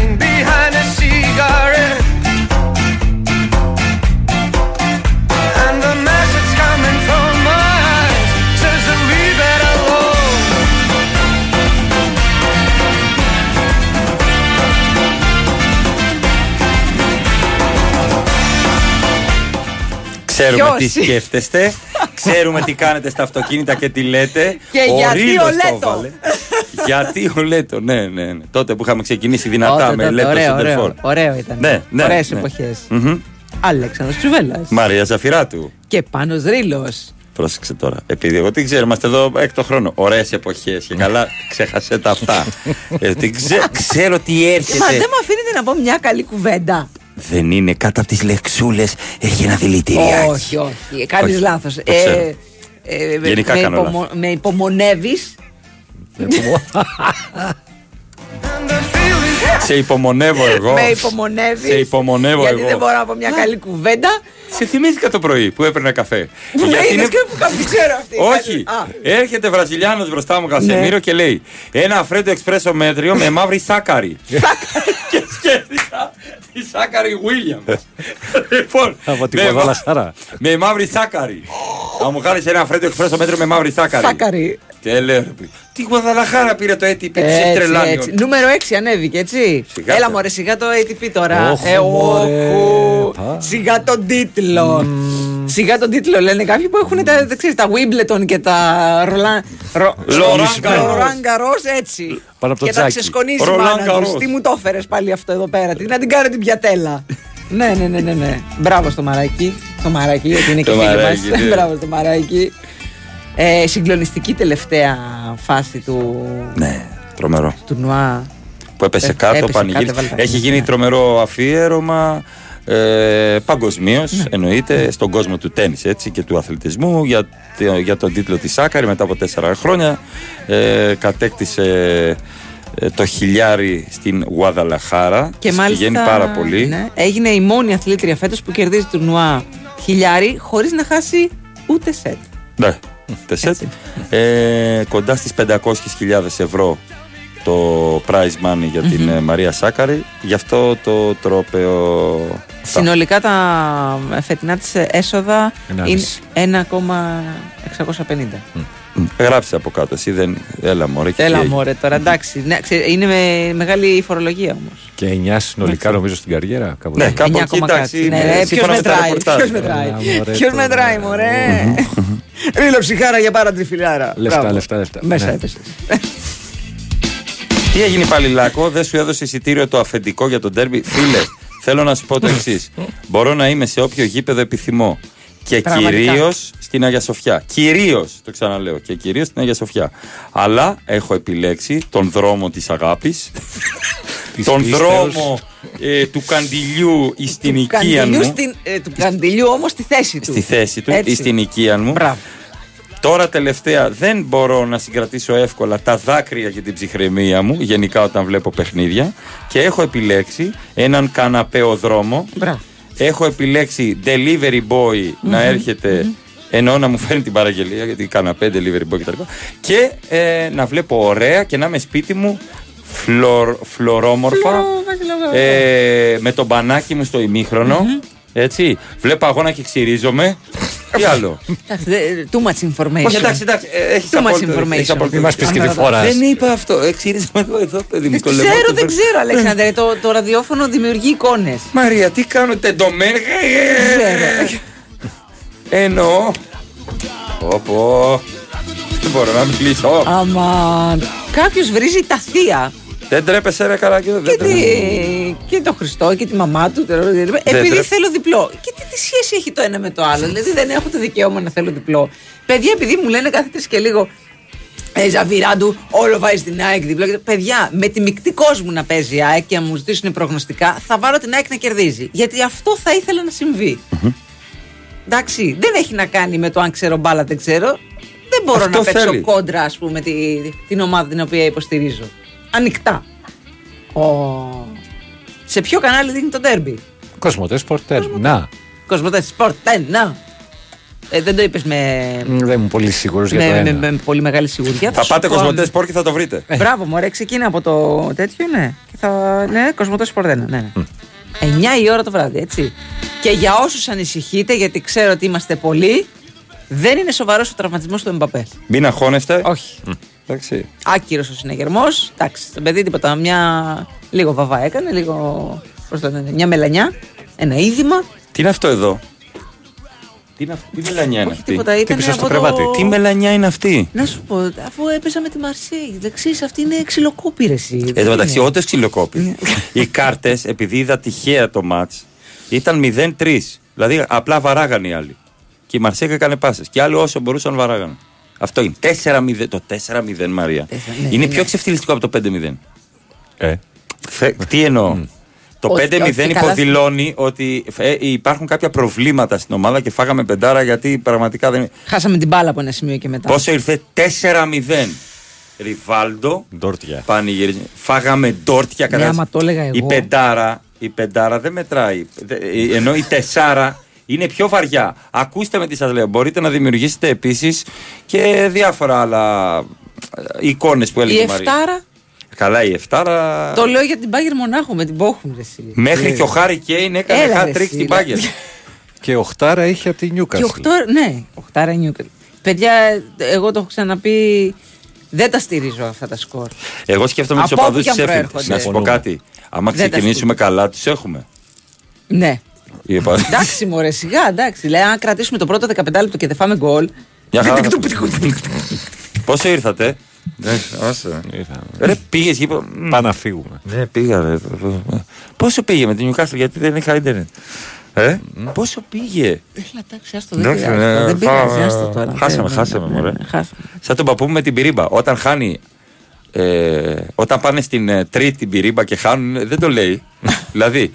Speaker 1: Ξέρουμε
Speaker 3: Ποιος;
Speaker 1: τι σκέφτεστε. Ξέρουμε τι κάνετε στα αυτοκίνητα και τι λέτε.
Speaker 3: Και γιατί
Speaker 1: Ρήλος
Speaker 3: ο
Speaker 1: το
Speaker 3: Λέτο.
Speaker 1: έβαλε. γιατί ο Λέτο, ναι, ναι, ναι. Τότε που είχαμε ξεκινήσει δυνατά
Speaker 3: Τότε,
Speaker 1: με
Speaker 3: τότε,
Speaker 1: Λέτος
Speaker 3: ωραίο,
Speaker 1: Σεντερφόρ.
Speaker 3: ωραίο, ωραίο ήταν.
Speaker 1: Ναι, ναι,
Speaker 3: Ωραίες
Speaker 1: ναι.
Speaker 3: εποχές.
Speaker 1: Μμμ.
Speaker 3: Αλέξανδρος Τσουβέλλας.
Speaker 1: Μαρία Ζαφυράτου.
Speaker 3: Και Πάνος Ρήλος.
Speaker 1: Πρόσεξε τώρα. Επειδή εγώ την ξέρω, είμαστε εδώ έκτο χρόνο. Ωραίες εποχές και καλά, ξέχασε τα αυτά. ε, την ξέ- ξέρω τι έρχεται.
Speaker 3: Μα δεν μου αφήνετε να πω μια καλή κουβέντα.
Speaker 1: Δεν είναι κάτω από τις λεξούλες, έχει ένα δηλητηριάκι.
Speaker 3: Όχι, όχι. Κάνεις
Speaker 1: Όχι,
Speaker 3: λάθος.
Speaker 1: το ξέρω. Γενικά
Speaker 3: με,
Speaker 1: κάνω λάθος.
Speaker 3: με υπομονεύεις.
Speaker 1: Σε υπομονεύω εγώ.
Speaker 3: με υπομονεύεις.
Speaker 1: Σε υπομονεύω
Speaker 3: γιατί
Speaker 1: εγώ.
Speaker 3: δεν μπορώ να πω μια καλή κουβέντα.
Speaker 1: Σε θυμήθηκα το πρωί που έπαιρνα καφέ.
Speaker 3: Μου
Speaker 1: Γιατί
Speaker 3: λέει
Speaker 1: είναι-
Speaker 3: και που κάποιοι ξέρω αυτή.
Speaker 1: Όχι.
Speaker 3: Α,
Speaker 1: Έρχεται Βραζιλιάνος μπροστά μου, Κασεμίρο,
Speaker 3: Ναι.
Speaker 1: και λέει Ένα αφρέντο εξπρέσο μέτριο με μαύρη σάκαρη. και σκέφτηκα τη σάκαρη Βίλιαμ. λοιπόν,
Speaker 2: Από την
Speaker 1: με
Speaker 2: Ποδόλα
Speaker 1: μα-
Speaker 2: Σάρα.
Speaker 1: με μαύρη σάκαρη. Θα μου κάνει ένα αφρέντο εξπρέσο μέτριο με μαύρη σάκαρη.
Speaker 3: Σάκαρη.
Speaker 1: Και λέω, ρε, τι Γουαδαλαχάρα πήρε το ATP, τη έχει
Speaker 3: Έτσι,
Speaker 1: τρελάνει.
Speaker 3: έτσι.
Speaker 1: ο-
Speaker 3: Νούμερο 6 ανέβηκε, έτσι.
Speaker 1: Σιγά
Speaker 3: Έλα
Speaker 1: το.
Speaker 3: μωρέ, σιγά το ATP τώρα.
Speaker 2: Όχ,
Speaker 3: Ε,
Speaker 2: μωρέ.
Speaker 3: όχου. Σιγά τον τίτλο. Σιγά τον τίτλο λένε κάποιοι που έχουν τα, δεν ξέρεις, τα Wimbledon και τα Ρολάν
Speaker 1: Laurent Garros.
Speaker 3: Ρολάν Γκαρός έτσι.
Speaker 2: Πάνω από το
Speaker 3: και τα
Speaker 2: τζάκι.
Speaker 3: ξεσκονίζει η
Speaker 1: Roland
Speaker 3: μάνα τους.
Speaker 1: Garros.
Speaker 3: Τι μου το έφερες πάλι αυτό εδώ πέρα. Τι να την κάνω την πιατέλα. ναι, ναι, ναι, ναι, ναι. Μπράβο στο μαράκι. Το μαράκι, γιατί είναι και
Speaker 1: Το
Speaker 3: φίλοι
Speaker 1: μαράκι,
Speaker 3: μας.
Speaker 1: ναι.
Speaker 3: Μπράβο στο μαράκι. Ε, συγκλονιστική τελευταία φάση του
Speaker 1: Ναι, τρομερό.
Speaker 3: τουρνουά.
Speaker 1: Που έπεσε
Speaker 3: Έπεσε
Speaker 1: κάτω,
Speaker 3: κάτω,
Speaker 1: πανηγύρισε.
Speaker 3: έβαλε τα
Speaker 1: Έχει
Speaker 3: χέρια.
Speaker 1: γίνει τρομερό αφιέρωμα ε, παγκοσμίως,
Speaker 3: Ναι.
Speaker 1: εννοείται, στον κόσμο του τέννις έτσι, και του αθλητισμού για, το- για τον τίτλο της Σάκαρη μετά από τέσσερα χρόνια. Ε, κατέκτησε ε, το χιλιάρι στην Γουαδαλαχάρα.
Speaker 3: Και
Speaker 1: Της
Speaker 3: μάλιστα
Speaker 1: πηγαίνει πάρα πολύ.
Speaker 3: ναι, έγινε η μόνη αθλήτρια φέτος που κερδίζει τουρνουά χιλιάρι χωρίς να χάσει ούτε σετ.
Speaker 1: Ναι, τεσέτ. Ε, κοντά στις 500.000 ευρώ το prize money για την ε, Μαρία Σάκαρη. Γι' αυτό το τρόπεο. Αυτά.
Speaker 3: Συνολικά τα φετινά της έσοδα
Speaker 1: Ένα
Speaker 3: είναι
Speaker 1: μισή.
Speaker 3: 1,650.
Speaker 1: Γράψτε από κάτω, εσύ δεν. Έλα, μωρέ. και τι
Speaker 3: Έλα
Speaker 1: έγινε.
Speaker 3: μωρέ τώρα εντάξει. Ναι, ξέρε, είναι με μεγάλη φορολογία όμως.
Speaker 2: Και 9 συνολικά νομίζω στην καριέρα. Κάπου
Speaker 1: Ναι,
Speaker 2: εκεί.
Speaker 1: κάπου
Speaker 3: 9
Speaker 1: εκεί,
Speaker 3: κόμμα
Speaker 1: εντάξει,
Speaker 3: κάτι. Ναι,
Speaker 1: είναι
Speaker 3: ρε, ποιος
Speaker 1: σύμφωνα με τα
Speaker 3: μετράει,
Speaker 1: ρεπορτάζ.
Speaker 3: ποιος μετράει.
Speaker 2: Έλα, μωρέ,
Speaker 3: Ποιος
Speaker 2: τώρα.
Speaker 3: μετράει μωρέ. Ρίλο ψυχάρα για πάρα τριφυλάρα.
Speaker 2: Λεφτά,
Speaker 3: Μπράβο.
Speaker 2: λεφτά, λεφτά.
Speaker 3: Μέσα
Speaker 2: Ναι.
Speaker 3: έπεσες.
Speaker 1: Τι έγινε πάλι Λάκο, δεν σου έδωσε εισιτήριο το αφεντικό για τον τέρμπι. Φίλε, Θέλω να σου πω το εξής. Μπορώ να είμαι σε όποιο γήπεδο επιθυμώ. Και
Speaker 3: Πραγματικά.
Speaker 1: κυρίως στην Αγία Σοφιά. Κυρίως, το ξαναλέω, και κυρίως στην Αγία Σοφιά. Αλλά έχω επιλέξει τον δρόμο της αγάπης, τον
Speaker 2: πίστεως.
Speaker 1: δρόμο ε, του καντιλιού εις την οικία
Speaker 3: Καντιλιού
Speaker 1: μου.
Speaker 3: στην, ε, του καντιλιού όμως στη θέση του.
Speaker 1: Στη θέση του,
Speaker 3: Έτσι.
Speaker 1: ή στην οικία μου.
Speaker 3: Μπράβο.
Speaker 1: Τώρα τελευταία δεν μπορώ να συγκρατήσω εύκολα τα δάκρυα και την ψυχραιμία μου, γενικά όταν βλέπω παιχνίδια. Και έχω επιλέξει έναν καναπέο δρόμο.
Speaker 3: Μπράβο.
Speaker 1: Έχω επιλέξει delivery boy να έρχεται ενώ να μου φέρνει την παραγγελία γιατί καναπέ, delivery boy κτλ. Και ε, να βλέπω ωραία και να είμαι σπίτι μου φλωρ, φλωρόμορφα ε, με το μπανάκι μου στο ημίχρονο. Έτσι. Βλέπω αγώνα και ξυρίζομαι. Τι άλλο.
Speaker 3: Εντάξει, δε- Too much information.
Speaker 1: Όχι, εντάξει, εντάξει. ε, Έχεις
Speaker 3: Too much
Speaker 1: απόλυτο- έχεις
Speaker 3: information.
Speaker 1: απόλυτο
Speaker 2: Μην μας πεις και τι
Speaker 3: Αν
Speaker 2: φοράς.
Speaker 1: Δεν είπα αυτό. Εξήριζαμε εδώ, εδώ, παιδί μου.
Speaker 3: Δεν
Speaker 1: στο
Speaker 3: ξέρω,
Speaker 1: λαιμό του
Speaker 3: δεν
Speaker 1: βρε-
Speaker 3: ξέρω, Αλέξανδρε. Το, το ραδιόφωνο δημιουργεί εικόνε.
Speaker 1: Μαρία, τι κάνω, τεντομέργα.
Speaker 3: ξέρω.
Speaker 1: Εννοώ. Όπω. Δεν μπορώ να μιλήσω.
Speaker 3: Αμάν. Κάποιο βρίζει τα θεία.
Speaker 1: Δεν τρέπεσαι, ρε καλά. Και δεν
Speaker 3: Και,
Speaker 1: τρέπεσαι.
Speaker 3: τη, και το Χριστό και τη μαμά του. τε- Επειδή
Speaker 1: τρέπ-
Speaker 3: θέλω διπλό. Και τι, τι σχέση έχει το ένα με το άλλο. Δηλαδή δεν έχω το δικαίωμα να θέλω διπλό. Παιδιά, επειδή μου λένε κάθε τρεις και λίγο. Ε, Ζαβιράντου, όλο βάζεις την ΑΕΚ διπλό. Και- Παιδιά, με τη μεικτή κόσμο να παίζει η ΑΕΚ και να μου ζητήσουν προγνωστικά, θα βάλω την ΑΕΚ να κερδίζει. Γιατί αυτό θα ήθελα να συμβεί. Εντάξει, δεν έχει να κάνει με το αν ξέρω μπάλα, δεν ξέρω. Δεν μπορώ
Speaker 1: Αυτό
Speaker 3: να παίξω
Speaker 1: θέλει.
Speaker 3: κόντρα, ας πούμε, τη, την ομάδα την οποία υποστηρίζω. Ανοιχτά. Ω. Σε ποιο κανάλι δείχνει το ντέρμπι.
Speaker 2: Κοσμοτές Πορτέρ. Να.
Speaker 3: Κοσμοτές Sport 10, να. Ε, δεν το είπες με,
Speaker 2: Μ, Δεν είμαι πολύ σίγουρος για το
Speaker 3: με, με,
Speaker 2: ένα.
Speaker 3: με πολύ μεγάλη σιγουριά.
Speaker 1: Θα
Speaker 3: σου
Speaker 1: πάτε
Speaker 3: πω,
Speaker 1: κοσμοτές σπορ και θα το βρείτε.
Speaker 3: Μπράβο, μωρέ, ξεκίνα από το τέτοιο, ναι. Και θα, ναι, Κοσμοτές Sport 1, ναι, ναι. 9 η ώρα το βράδυ, έτσι. Και για όσους ανησυχείτε, γιατί ξέρω ότι είμαστε πολλοί, δεν είναι σοβαρός ο τραυματισμός του Εμπαπέ.
Speaker 1: Μην αγχώνεστε.
Speaker 3: Όχι.
Speaker 1: Εντάξει.
Speaker 3: Άκυρος ο συναγερμός. Εντάξει, το παιδί τίποτα. Μια... Λίγο βαβά έκανε, λίγο. Πώς το λένε, μια μελανιά. Ένα είδημα.
Speaker 1: Τι είναι αυτό εδώ; Τι είναι αυτό, τι μελανιά είναι
Speaker 3: Όχι
Speaker 1: αυτή;
Speaker 3: τίποτα, ήταν
Speaker 2: πίσω στο
Speaker 3: από
Speaker 2: κρεβάτι;
Speaker 3: το...
Speaker 1: Τι μελανιά είναι αυτή;
Speaker 3: Να σου πω, αφού έπαιζα με τη Μαρσέη, δεξί, αυτή είναι ξυλοκόπηρε.
Speaker 1: Εν τω μεταξύ, όντως ξυλοκόπη. Οι κάρτες, επειδή είδα τυχαία το ματ, ήταν 0-3. Δηλαδή, απλά βαράγανε οι άλλοι. Και η Μαρσέκα έκανε πάσες. Και οι άλλοι όσο μπορούσαν βαράγανε. Αυτό είναι. 4-0. Το 4-0, Μαρία.
Speaker 3: ναι,
Speaker 1: είναι
Speaker 3: ναι.
Speaker 1: πιο ξεφτυλιστικό από το 5-0.
Speaker 2: Ε.
Speaker 1: Θε- τι εννοώ; Το
Speaker 3: Ότι-
Speaker 1: 5-0
Speaker 3: ότι καλά-
Speaker 1: υποδηλώνει ότι ε, υπάρχουν κάποια προβλήματα στην ομάδα και φάγαμε πεντάρα γιατί πραγματικά δεν.
Speaker 3: Χάσαμε την μπάλα από ένα σημείο και μετά.
Speaker 1: Πόσο ήρθε; 4-0. Ριβάλντο,
Speaker 2: Ντόρτια.
Speaker 1: πανηγυρισμό. Φάγαμε ντόρτια
Speaker 3: Ναι,
Speaker 1: κατά.
Speaker 3: άμα το έλεγα εγώ.
Speaker 1: Η πεντάρα, η πεντάρα δεν μετράει. Δε- ε, Ενώ η τεσσάρα είναι πιο βαριά. Ακούστε με τι σας λέω. Μπορείτε να δημιουργήσετε επίσης και διάφορα άλλα εικόνες που έλεγε
Speaker 3: Η
Speaker 1: η Μαρία.
Speaker 3: Εφτάρα,
Speaker 1: Καλά, η Εφτάρα.
Speaker 3: το λέω για την Μπάγκερ Μονάχου με την Πόχουμ. Ρε, εσύ.
Speaker 1: Μέχρι
Speaker 3: Ε,
Speaker 1: και ο Χάρη Κέιν έκανε
Speaker 3: Έλα, ρε,
Speaker 1: hat trick
Speaker 3: εσύ,
Speaker 1: στην
Speaker 3: δηλαδή.
Speaker 1: Μπάγκερ.
Speaker 2: Και οχτάρα είχε από τη
Speaker 3: Και
Speaker 2: Νιούκασλ.
Speaker 3: οχτώ, ναι, οχτάρα Νιούκελ. Παιδιά, εγώ το έχω ξαναπεί. Δεν τα στηρίζω αυτά τα σκορ.
Speaker 1: Εγώ σκέφτομαι τους
Speaker 3: Από όπου
Speaker 1: οπαδούς
Speaker 3: κι
Speaker 1: της
Speaker 3: αν
Speaker 1: Sheffield.
Speaker 3: προέρχονται.
Speaker 1: Να σου πω κάτι. Άμα
Speaker 3: Δεν τα
Speaker 1: ξεκινήσουμε καλά, τους έχουμε.
Speaker 3: Ναι.
Speaker 1: Οι οπαδοί.
Speaker 3: Εντάξει, μωρέ, σιγά, εντάξει. Λέει, αν κρατήσουμε το πρώτο 15 λεπτό και δεν φάμε γκολ.
Speaker 1: Μια χαρά. Πόσο ήρθατε; Ρε πήγες γύρω.
Speaker 2: Πάμε να φύγουμε.
Speaker 1: Ναι, πήγα. Ρε. Πόσο πήγε με την Newcastle, γιατί δεν είχα ίντερνετ; Ε, πόσο πήγε;
Speaker 3: Έλα, εντάξει, άστο, δεν
Speaker 1: Εντάξει,
Speaker 3: πειράζει.
Speaker 1: ναι,
Speaker 3: Δεν πειράζει,
Speaker 1: πάμε.
Speaker 3: άστο τώρα.
Speaker 1: Χάσαμε,
Speaker 3: Ναι, ναι,
Speaker 1: χάσαμε,
Speaker 3: ναι,
Speaker 1: μωρέ.
Speaker 3: ναι, χάσαμε.
Speaker 1: Σαν τον παππού μου με την πυρίμπα. Όταν χάνει. Ε, όταν πάνε στην ε, τρίτη πυρίμπα και χάνουν, δεν το λέει. δηλαδή,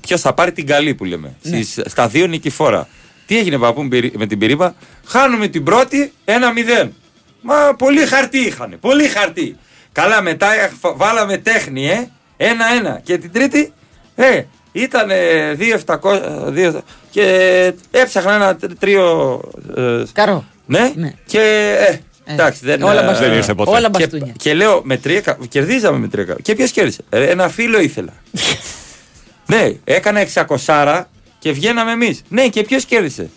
Speaker 1: ποιος θα πάρει την καλή που λέμε.
Speaker 3: Ναι.
Speaker 1: Στις- στα δύο νικηφόρα. Τι έγινε παππού μου πυρί- με την πυρίμπα. Χάνουμε την πρώτη 1-0. Μα πολύ χαρτί είχαν. Πολύ χαρτί. Καλά, μετά ε, φα- βάλαμε τέχνη, ε. 1-1. Και την τρίτη, ε, ήταν 2-700. δύο- και έψαχνα ένα τρ- τρίο. ε,
Speaker 3: Καρό.
Speaker 1: ναι. Και. Ε, εντάξει, δεν,
Speaker 3: όλα
Speaker 1: ε,
Speaker 3: μπαστούνια.
Speaker 2: δεν ήρθε ποτέ.
Speaker 3: Όλα
Speaker 1: και,
Speaker 3: μπαστούνια.
Speaker 1: και λέω με τρία. κα- Κερδίζαμε με τρία. κα- Και ποιος κέρδισε; Ε, ένα φίλο ήθελα. ναι, έκανα 600 και βγαίναμε εμείς. Ναι, και ποιος κέρδισε;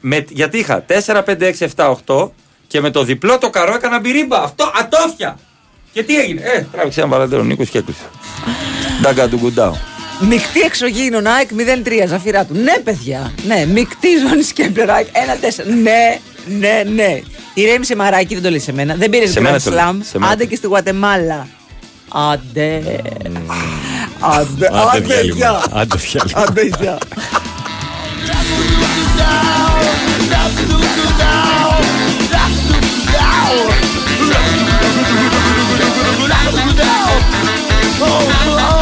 Speaker 1: Με, γιατί είχα 4, 5, 6, 7, 8 και με το διπλό το καρό έκανα μπυρίμπα. Αυτό ατόφια. Και τι έγινε; Ε, τράβηξε ένα παραδέρο Νίκος και έκλεισε. Ντάγκα του κουντάου.
Speaker 3: Μεικτή εξωγήινων ΑΕΚ 0-3, ζαφυρά του. Ναι, παιδιά. Ναι, μεικτή ζώνη Κέμπλερ ΑΕΚ 1-4. Ναι, ναι, ναι. Ηρέμησε μαράκι, δεν το λέει σε μένα. Δεν πήρες
Speaker 1: Σε
Speaker 3: Grand
Speaker 1: μένα το λέει,
Speaker 3: Slam.
Speaker 1: σε μένα
Speaker 3: Άντε
Speaker 1: το
Speaker 3: και στη Γουατεμάλα. Άντε. Άντε,
Speaker 2: άντε,
Speaker 3: άντε, πια.
Speaker 2: Άντε, πια.
Speaker 3: Άντε, πια. Oh, oh.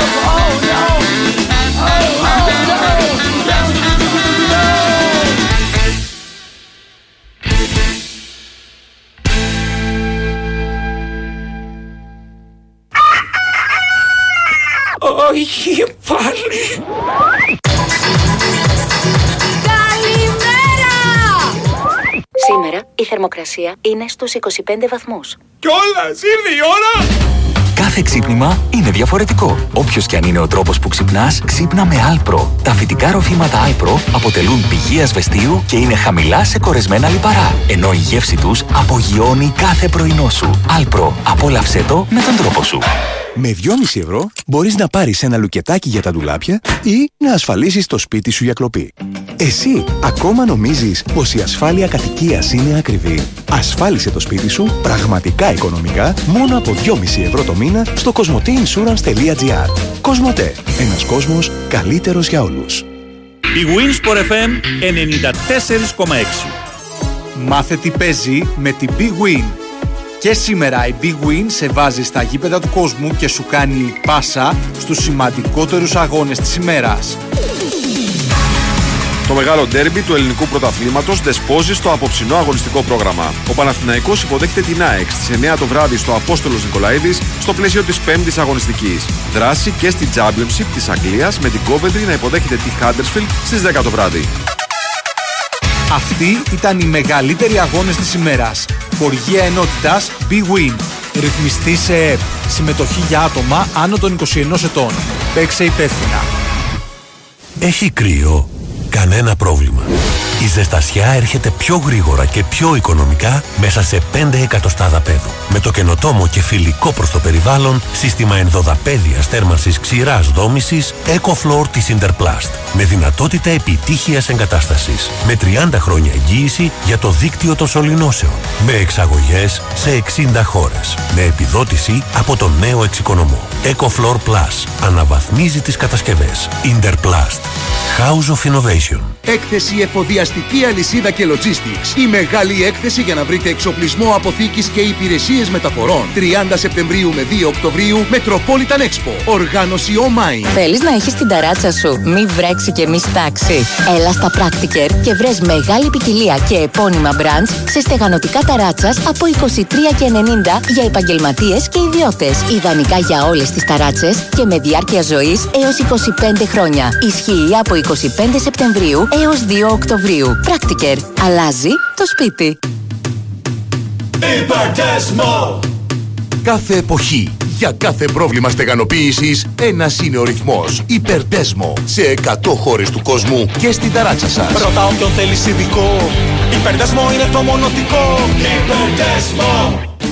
Speaker 1: Όχι πάλι.
Speaker 24: Σήμερα η θερμοκρασία είναι στους 25 βαθμούς.
Speaker 1: Κιόλας, ήρθε η ώρα.
Speaker 6: Κάθε ξύπνημα είναι διαφορετικό. Όποιος και αν είναι ο τρόπος που ξυπνάς, ξύπνα με Alpro. Τα φυτικά ροφήματα Alpro αποτελούν πηγή ασβεστίου και είναι χαμηλά σε κορεσμένα λιπαρά. Ενώ η γεύση τους απογειώνει κάθε πρωινό σου. Alpro. Απόλαυσέ το με τον τρόπο σου.
Speaker 9: Με 2,5 ευρώ μπορείς να πάρεις ένα λουκετάκι για τα ντουλάπια ή να ασφαλίσεις το σπίτι σου για κλοπή. Εσύ ακόμα νομίζεις πως η ασφάλεια κατοικίας είναι ακριβή. Ασφάλισε το σπίτι σου πραγματικά οικονομικά μόνο από 2,5 ευρώ το μήνα στο cosmoteinsurance.gr Κοσμοτέ. Ένας κόσμος καλύτερος για όλους.
Speaker 7: Η Winsport FM 94,6.
Speaker 14: Μάθε τι παίζει με την Big Win. Και σήμερα η Big Win σε βάζει στα γήπεδα του κόσμου και σου κάνει πάσα στους σημαντικότερους αγώνες της ημέρας.
Speaker 25: Το μεγάλο ντέρμπι του ελληνικού πρωταθλήματος δεσπόζει στο απόψινό αγωνιστικό πρόγραμμα. Ο Παναθηναϊκός υποδέχεται την ΑΕΚ στις 9 το βράδυ στο Απόστολος Νικολαίδης στο πλαίσιο της 5η αγωνιστικής. Δράση και στη Championship της Αγγλίας με την Coventry να υποδέχεται τη Huddersfield στις 10 το βράδυ.
Speaker 14: Αυτοί ήταν οι μεγαλύτεροι αγώνες της ημέρας. Χοργία ενότητας Big Win. Ρυθμιστή σε ΕΠ. Συμμετοχή για άτομα άνω των 21 ετών. Παίξε υπεύθυνα.
Speaker 26: Έχει κρύο. Κανένα πρόβλημα. Η ζεστασιά έρχεται πιο γρήγορα και πιο οικονομικά μέσα σε 5 εκατοστάδα πέδου. Με το καινοτόμο και φιλικό προς το περιβάλλον σύστημα ενδοδαπέδιας θέρμανσης ξηράς δόμησης EcoFloor της Interplast. Με δυνατότητα επιτύχειας εγκατάστασης. Με 30 χρόνια εγγύηση για το δίκτυο των σωληνώσεων. Με εξαγωγές σε 60 χώρες. Με επιδότηση από το νέο εξοικονομό. EcoFloor Plus. Αναβαθμίζει τις κατασκευές. Interplast. House of Innovation.
Speaker 12: Έκθεση εφοδιαστική αλυσίδα και logistics. Η μεγάλη έκθεση για να βρείτε εξοπλισμό αποθήκης και υπηρεσίες μεταφορών. 30 Σεπτεμβρίου με 2 Οκτωβρίου Metropolitan Expo. Οργάνωση OMIND.
Speaker 24: Θέλεις να έχεις την ταράτσα σου, μη βρέξει και μη στάξει. Έλα στα Practiker και βρες μεγάλη ποικιλία και επώνυμα brands σε στεγανοτικά ταράτσας από 23,90 για επαγγελματίες και ιδιώτες. Ιδανικά για όλες τις ταράτσες και με διάρκεια ζωής έως 25 χρόνια. Ισχύει από 25 Σεπτεμβρίου έως 2 Οκτωβρίου. Practiker. Αλλάζει το σπίτι.
Speaker 12: Υπερτέσμο! Κάθε εποχή, για κάθε πρόβλημα στεγανοποίησης, ένας είναι ο ρυθμός. Υπερτέσμο. Σε 100 χώρες του κόσμου και στην ταράτσα σας.
Speaker 27: Ρώτα όποιον θέλεις ειδικό Υπερδέσμο είναι το μονοτικό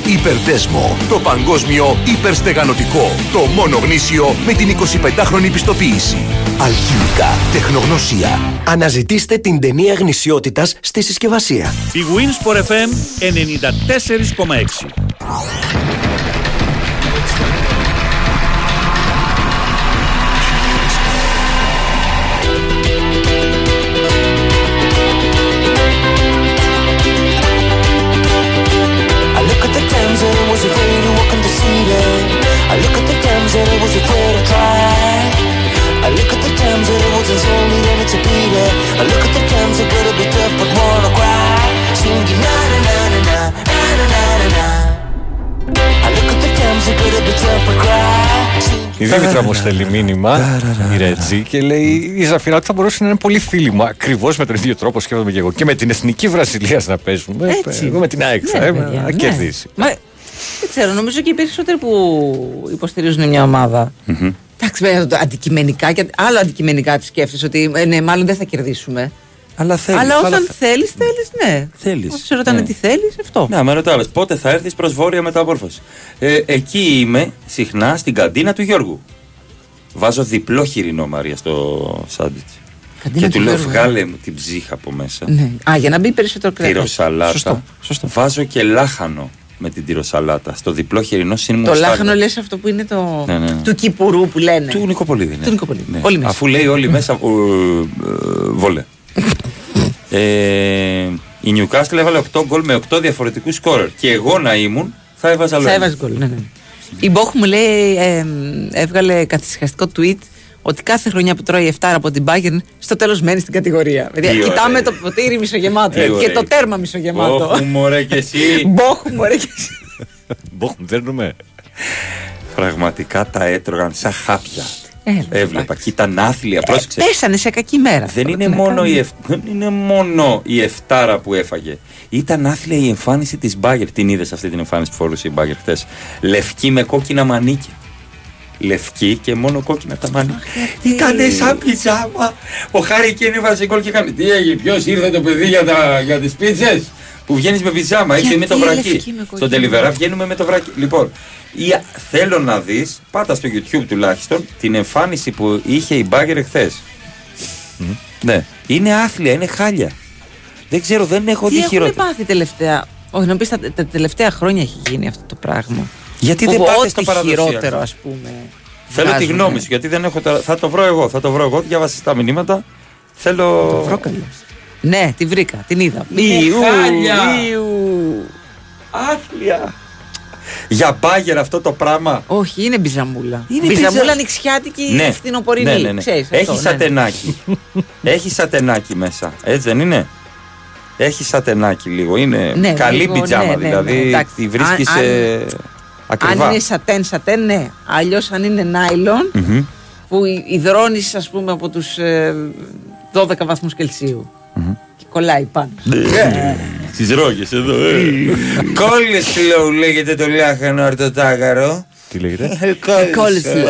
Speaker 27: Υπερδέσμο
Speaker 12: Υπερτέσμο. Το παγκόσμιο υπερστεγανοτικό. Το μόνο γνήσιο με την 25χρονη πιστοποίηση. Αλχημικά. Τεχνογνωσία.
Speaker 28: Αναζητήστε την ταινία γνησιότητας στη συσκευασία.
Speaker 7: Η Winsport FM 94,6.
Speaker 2: Δήμητρα μου στέλνει μήνυμα, η Ρέτζη, και λέει: Η Ζαφυρά θα μπορούσε να είναι πολύ φίλη μου. Ακριβώς με τον ίδιο τρόπο σκέφτομαι και εγώ. Και με την εθνική Βραζιλία να παίζουμε.
Speaker 3: Έτσι.
Speaker 2: Εγώ με την ΑΕΚ θα
Speaker 3: Ναι,
Speaker 2: έμενα
Speaker 3: παιδιά,
Speaker 2: να
Speaker 3: ναι.
Speaker 2: κερδίσει.
Speaker 3: Μα, δεν ξέρω, νομίζω και οι περισσότεροι που υποστηρίζουν μια ομάδα. Εντάξει, βέβαια, το αντικειμενικά και άλλο αντικειμενικά τη σκέφτεσαι ότι ε, ναι, μάλλον δεν θα κερδίσουμε.
Speaker 1: Αλλά θέλεις.
Speaker 3: Αλλά όταν θέλεις, θέλεις, ναι.
Speaker 1: Θέλεις.
Speaker 3: Όσο σε ρωτάνε τι θέλεις, αυτό.
Speaker 1: Να, με ρωτάει πότε θα έρθεις προς βόρεια μεταμόρφωση; Ε, εκεί είμαι συχνά στην καντίνα του Γιώργου. Βάζω διπλό χοιρινό Μαρία στο σάντουιτ.
Speaker 3: Καντίνα
Speaker 1: Και
Speaker 3: του
Speaker 1: του λέω
Speaker 3: Γιώργου,
Speaker 1: βγάλε μου την ψύχα από μέσα.
Speaker 3: Ναι. Α, για να μπει περισσότερο κρέας.
Speaker 1: Τυροσαλάτα.
Speaker 3: Σωστό.
Speaker 1: Βάζω και λάχανο. με την τυροσαλάτα. Στο διπλό χοιρινό σύνημο.
Speaker 3: Το λάχανο λες αυτό που είναι το.
Speaker 1: Ναι, ναι.
Speaker 3: του κυπουρού που λένε.
Speaker 1: Του Νικοπολίδη. Ναι.
Speaker 3: Του Νικοπολίδη.
Speaker 1: Ναι.
Speaker 3: Πολύ μέσα.
Speaker 1: Αφού λέει όλοι μέσα ε, ε, βόλε. Ε, η Newcastle έβαλε 8 γκολ με 8 διαφορετικούς σκόρερ. Και εγώ να ήμουν, θα έβαζα λόγο.
Speaker 3: Θα έβαζες γκολ. Ναι, ναι. Η Μπόχ μου λέει, ε, έβγαλε καθησυχαστικό tweet ότι κάθε χρονιά που τρώει 7 από την Bayern στο τέλος μένει στην κατηγορία. Δηλαδή,
Speaker 1: Τι
Speaker 3: κοιτάμε
Speaker 1: ωραία.
Speaker 3: το ποτήρι μισογεμάτο
Speaker 1: Τι
Speaker 3: και
Speaker 1: ωραία.
Speaker 3: το τέρμα μισογεμάτο.
Speaker 1: Όχι, μωρέ και εσύ.
Speaker 3: Μπόχ μου, ωραία και εσύ.
Speaker 2: Μπόχ, δέρνουμε.
Speaker 1: Πραγματικά τα έτρωγαν σαν χάπια.
Speaker 3: Έλα,
Speaker 1: Έβλεπα και ήταν άθλια. Πρόσεξε.
Speaker 3: Πέσανε σε κακή μέρα.
Speaker 1: Δεν είναι, μόνο η, εφ- δεν είναι μόνο η εφτάρα που έφαγε. Ήταν άθλια η εμφάνιση της Μπάγκερ. Την είδες αυτή την εμφάνιση που φορούσε η Μπάγκερ χθες; Λευκή με κόκκινα μανίκια. Λευκή και μόνο κόκκινα τα μανίκια. Ήτανε σαν πιζάμα. Ο Χάρη Κέιν έβαζε γκολ και έκανε. Τι έγινε, ποιος ήρθε το παιδί για, τα, για τις πίτσες; Που βγαίνεις με πιζάμα, έτσι με το
Speaker 3: Γιατί
Speaker 1: βρακί.
Speaker 3: λευκή με κόκκινα
Speaker 1: Στον τελειβερά βγαίνουμε με το βρακί. Λοιπόν, η, θέλω να δεις, πάτα στο YouTube τουλάχιστον, την εμφάνιση που είχε η Μπάγκερ χθε. Ναι. Είναι άθλια, είναι χάλια. Δεν ξέρω, δεν έχω
Speaker 3: Τι
Speaker 1: δει
Speaker 3: έχουν
Speaker 1: χειρότερα.
Speaker 3: πάθει τελευταία; Όχι, να πεις τα, τα τελευταία χρόνια έχει γίνει αυτό το πράγμα.
Speaker 1: Γιατί
Speaker 3: Που
Speaker 1: δεν πάτε
Speaker 3: ό,τι
Speaker 1: στο παραδοσιακό;
Speaker 3: χειρότερο, ας πούμε.
Speaker 1: Θέλω τη
Speaker 3: βγάζουνε.
Speaker 1: γνώμη σου, γιατί δεν έχω τα... Θα το βρω εγώ, θα το βρω εγώ. Διάβασα τα μηνύματα. Θέλω.
Speaker 3: Το βρω καλώς. Ναι, τη βρήκα, την είδα.
Speaker 1: Είναι
Speaker 3: Ιου,
Speaker 1: χάλια.
Speaker 3: ιου.
Speaker 1: Άθλια. Για μπάγκερ αυτό το πράγμα.
Speaker 3: Όχι, είναι μπιζαμούλα.
Speaker 1: Είναι
Speaker 3: μπιζαμούλα
Speaker 1: μπιζα-
Speaker 3: νηξιάτικη
Speaker 1: Ναι,
Speaker 3: φθινοπορεινή.
Speaker 1: ναι, ναι, ναι.
Speaker 3: Ξέρεις,
Speaker 1: Έχει
Speaker 3: αυτό, ναι, ναι.
Speaker 1: σατενάκι. Έχει σατενάκι μέσα. Έτσι δεν είναι; Έχει σατενάκι λίγο. Είναι
Speaker 3: Ναι,
Speaker 1: καλή
Speaker 3: λίγο,
Speaker 1: πιτζάμα.
Speaker 3: ναι, ναι,
Speaker 1: δηλαδή
Speaker 3: ναι, εντάξει.
Speaker 1: τη βρίσκει
Speaker 3: Αν-
Speaker 1: σε. Ακριβά.
Speaker 3: Αν είναι σατέν, σατέν, ναι. Αλλιώς αν είναι νάιλον,
Speaker 1: Μμμ.
Speaker 3: που υδρώνεις, ας πούμε, από τους 12 βαθμούς Κελσίου. Και κολλάει πάνω.
Speaker 1: Στις ρόγες εδώ. Κόλεσλοου λέγεται το λάχανο αρτοτάκαρο.
Speaker 2: Τι λέγεται;
Speaker 3: Coleslaw.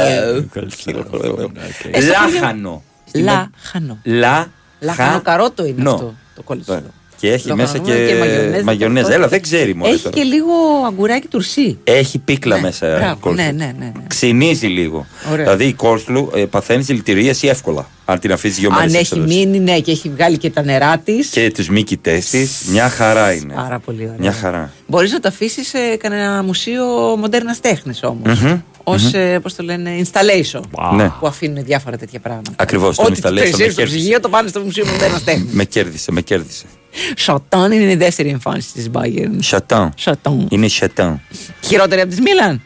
Speaker 3: Ε, στο
Speaker 1: Λάχανο.
Speaker 3: Λάχανο.
Speaker 1: Λα.
Speaker 3: Λάχανο καρότο είναι
Speaker 1: νο.
Speaker 3: αυτό. Το κόλλησε.
Speaker 1: Και έχει
Speaker 3: Το
Speaker 1: μέσα
Speaker 3: κανονικό
Speaker 1: και,
Speaker 3: και μαγιονέζα,
Speaker 1: μαγιονέζα.
Speaker 3: αυτό.
Speaker 1: Έλα, δεν ξέρει μόνο
Speaker 3: Έχει
Speaker 1: τώρα.
Speaker 3: και λίγο αγκουράκι τουρσί.
Speaker 1: Έχει πίκλα μέσα.
Speaker 3: Ναι, Μπράβο,
Speaker 1: κόλσλου.
Speaker 3: ναι, ναι, ναι. ναι.
Speaker 1: Ξυνίζει λίγο.
Speaker 3: Ωραία.
Speaker 1: Δηλαδή η κόρσλου ε, παθαίνεις δηλητηρίαση εύκολα. Αν την αφήσεις δύο μέρες
Speaker 3: Αν έχει μείνει, ναι, και έχει βγάλει και τα νερά της.
Speaker 1: Και του μήκητέ της, μια χαρά είναι.
Speaker 3: Πάρα πολύ ωραία.
Speaker 1: Μια χαρά.
Speaker 3: Μπορείς να το αφήσεις σε κανένα μουσείο μοντέρνας τέχνης όμως.
Speaker 1: Μμμ,
Speaker 3: Ω,
Speaker 1: μμμ.
Speaker 3: πώς το λένε, installation.
Speaker 1: Ναι.
Speaker 3: Που αφήνουν διάφορα τέτοια πράγματα.
Speaker 1: Ακριβώς, το
Speaker 3: Ό,τι
Speaker 1: installation
Speaker 3: τους
Speaker 1: με
Speaker 3: περισσεύει στο
Speaker 1: κέρδισε.
Speaker 3: ψυγείο το πάνε στο μουσείο μοντέρνας τέχνης.
Speaker 1: Με κέρδισε, με κέρδισε.
Speaker 3: Σατάν είναι η δεύτερη εμφάνιση της Bayern.
Speaker 1: Σατάν.
Speaker 3: Σατάν.
Speaker 1: Είναι σατάν.
Speaker 3: Χειρότερη από τη Μίλαν.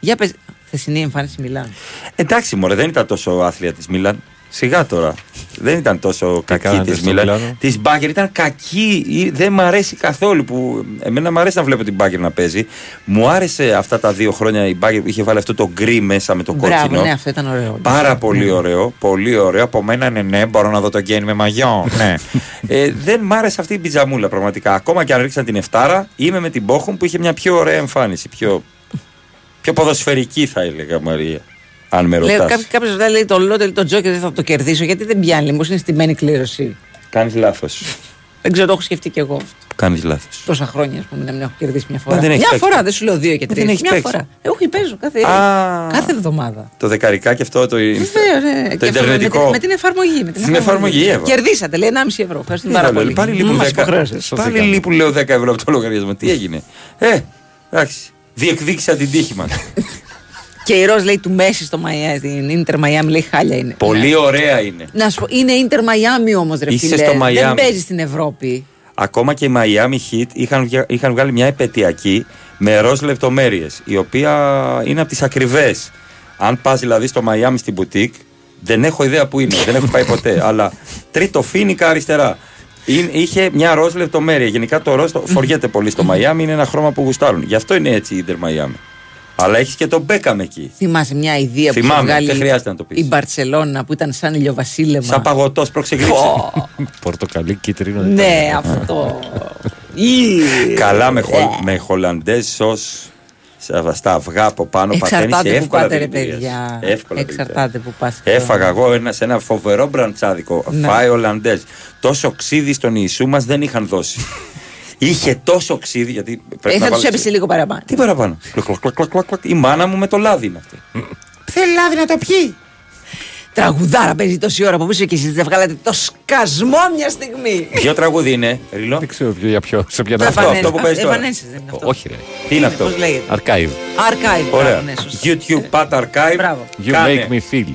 Speaker 3: Για πες. Χθεσινή εμφάνιση Μιλάν.
Speaker 1: Εντάξει, μωρέ, δεν ήταν τόσο άθλια της Μίλαν. Σιγά τώρα. Δεν ήταν τόσο κακή
Speaker 2: κάνατε
Speaker 1: της
Speaker 2: στο
Speaker 1: Μίλαν.
Speaker 2: Μιλάνο;
Speaker 1: Της Μπάγκερ ήταν κακή. Ή- Δεν μ' αρέσει καθόλου. Που... Εμένα μ' αρέσει να βλέπω την Μπάγκερ να παίζει. Μου άρεσε αυτά τα δύο χρόνια η Μπάγκερ που είχε βάλει αυτό το γκρι μέσα με το
Speaker 3: Μπράβο,
Speaker 1: κόκκινο.
Speaker 3: ναι, αυτό ήταν ωραίο.
Speaker 1: Πάρα πολύ
Speaker 3: Ναι.
Speaker 1: ωραίο. Πολύ ωραίο. Από μένα ναι, ναι, μπορώ να δω το γκέιν με μαγιό. ναι. ε, δεν μ' άρεσε αυτή η πιτζαμούλα πραγματικά. Ακόμα και αν ρίξαν την Εφτάρα, είμαι με την Μπόχουμ που είχε μια πιο ωραία εμφάνιση. Πιο, πιο ποδοσφαιρική θα έλεγα Μαρία. Αν με
Speaker 3: Λέω,
Speaker 1: ρωτάς.
Speaker 3: κάποιος κάποιος ρωτάει, λέει το λότο το τζόκερ δεν θα το κερδίσω. Γιατί δεν πιάνει, μήπω είναι στημένη κλήρωση.
Speaker 1: Κάνεις λάθος.
Speaker 3: Δεν ξέρω, το έχω σκεφτεί κι εγώ αυτό.
Speaker 1: Κάνεις λάθος.
Speaker 3: Τόσα χρόνια, ας πούμε, να μην έχω κερδίσει μια φορά.
Speaker 1: Μα δεν έχεις
Speaker 3: μια
Speaker 1: παίξει.
Speaker 3: φορά, δεν σου λέω δύο και
Speaker 1: Μα
Speaker 3: τρεις.
Speaker 1: δεν έχεις
Speaker 3: Μια
Speaker 1: παίξει.
Speaker 3: φορά. Εγώ παίζω κάθε,
Speaker 1: Α.
Speaker 3: κάθε εβδομάδα.
Speaker 1: Το δεκαρικάκι αυτό το,
Speaker 3: Βεβαίως, ναι.
Speaker 1: το
Speaker 3: Και αυτό με
Speaker 1: ιντερνετικό.
Speaker 3: την- Με την εφαρμογή. Με την
Speaker 1: Στην εφαρμογή, Εύα.
Speaker 3: Κερδίσατε, λέει 1,5 ευρώ. Ευχαριστούμε
Speaker 1: Τι
Speaker 3: πάρα
Speaker 1: θα λέω,
Speaker 3: πολύ.
Speaker 1: Πάλι λείπουν
Speaker 3: Μας
Speaker 1: 10
Speaker 3: υποχρέωσες.
Speaker 1: Πάλι λείπουν λέω 10 ευρώ από το λογαριασμό. Τι έγινε; Ε, εντάξει. Διεκδίκησα την τύχη μα.
Speaker 3: Και η Ροζ λέει του Μέση στο Μαϊάμι, στην Ιντερ Μαϊάμι, λέει χάλια είναι.
Speaker 1: Πολύ ωραία είναι.
Speaker 3: Να σου πω, είναι Ιντερ Μαϊάμι όμως, ρε
Speaker 1: Είσαι
Speaker 3: φίλε.
Speaker 1: στο
Speaker 3: Δεν
Speaker 1: Μαϊάμι.
Speaker 3: παίζεις στην Ευρώπη.
Speaker 1: Ακόμα και οι Miami Heat είχαν, βγα- είχαν βγάλει μια επαιτειακή με ροζ λεπτομέρειες, η οποία είναι από τις ακριβές. Αν πας δηλαδή στο Miami στην μπουτίκ, δεν έχω ιδέα που είναι, δεν έχω πάει ποτέ. αλλά τρίτο φίνικα αριστερά. Είναι- είχε μια ροζ λεπτομέρεια. Γενικά το ροζ το φοριέται πολύ στο Miami, είναι ένα χρώμα που γουστάρουν. Γι' αυτό είναι έτσι η Ιντερ Miami. Αλλά έχεις και τον Μπέκαμ εκεί.
Speaker 3: Θυμάσαι μια ιδέα που
Speaker 1: Θυμάμαι,
Speaker 3: είχε βγάλει
Speaker 1: δεν χρειάζεται να το πεις.
Speaker 3: η Μπαρσελόνα που ήταν σαν ηλιοβασίλεμα.
Speaker 1: Σαν παγωτός προξεγρίψε.
Speaker 2: Πορτοκαλί κίτρινο.
Speaker 3: Ναι, αυτό. Ή.
Speaker 1: Καλά με, χολ, με χολαντέ σως στα- στα αυγά από πάνω παθαίνεις
Speaker 3: Εξαρτάται που
Speaker 1: εύκολα
Speaker 3: πάτε, ρε
Speaker 1: δηλητηρίες.
Speaker 3: παιδιά.
Speaker 1: Εύκολα
Speaker 3: Εξαρτάται που πας.
Speaker 1: Έφαγα εγώ ένα, σε ένα φοβερό μπραντσάδικο.
Speaker 3: Ναι.
Speaker 1: Φάει ολαντέζ. Τόσο ξύδι στον Ιησού μας δεν είχαν δώσει. Είχε τόσο ξύδι γιατί πρέπει
Speaker 3: Ε,
Speaker 1: να
Speaker 3: θα του
Speaker 1: βάλεις-
Speaker 3: έπεσε λίγο παραπάνω.
Speaker 1: Τι παραπάνω; Κλοκ, κλοκ, κλοκ, κλοκ, κλοκ. Η μάνα μου με το λάδι είναι αυτή. Θέλει λάδι να το πιει.
Speaker 3: Τραγουδάρα παίζει τόση ώρα από πίσω και εσείς δεν βγάλατε το σκασμό μια στιγμή.
Speaker 1: Ποιο τραγούδι είναι, Ρίλο;
Speaker 2: Δεν ξέρω ποιο- για ποιο. Σε ποια
Speaker 3: Το
Speaker 1: Αυτό,
Speaker 3: Evanescence.
Speaker 1: αυτό που παίζεις τώρα.
Speaker 3: Evanescence δεν είναι αυτό.
Speaker 2: Όχι, ρε.
Speaker 1: Τι είναι αυτό;
Speaker 3: Πώς λέγεται;
Speaker 2: Archive.
Speaker 3: Archive.
Speaker 1: Ωραία.
Speaker 3: μπράβο, ναι, σωστά.
Speaker 1: YouTube, πάτα archive.
Speaker 3: Μπράβο.
Speaker 2: You
Speaker 1: Κάνε.
Speaker 2: make me feel.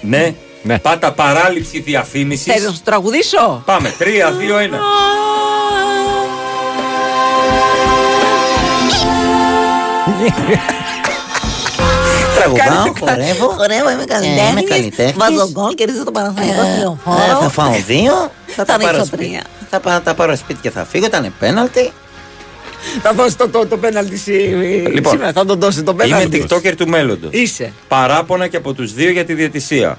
Speaker 1: Ναι.
Speaker 2: Ναι.
Speaker 1: Πάτα παράληψη διαφήμισης.
Speaker 3: Θες να σου τραγουδήσω;
Speaker 1: Πάμε. 3, 2, 1.
Speaker 29: Τραγουδάω, χορεύω.
Speaker 30: Χορεύω, είμαι
Speaker 29: Ε, είμαι
Speaker 30: καλλιτέχνης.
Speaker 29: καλλιτέχνης.
Speaker 30: Βάζω γκολ, κερδίζω το Παναθηναϊκό στη
Speaker 29: Ε,
Speaker 30: λεωφόρο.
Speaker 29: θα φάω δύο. Θα τα
Speaker 30: ρίξω
Speaker 29: πάρω
Speaker 30: τρία.
Speaker 29: σπίτι. Θα πά- τα πάρω σπίτι και θα φύγω. Ήταν πέναλτι.
Speaker 3: Θα δώσει το, το, το πέναλτι σι-
Speaker 1: Λοιπόν,
Speaker 3: σήμερα. Θα τον δώσει το
Speaker 1: Είμαι
Speaker 3: πέναλτι.
Speaker 1: TikToker του μέλλοντος.
Speaker 3: Είσαι.
Speaker 1: Παράπονα και από τους δύο για τη διαιτησία.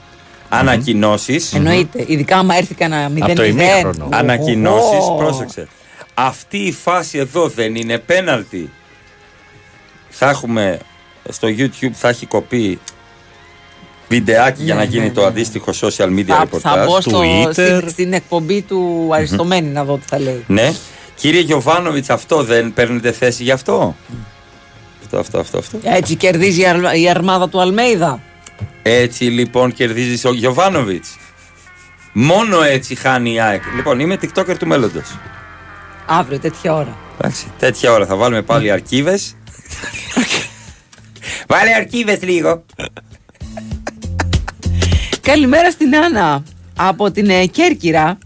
Speaker 1: Ανακοινώσεις.
Speaker 3: Εννοείται. Ειδικά άμα έρθει κανένα 0-0.
Speaker 2: το ημίχρονο.
Speaker 1: Ανακοινώσεις.
Speaker 3: Ω.
Speaker 1: Πρόσεξε. Αυτή η φάση εδώ δεν είναι πέναλτι. Θα έχουμε στο YouTube θα έχει κοπεί βιντεάκι για
Speaker 3: Ναι,
Speaker 1: να γίνει
Speaker 3: ναι,
Speaker 1: το
Speaker 3: ναι,
Speaker 1: αντίστοιχο social media
Speaker 3: Θα,
Speaker 1: reportage.
Speaker 3: θα μπω στο,
Speaker 1: Twitter.
Speaker 3: στην, στην εκπομπή του Αριστομένη να δω τι θα λέει.
Speaker 1: Ναι. Κύριε Γιωβάνοβιτς, αυτό δεν παίρνετε θέση γι' αυτό; Αυτό, αυτό, αυτό, αυτό.
Speaker 3: Έτσι κερδίζει η, αρ- η αρμάδα του Αλμέιδα.
Speaker 1: Έτσι λοιπόν κερδίζει ο Γιωβάνοβιτς. Μόνο έτσι χάνει η ΑΕΚ. Λοιπόν, είμαι TikToker του μέλλοντος.
Speaker 3: Αύριο τέτοια ώρα.
Speaker 1: Εντάξει, τέτοια ώρα θα βάλουμε πάλι αρκίβες. Βάλε αρκίβε λίγο.
Speaker 3: Καλημέρα στην Άννα από την ε, Κέρκυρα.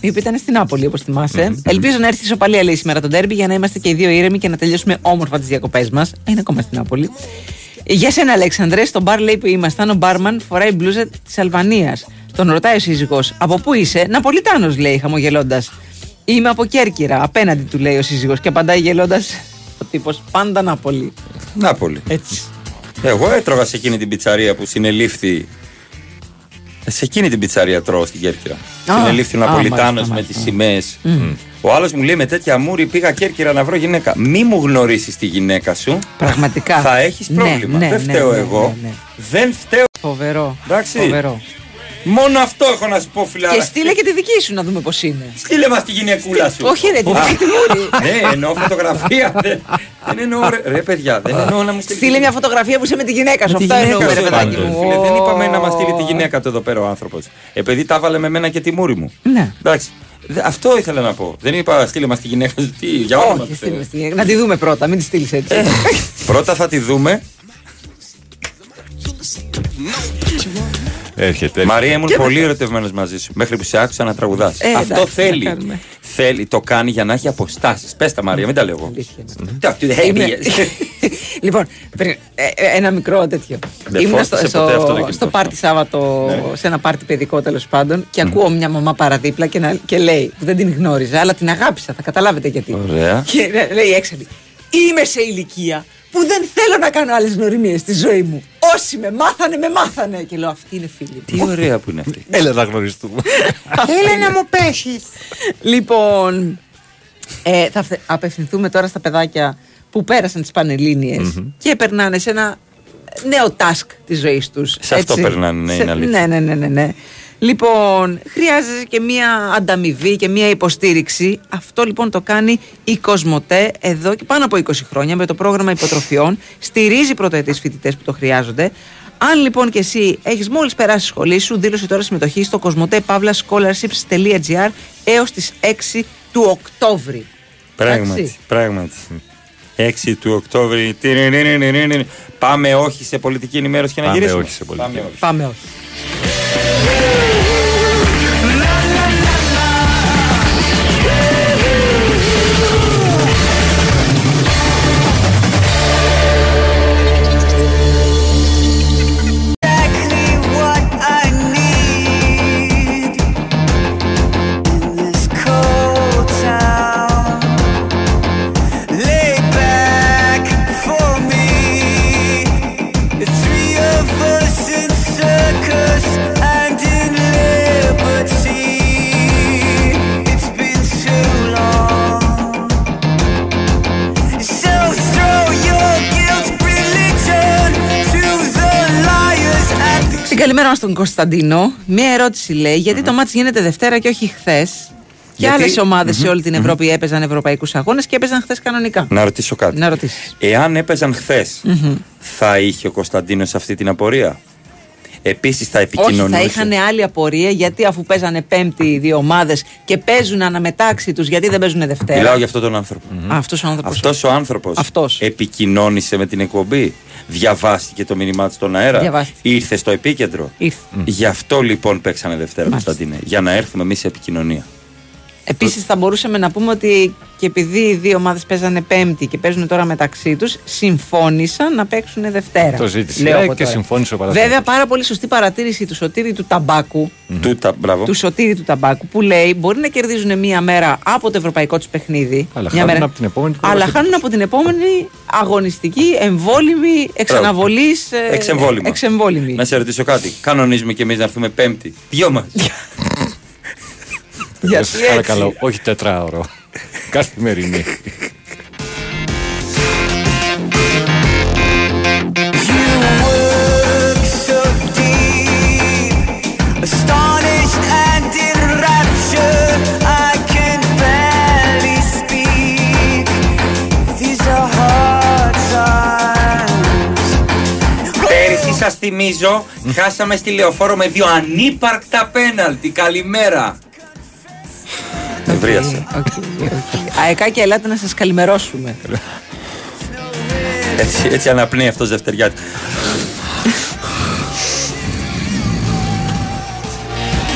Speaker 3: Η οποία ήταν στην Νάπολη, όπως θυμάσαι. Ελπίζω να έρθεις η ισοπαλία, λέει σήμερα τον τέρμπι, για να είμαστε και οι δύο ήρεμοι και να τελειώσουμε όμορφα τις διακοπές μας. Είναι ακόμα στην Νάπολη. Για σένα, Αλέξανδρε, στο μπαρ λέει που ήμασταν, ο μπάρμαν φοράει μπλούζα της Αλβανίας. Τον ρωτάει ο σύζυγος, Από πού είσαι, Ναπολιτάνος, λέει χαμογελώντας. Είμαι από Κέρκυρα, απέναντι του λέει ο σύζυγος και απαντάει γελώντας ο τύπος πάντα Νάπολη.
Speaker 1: Νάπολη.
Speaker 3: Έτσι.
Speaker 1: Εγώ έτρωγα σε εκείνη την πιτσαρία που συνελήφθη. Ε, Σε εκείνη την πιτσαρία τρώω στην Κέρκυρα.
Speaker 3: Α,
Speaker 1: συνελήφθη ο
Speaker 3: α,
Speaker 1: Ναπολιτάνος
Speaker 3: μάλιστα,
Speaker 1: με
Speaker 3: μάλιστα.
Speaker 1: τις σημαίες.
Speaker 3: Μμμ.
Speaker 1: Ο άλλος μου λέει με τέτοια μούρη πήγα Κέρκυρα να βρω γυναίκα. Μη μου γνωρίσεις τη γυναίκα σου.
Speaker 3: Πραγματικά.
Speaker 1: Θα έχεις
Speaker 3: Ναι,
Speaker 1: πρόβλημα.
Speaker 3: ναι,
Speaker 1: Δεν
Speaker 3: ναι,
Speaker 1: φταίω
Speaker 3: ναι,
Speaker 1: εγώ.
Speaker 3: ναι, ναι.
Speaker 1: Δεν φταίω.
Speaker 3: Φοβερό.
Speaker 1: Εντάξει.
Speaker 3: Φοβερό.
Speaker 1: Μόνο αυτό έχω να σου πω, φιλάρα.
Speaker 3: Και στείλε και τη δική σου να δούμε πώς είναι.
Speaker 1: Στείλε μας τη γυναικούλα σου.
Speaker 3: Όχι, ρε, την
Speaker 1: Α,
Speaker 3: δική τη μούρη.
Speaker 1: Ναι, εννοώ φωτογραφία. δεν, δεν εννοώ, ρε, ρε, παιδιά, δεν εννοώ να μου στείλει.
Speaker 3: Στείλε μια φωτογραφία που είσαι με τη γυναίκα σου.
Speaker 1: τη
Speaker 3: Αυτό
Speaker 1: γυναίκα
Speaker 3: εννοούμε, ρε
Speaker 1: σου,
Speaker 3: παιδάκι
Speaker 1: πάντως.
Speaker 3: μου.
Speaker 1: Φίλε, δεν είπαμε να μας στείλει τη γυναίκα του εδώ πέρα ο άνθρωπος. Επειδή τα έβαλε με μένα και τη μούρη μου.
Speaker 3: Ναι.
Speaker 1: Εντάξει. Δε- Αυτό ήθελα να πω. Δεν είπα στείλε μας τη γυναίκα σου. Τι, για όνομα
Speaker 3: Όχι,
Speaker 1: του
Speaker 3: στείλε
Speaker 1: Θεού.
Speaker 3: μας τη γυναίκα. Να τη δούμε πρώτα, μην τη στείλεις έτσι.
Speaker 1: Πρώτα θα τη δούμε.
Speaker 2: Έρχεται.
Speaker 1: Μαρία, ήμουν
Speaker 3: Και
Speaker 1: πολύ
Speaker 3: μετά.
Speaker 1: ερωτευμένος μαζί σου. Μέχρι που σε άκουσα να τραγουδάς.
Speaker 3: Ε,
Speaker 1: Αυτό
Speaker 3: εντάξει, τι να
Speaker 1: θέλει.
Speaker 3: κάνουμε.
Speaker 1: Θέλει, το κάνει για να έχει αποστάσεις. Πες τα Μαρία, μην τα λέω εγώ. Τι αυτό, δεν
Speaker 3: Είμαι-
Speaker 1: πήγες.
Speaker 3: λοιπόν, πριν, ε, ε, ένα μικρό τέτοιο.
Speaker 1: Δεν
Speaker 3: Ήμουν στο,
Speaker 1: φόρτισε ποτέ αυτό το
Speaker 3: στο,
Speaker 1: κινητό
Speaker 3: στο
Speaker 1: σου;
Speaker 3: πάρτι Σάββατο,
Speaker 1: Ναι.
Speaker 3: σε ένα πάρτι παιδικό τέλος πάντων, και ακούω μια μαμά παραδίπλα και, να, και λέει, που δεν την γνώριζα, αλλά την αγάπησα, θα καταλάβετε γιατί.
Speaker 1: Ωραία.
Speaker 3: Και λέ- λέει έξαλλη, Είμαι σε ηλικία που δεν θέλω να κάνω άλλες γνωριμίες στη ζωή μου. Όσοι με μάθανε, με μάθανε. Και λέω, Αυτή είναι φίλη.
Speaker 1: Τι ωραία που είναι αυτή.
Speaker 2: Έλα να γνωριστούμε.
Speaker 3: Έλα να μου πέσει. Λοιπόν, ε, θα φθε- απευθυνθούμε τώρα στα παιδάκια που πέρασαν τις πανελληνιες και περνάνε σε ένα νέο task της ζωής τους.
Speaker 1: Σε αυτό περνάνε, ναι, είναι αλήθεια.
Speaker 3: Ναι, ναι, ναι, ναι, ναι. Λοιπόν, χρειάζεται και μία ανταμοιβή και μία υποστήριξη. Αυτό λοιπόν το κάνει η Κοσμοτέ εδώ και πάνω από 20 χρόνια με το πρόγραμμα υποτροφιών. Στηρίζει πρωτοετής φοιτητές που το χρειάζονται. Αν λοιπόν και εσύ έχεις μόλις περάσει σχολή σου, δήλωσε τώρα συμμετοχή στο κοσμοτέ.scholarships.gr έως τις 6 του Οκτώβρη.
Speaker 1: Πράγματι,
Speaker 3: Εντάξει.
Speaker 1: πράγματι. 6 του Οκτώβρη. τιρινιρινιρινιριν. Πάμε όχι σε πολιτική ενημέρωση και να
Speaker 2: Πάμε
Speaker 1: γυρίσουμε.
Speaker 2: όχι σε πολιτική.
Speaker 1: Πάμε όχι.
Speaker 3: Πάμε στον Κωνσταντίνο. Μία ερώτηση λέει: Γιατί το μάτς γίνεται Δευτέρα και όχι χθες. Και
Speaker 1: Γιατί-
Speaker 3: άλλες ομάδες σε
Speaker 1: Μμμ,
Speaker 3: όλη την Ευρώπη έπαιζαν ευρωπαϊκούς αγώνες και έπαιζαν χθες κανονικά.
Speaker 1: Να ρωτήσω κάτι.
Speaker 3: Να ρωτήσεις.
Speaker 1: Εάν έπαιζαν χθες,
Speaker 3: Μμμ.
Speaker 1: θα είχε ο Κωνσταντίνος αυτή την απορία; Επίσης θα
Speaker 3: Όχι,
Speaker 1: επικοινωνούσε.
Speaker 3: θα είχαν άλλη απορία γιατί αφού παίζανε Πέμπτη οι δύο ομάδες και παίζουν αναμετάξι τους, γιατί δεν παίζουν Δευτέρα;
Speaker 1: Μιλάω για αυτόν τον άνθρωπο.
Speaker 3: Α, αυτός ο άνθρωπος.
Speaker 1: Αυτός ο άνθρωπος επικοινώνησε με την εκπομπή; Διαβάστηκε το μήνυμά του στον αέρα;
Speaker 3: Διαβάστηκε.
Speaker 1: Ήρθε στο επίκεντρο;
Speaker 3: Ήρθε.
Speaker 1: Γι' αυτό λοιπόν παίξανε Δευτέρα,
Speaker 3: Μάλιστα.
Speaker 1: Κωνσταντίνε. Για να έρθουμε εμείς σε επικοινωνία.
Speaker 3: Επίσης, θα μπορούσαμε να πούμε ότι και επειδή οι δύο ομάδες παίζανε Πέμπτη και παίζουν τώρα μεταξύ τους, συμφώνησαν να παίξουν Δευτέρα.
Speaker 2: Το ζήτησε
Speaker 3: Λέω
Speaker 2: η ΑΕΚ
Speaker 3: από
Speaker 2: και
Speaker 3: τώρα.
Speaker 2: συμφώνησε ο Παναθηναϊκός.
Speaker 3: Βέβαια, πάρα πολύ σωστή παρατήρηση του Σωτήρη του Ταμπάκου.
Speaker 1: Του, τα, μπράβο.
Speaker 3: Του Σωτήρη του Ταμπάκου που λέει μπορεί να κερδίζουν μία μέρα από το ευρωπαϊκό τους παιχνίδι.
Speaker 2: Αλλά
Speaker 3: μια
Speaker 2: χάνουν
Speaker 3: μέρα,
Speaker 2: από την επόμενη την
Speaker 3: Αλλά
Speaker 2: πρωταθλητή
Speaker 3: χάνουν από την επόμενη αγωνιστική, εμβόλυμη, εξαναβολής.
Speaker 1: Εξεμβόλυμα.
Speaker 3: εξεμβόλυμη.
Speaker 1: Να σε ρωτήσω κάτι. Κανονίζουμε και εμείς να έρθουμε Πέμπτη. Δυο μας.
Speaker 3: Γιατί
Speaker 2: Σας παρακαλώ,
Speaker 3: έτσι.
Speaker 2: όχι τετράωρο. Καθημερινή.
Speaker 23: Astonished and in rapture, I can barely speak. These are hard times.
Speaker 1: Πέρυσι σας θυμίζω, χάσαμε στη λεωφόρο με δύο ανύπαρκτα πέναλτι. Καλημέρα. Ευρίασε.
Speaker 3: Αεκά και ελάτε να σας καλημερώσουμε.
Speaker 1: Έτσι, έτσι αναπνέει αυτός Δευτεριάτης.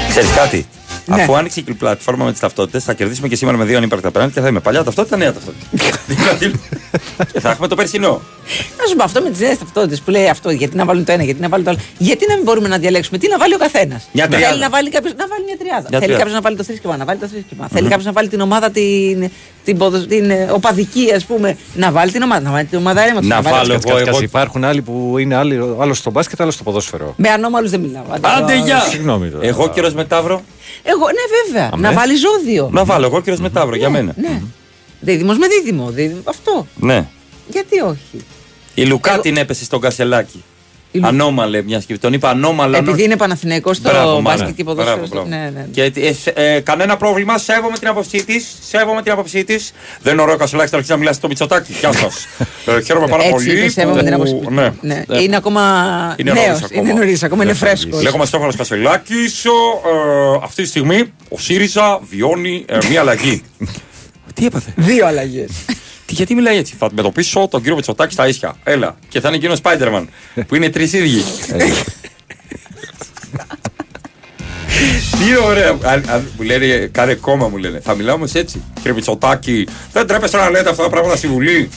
Speaker 1: Ξέρεις κάτι;
Speaker 3: Ναι.
Speaker 1: Αφού άνοιξε η πλατφόρμα με τις ταυτότητες, θα κερδίσουμε και σήμερα με δύο ανύπαρκτα πέναλτι και θα είμαι παλιά ταυτότητα, νέα ταυτότητα. Δηλαδή, και θα έχουμε το περσινό.
Speaker 3: Να σου πω αυτό με τις νέες ταυτότητες που λέει αυτό, γιατί να βάλουν το ένα, γιατί να βάλουν το άλλο. Γιατί να μην μπορούμε να διαλέξουμε τι να βάλει ο καθένας.
Speaker 1: Μια τριάδα.
Speaker 3: Θέλει να βάλει, κάποιος, να βάλει μια τριάδα.
Speaker 1: Μια
Speaker 3: Θέλει
Speaker 1: τριάδα.
Speaker 3: κάποιος να βάλει το θρήσκευμα, να βάλει το θρήσκευμα. Θέλει κάποιος να βάλει την ομάδα την, την, ποδο- την ε, οπαδική, ας πούμε. Να βάλει την ομάδα. Να βάλει την ομάδα αίματος,
Speaker 1: Να
Speaker 3: βάλει-
Speaker 1: βάλω
Speaker 2: Κάτσε,
Speaker 1: εγώ,
Speaker 2: κάτσε,
Speaker 1: εγώ.
Speaker 2: Υπάρχουν άλλοι που είναι άλλοι, άλλο στο μπάσκετ, άλλο στο ποδόσφαιρο.
Speaker 3: Με ανώμαλους δεν μιλάω. Άντε,
Speaker 1: Άντε
Speaker 3: τώρα.
Speaker 1: γεια!
Speaker 2: Συγγνώμη τώρα.
Speaker 1: Εγώ κύριο Μετάβρο.
Speaker 3: Εγώ, ναι, βέβαια.
Speaker 2: Αμέ.
Speaker 3: Να βάλει ζώδιο.
Speaker 1: Να βάλω εγώ κύριος Μετάβρο για μένα.
Speaker 3: Ναι. Δίδυμος με δίδυμο. δίδυμο. Αυτό.
Speaker 1: Ναι.
Speaker 3: Γιατί όχι;
Speaker 1: Η Λουκά την έπεσε στον Κασελάκι. Ανώμαλε μιας σκεφτή. Τον είπα ανώμαλα.
Speaker 3: Επειδή είναι Παναθηναϊκός στο
Speaker 1: Μπράβο,
Speaker 3: μπάσκετ
Speaker 1: μάνα.
Speaker 3: και ποδόσφαιρο.
Speaker 1: Μπράβο, μπράβο.
Speaker 3: Ναι, ναι, ναι.
Speaker 1: Και ε, σε- ε, κανένα πρόβλημα, σέβομαι την άποψή της. Σέβομαι την άποψή της. Δεν είναι ωραίο Κασελάκι να αρχίσει να μιλάς στο Μητσοτάκι. Γεια σας. ε, χαίρομαι πάρα
Speaker 3: Έτσι
Speaker 1: πολύ.
Speaker 3: είπε, σέβομαι
Speaker 1: που-
Speaker 3: την άποψή του.
Speaker 1: Ναι.
Speaker 3: Ναι.
Speaker 1: Ε,
Speaker 3: Είναι ακόμα
Speaker 1: είναι
Speaker 3: νέος,
Speaker 1: νωρίς ακόμα.
Speaker 3: Είναι νωρίς, ακόμα είναι φρέσκος.
Speaker 1: Λέγομαι Στέφανος Κασελάκη. Ε, αυτή τη στιγμή ο ΣΥΡΙΖΑ βιώνει ε, μια αλλαγή. Τι έπαθε;
Speaker 3: Δύο αλλαγές.
Speaker 1: Τι, γιατί μιλάει έτσι; Θα αντιμετωπίσω τον κύριο Μητσοτάκη στα ίσια. Έλα. Και θα είναι εκείνος Spider-Man που είναι τρεις ίδιοι. Τι ωραία. Αν, αν, μου λένε, κάνε κόμμα μου λένε. Θα μιλάω όμως έτσι. Κύριε Μητσοτάκη, δεν τρέπεστε να λέτε αυτά τα πράγματα στη Βουλή.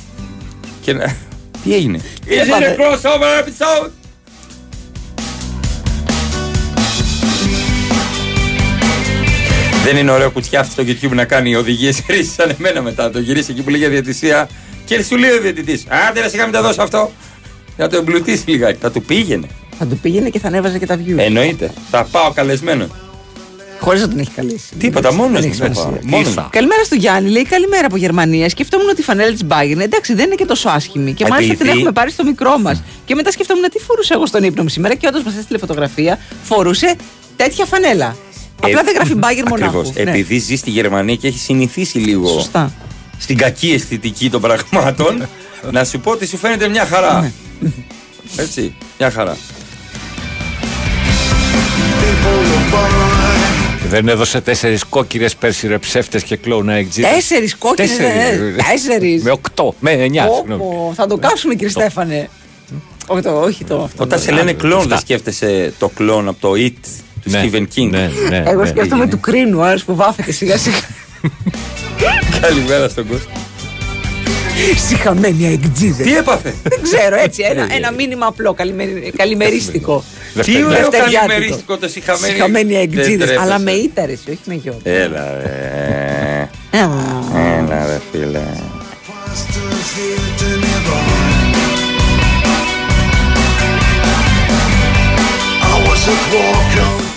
Speaker 1: Και να... Τι έγινε; Is it a crossover episode? Δεν είναι ωραίο κουτσιά αυτή στο YouTube να κάνει οδηγίες χρήση σαν εμένα μετά. Να Το γυρίσει εκεί που λέει για διατησία και σου λέει ο διαιτητής. Άντε να σιγά μην τα δώσω αυτό. Να το εμπλουτίσει λιγάκι. Θα του πήγαινε.
Speaker 3: Θα του πήγαινε και θα ανέβαζε και τα views.
Speaker 1: Εννοείται. Θα πάω καλεσμένο.
Speaker 3: Χωρίς να τον έχει καλέσει.
Speaker 1: Τίποτα, μόνος
Speaker 3: Δεν
Speaker 1: μου.
Speaker 3: έχει σημασία.
Speaker 1: Μόνος μου.
Speaker 3: Καλημέρα στο Γιάννη, λέει καλημέρα από Γερμανία. Σκεφτόμουν ότι η φανέλα της Bayern εντάξει δεν είναι και τόσο άσχημη. Και μάλιστα την
Speaker 1: Επειδή-
Speaker 3: έχουμε πάρει στο μικρό μας. Και μετά σκεφτόμουν τι φορούσα εγώ στον ύπνο μου σήμερα και όντως μα έστειλε φωτογραφία. Φορούσε τέτοια φανέλα. Απλά δεν γράφει Bayern μονάχου.
Speaker 1: Ακριβώς.
Speaker 3: Ναι.
Speaker 1: Επειδή ζει στη Γερμανία και έχει συνηθίσει λίγο
Speaker 3: Σωστά.
Speaker 1: στην κακή αισθητική των πραγμάτων, να σου πω ότι σου φαίνεται μια
Speaker 3: Ναι.
Speaker 1: χαρά. Έτσι, μια χαρά.
Speaker 2: Δεν έδωσε τέσσερις κόκκινες πέρσι ρε ψεύτες και κλόουνα εκτζή.
Speaker 3: Τέσσερις κόκκινες. Τέσσερις.
Speaker 2: Με οκτώ. Με εννιά, συγγνώμη.
Speaker 3: Θα το κάψουμε κύριε Στέφανε. Όχι το, όχι το αυτό.
Speaker 1: Όταν σε λένε κλόν, δεν σκέφτεσαι το κλόν από το It του
Speaker 2: Ναι,
Speaker 1: Stephen King.
Speaker 2: ναι, ναι.
Speaker 3: Εγώ σκέφτομαι του κρίνου, άλλο που βάφεται σιγά σιγά.
Speaker 1: Καλημέρα στον κόσμο.
Speaker 3: Συχαμένοι αεκτζίδες.
Speaker 1: Τι έπαθε;
Speaker 3: Δεν ξέρω, έτσι. Ένα, ένα μήνυμα απλό, καλημερι- καλημερίστικο.
Speaker 1: Τι ωραίο
Speaker 3: Δευτεριάτικο.
Speaker 1: καλημερίστικο το συχαμένοι.
Speaker 3: Συχαμένοι
Speaker 1: Δεν
Speaker 3: αεκτζίδες.
Speaker 1: τρέπεσαι.
Speaker 3: Αλλά με ήταρες, όχι με γιο.
Speaker 1: Έλα ρε. Έλα ρε φίλε.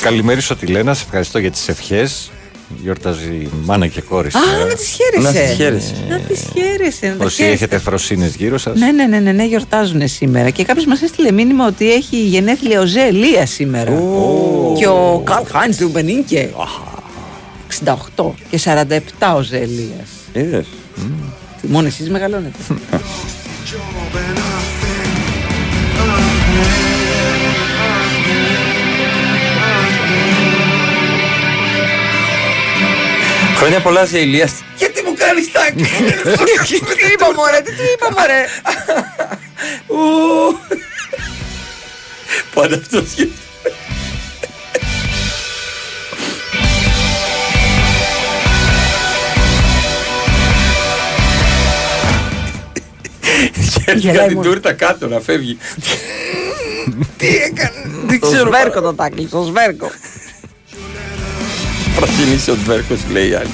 Speaker 2: Καλημερίσω τη Λένα, σε ευχαριστώ για τις ευχές. Γιορτάζει μάνα και κόρη.
Speaker 3: Α, να τις χαίρεσαι.
Speaker 2: Να τις χαίρεσαι.
Speaker 3: Να τις χαίρεσαι. να τα
Speaker 2: Όσοι
Speaker 3: χαίρεσαι.
Speaker 2: έχετε φροσύνες γύρω σας.
Speaker 3: Ναι, ναι, ναι, ναι, ναι, γιορτάζουν σήμερα. Και κάποιος μας έστειλε μήνυμα ότι έχει γενέθλια ο Ζε Ελία σήμερα. Και ο Καλ Χάιντς του Μπενίνκε. 68 και 47 ο Ζε Ελίας.
Speaker 1: Είδες.
Speaker 3: Μόνο εσείς μεγαλώνετε.
Speaker 1: Χρόνια πολλά σε Ηλίας. Γιατί μου κάνεις τάκι.
Speaker 3: Τι είπα μωρέ, τι τι είπα μωρέ.
Speaker 1: Ου. Πάντα αυτό σκέφτομαι.
Speaker 3: Γελάει
Speaker 1: Για την
Speaker 3: μόνο.
Speaker 1: τούρτα κάτω να φεύγει.
Speaker 3: Τι έκανε;
Speaker 1: Δεν
Speaker 3: Το
Speaker 1: ξέρω.
Speaker 3: σβέρκο το τάκλι, το σβέρκο.
Speaker 1: Πρασινίσει ο Τβέρκος λέει η άλλη.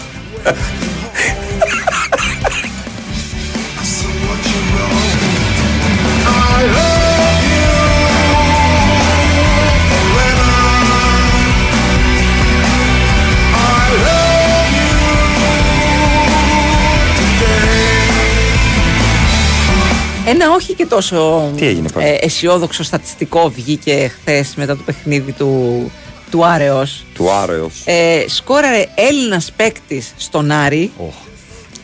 Speaker 3: Ένα όχι και τόσο
Speaker 1: Τι έγινε πάλι;
Speaker 3: ε, αισιόδοξο στατιστικό βγήκε χθες μετά το παιχνίδι του, του Άρεος.
Speaker 1: Του Άρεος.
Speaker 3: Ε, σκόραρε Έλληνας παίκτης στον Άρη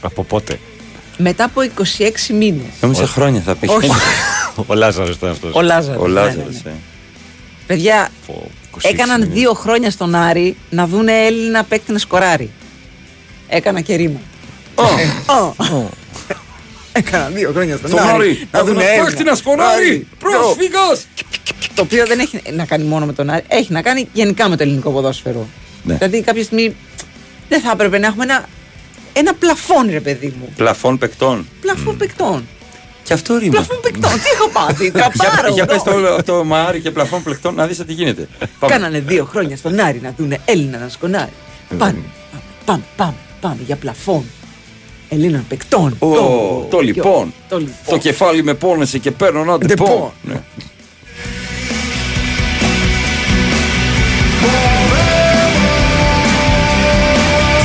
Speaker 2: Από πότε;
Speaker 3: μετά από 26 μήνες.
Speaker 1: Νόμιζα χρόνια θα πει.
Speaker 3: Όχι.
Speaker 2: Ο Λάζαρος ήταν αυτός.
Speaker 3: Ο Λάζαρος,
Speaker 1: Ο
Speaker 3: ναι,
Speaker 1: Λάζαρος,
Speaker 3: ναι,
Speaker 1: ε.
Speaker 3: Παιδιά,
Speaker 2: 26
Speaker 3: έκαναν
Speaker 2: μήνες.
Speaker 3: δύο χρόνια στον Άρη να δουν Έλληνα παίκτη να σκοράρει. Έκανα και ρήμα. Ω. Έκαναν δύο χρόνια στον
Speaker 1: Στον
Speaker 3: Άρη
Speaker 1: Άρη.
Speaker 3: να δουν
Speaker 1: Έλληνα
Speaker 3: Έλληνα.
Speaker 1: παίκτη να σκοράρει. Πρόσφυγας.
Speaker 3: Το οποίο δεν έχει να κάνει μόνο με τον Άρη, έχει να κάνει γενικά με το ελληνικό ποδόσφαιρο.
Speaker 1: Ναι.
Speaker 3: Δηλαδή κάποια στιγμή δεν θα έπρεπε να έχουμε ένα, ένα πλαφόν, ρε παιδί μου.
Speaker 1: Πλαφών παικτών.
Speaker 3: Πλαφόν παικτών.
Speaker 1: Και αυτό ρήμα.
Speaker 3: Πλαφόν παικτών. Τι έχω πάθει,
Speaker 1: Για,
Speaker 3: τραπάρω.
Speaker 1: για πες
Speaker 3: εδώ.
Speaker 1: το, το μαάρι και πλαφών πλεκτών να δεις τι γίνεται. Πάμε.
Speaker 3: Κάνανε δύο χρόνια στον Άρη να δουν Έλληνα να σκονάρει.
Speaker 1: Ε,
Speaker 3: Πάμε, πάμε, πάμε, πάμε για πλαφόν. Ελλήνων παικτών.
Speaker 1: Ω, το λοιπόν.
Speaker 3: Το λοιπόν.
Speaker 1: Το κεφάλι με πόνεσε και παίρνω ένα
Speaker 3: Ντεπών.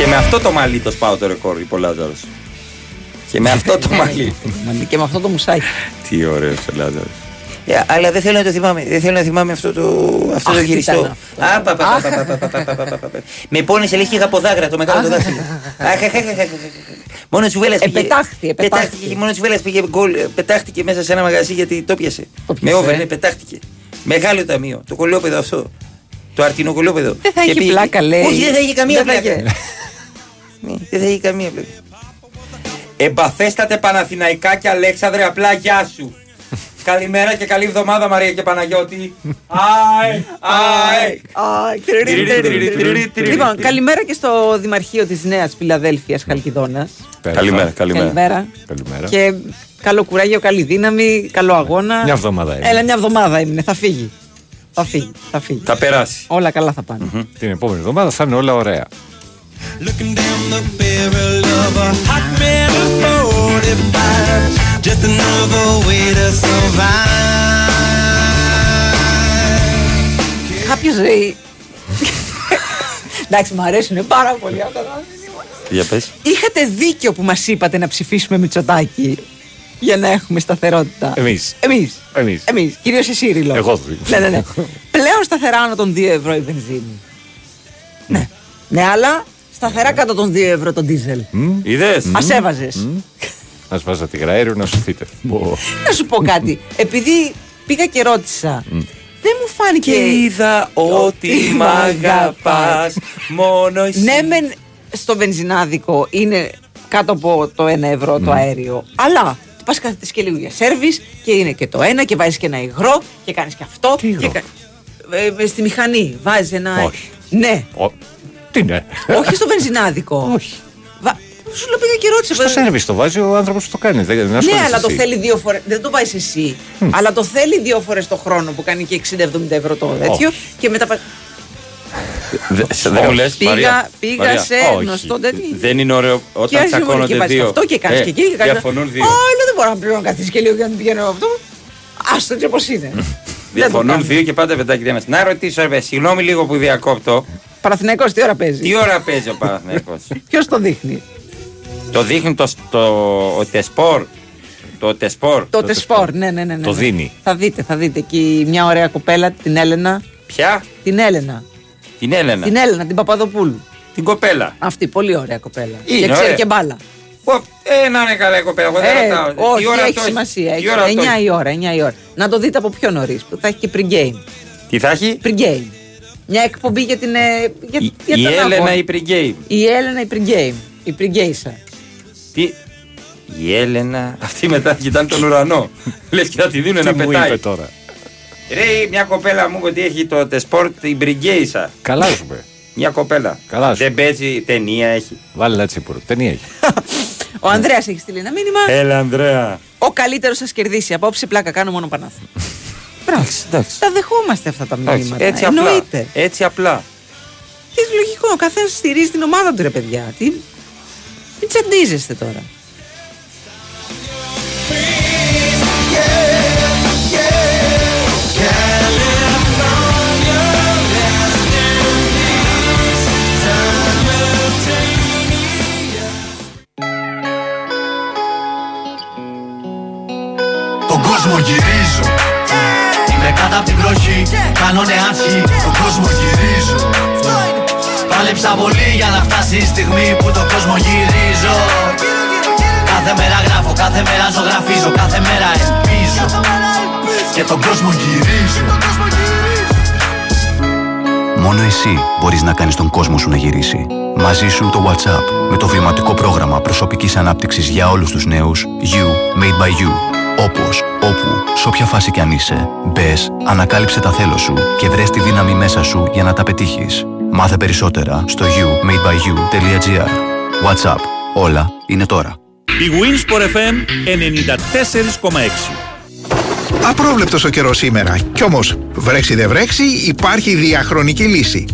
Speaker 1: με αυτό το μαλλί το σπάω το ρεκόρ, είπε ο Λάζαρο. Και με αυτό το μαλλί.
Speaker 3: και με αυτό το μουσάκι.
Speaker 1: Τι ωραίο ο
Speaker 29: Λάζαρο. αλλά δεν θέλω να το θυμάμαι, δεν θέλω να θυμάμαι αυτό το, αυτό το γυριστό. Με πόνισε λέει από είχα ποδάγρα το μεγάλο το δάχτυλο. Μόνο τη
Speaker 3: βέλα πήγε.
Speaker 29: Πετάχτηκε. Μόνο τη βέλα πήγε γκολ. Πετάχτηκε μέσα σε ένα μαγαζί γιατί το πιασε. Με όβερ, πετάχτηκε. Μεγάλο ταμείο. Το κολόπεδο αυτό. Το αρτινό κολόπεδο.
Speaker 3: Δεν θα πλάκα, λέει.
Speaker 29: Όχι, δεν θα είχε καμία πλάκα
Speaker 3: είχε.
Speaker 29: Ναι, Δεν θα είχε καμία πλάκα.
Speaker 1: Εμπαθέστατε Παναθηναϊκά και Αλέξανδρε, απλά γεια σου. Καλημέρα και καλή εβδομάδα Μαρία και Παναγιώτη. Άι, άι.
Speaker 3: Λοιπόν, καλημέρα και στο Δημαρχείο της Νέας Φιλαδέλφειας Χαλκιδόνας.
Speaker 1: Καλημέρα, καλημέρα.
Speaker 3: Καλημέρα.
Speaker 2: Καλημέρα.
Speaker 3: Και καλό κουράγιο, καλή δύναμη, καλό αγώνα.
Speaker 2: Μια εβδομάδα είναι.
Speaker 3: Έλα, μια εβδομάδα έμεινε. Θα φύγει. Θα φύγει. Θα φύγει.
Speaker 1: Θα περάσει.
Speaker 3: Όλα καλά θα πάνε.
Speaker 2: Την επόμενη εβδομάδα θα είναι όλα ωραία.
Speaker 31: Looking down the barrel of a hot metal 45. Just another way to survive.
Speaker 3: Κάποιος λέει. Εντάξει, μου αρέσουν πάρα πολύ αυτά τα
Speaker 1: Για πες.
Speaker 3: Είχατε δίκιο που μας είπατε να ψηφίσουμε Μητσοτάκη για να έχουμε σταθερότητα.
Speaker 2: Εμείς.
Speaker 3: Εμείς.
Speaker 2: Εμείς.
Speaker 3: Εμείς. Κυρίως εσύ, Ρίλο.
Speaker 2: Εγώ.
Speaker 3: Ναι, ναι, ναι. Πλέον σταθερά άνω των 2 ευρώ η βενζίνη. Ναι. Ναι, αλλά σταθερά κάτω των 2 ευρώ το ντίζελ.
Speaker 1: Είδες;
Speaker 3: Ας έβαζες.
Speaker 2: Α βάζα τη γραέριο να σωθείτε. Ω.
Speaker 3: Να σου πω κάτι. Επειδή πήγα και ρώτησα, δεν μου φάνηκε.
Speaker 1: Και είδα ότι μ' αγαπάς μόνο εσύ.
Speaker 3: Ναι, μεν στο βενζινάδικο είναι κάτω από το 1 ευρώ το αέριο. Αλλά πας κάθεται και λίγο για σερβις και είναι και το ένα και βάζεις και ένα υγρό και κάνεις και αυτό.
Speaker 2: Τι υγρό;
Speaker 3: Και κα- ε, ε, στη μηχανή βάζεις ένα.
Speaker 2: Όχι.
Speaker 3: Ναι,
Speaker 2: Ω, Τι είναι;
Speaker 3: όχι στο βενζινάδικο.
Speaker 2: Όχι.
Speaker 3: Βα... Σου λέω πήγα και ρώτησα.
Speaker 2: Στο
Speaker 3: βέβαια.
Speaker 2: σερβις το βάζει ο άνθρωπος που το κάνει. Δεν, δεν
Speaker 3: Ναι,
Speaker 2: ασχολείσαι
Speaker 3: αλλά το
Speaker 2: εσύ.
Speaker 3: θέλει δύο φορές. Δεν το βάζεις εσύ. Αλλά το θέλει δύο φορές το χρόνο που κάνει και 60-70 ευρώ το τέτοιο. Και μετά. πα-
Speaker 1: Δε- σε- Δεν μου λες,
Speaker 3: Πήγα,
Speaker 1: Μαρία,
Speaker 3: πήγα
Speaker 1: Μαρία,
Speaker 3: σε
Speaker 2: όχι.
Speaker 3: γνωστό τέτοιο.
Speaker 1: Δεν είναι ωραίο
Speaker 3: Και
Speaker 1: όταν
Speaker 3: άρχισε μόνο και
Speaker 1: τσακώνονται
Speaker 3: βάζεις
Speaker 1: δύο.
Speaker 3: αυτό και κάνεις
Speaker 1: Ε,
Speaker 3: και εκεί και κάνεις.
Speaker 1: Διαφωνούν δύο.
Speaker 3: Άλλο δεν μπορώ να πλέον να καθίσει και λίγο για να πηγαίνω αυτό. Άστο και πώς είναι.
Speaker 1: Διαφωνούν
Speaker 3: κάνουμε.
Speaker 1: δύο και πάντα πετάει και ένας. Να ρωτήσω, ρε, παιδί, συγγνώμη λίγο που διακόπτω.
Speaker 3: Παραθυναϊκό τι ώρα παίζει;
Speaker 1: Τι ώρα παίζει ο Παναθηναϊκός;
Speaker 3: Ποιος το δείχνει;
Speaker 1: Το δείχνει το, το, ο Τεσπορ. Το Τεσπορ.
Speaker 3: Το Τεσπορ, ναι, ναι, ναι. ναι.
Speaker 2: Το δίνει.
Speaker 3: Θα δείτε, θα δείτε εκεί μια ωραία κοπέλα, την Έλενα.
Speaker 1: Ποια;
Speaker 3: Την Έλενα.
Speaker 1: Την Έλενα.
Speaker 3: Την Έλενα, την Παπαδοπούλου.
Speaker 1: Την κοπέλα.
Speaker 3: Αυτή, πολύ ωραία κοπέλα.
Speaker 1: Είναι
Speaker 3: και ξέρει
Speaker 1: ωραία.
Speaker 3: και μπάλα.
Speaker 1: Ω, Ε, να είναι καλά η κοπέλα. Εγώ δεν
Speaker 3: Ε,
Speaker 1: ρωτάω. Τι
Speaker 3: όχι,
Speaker 1: ώρα
Speaker 3: έχει
Speaker 1: το
Speaker 3: σημασία.
Speaker 1: Τι
Speaker 3: Έχει.
Speaker 1: ώρα το
Speaker 3: 9 η ώρα, 9 η ώρα. Να το δείτε από πιο νωρίς, που θα έχει και pre-game.
Speaker 1: Τι θα έχει;
Speaker 3: Pre-game. Μια εκπομπή για την. ε, Για,
Speaker 1: Η,
Speaker 3: για
Speaker 1: η
Speaker 3: τον
Speaker 1: Έλενα
Speaker 3: αγώνα.
Speaker 1: η pregame.
Speaker 3: Η Έλενα η pregame. Η pregamer.
Speaker 1: Τι; Η Έλενα. Αυτή μετά κοιτάνε τον ουρανό. Λες και θα τη δίνουν να
Speaker 2: Τι μου
Speaker 1: πετάει.
Speaker 2: είπε τώρα;
Speaker 1: Ρε, μια κοπέλα μου είπε ότι έχει το τεσπόρτ η Μπριγκέισα.
Speaker 2: Καλά σου είπε.
Speaker 1: Μια κοπέλα.
Speaker 2: Καλά σου.
Speaker 1: Δεν παίζει ταινία έχει.
Speaker 2: Βάλε έτσι που ταινία έχει.
Speaker 3: Ο Ανδρέας έχει στείλει ένα μήνυμα.
Speaker 1: Έλα, Ανδρέα.
Speaker 3: Ο καλύτερος σας κερδίσει. Απόψε πλάκα κάνω μόνο πανάθλημα.
Speaker 1: Εντάξει, εντάξει.
Speaker 3: Τα δεχόμαστε αυτά τα
Speaker 1: Εντάξει,
Speaker 3: μηνύματα.
Speaker 1: Έτσι απλά.
Speaker 3: Εννοείται.
Speaker 1: Έτσι απλά.
Speaker 3: Και λογικό, ο καθένας στηρίζει την ομάδα του ρε παιδιά. Τι... Μην τσαντίζεστε τώρα.
Speaker 32: Τον κόσμο γυρίζω Είμαι κάτω από την βροχή. Κάνω νεάνθη Τον κόσμος γυρίζω. Πάλεψα πολύ για να φτάσει η στιγμή που τον κόσμο γυρίζω. Κάθε μέρα γράφω, κάθε μέρα ζωγραφίζω Κάθε μέρα ελπίζω. Και τον κόσμο γυρίζω.
Speaker 33: Μόνο εσύ μπορείς να κάνεις τον κόσμο σου να γυρίσει. Μαζί σου το WhatsApp με το βιωματικό πρόγραμμα προσωπικής ανάπτυξης για όλους τους νέους. You Made by You. Όπως, όπου, σε όποια φάση κι αν είσαι, μπες, ανακάλυψε τα θέλω σου και βρες τη δύναμη μέσα σου για να τα πετύχεις. Μάθε περισσότερα στο youmadebyyou.gr WhatsApp. Όλα είναι τώρα.
Speaker 23: Η Winsport FM 94,6.
Speaker 34: Απρόβλεπτος ο καιρός σήμερα. Κι όμως, βρέξει δεν βρέξει, υπάρχει διαχρονική λύση.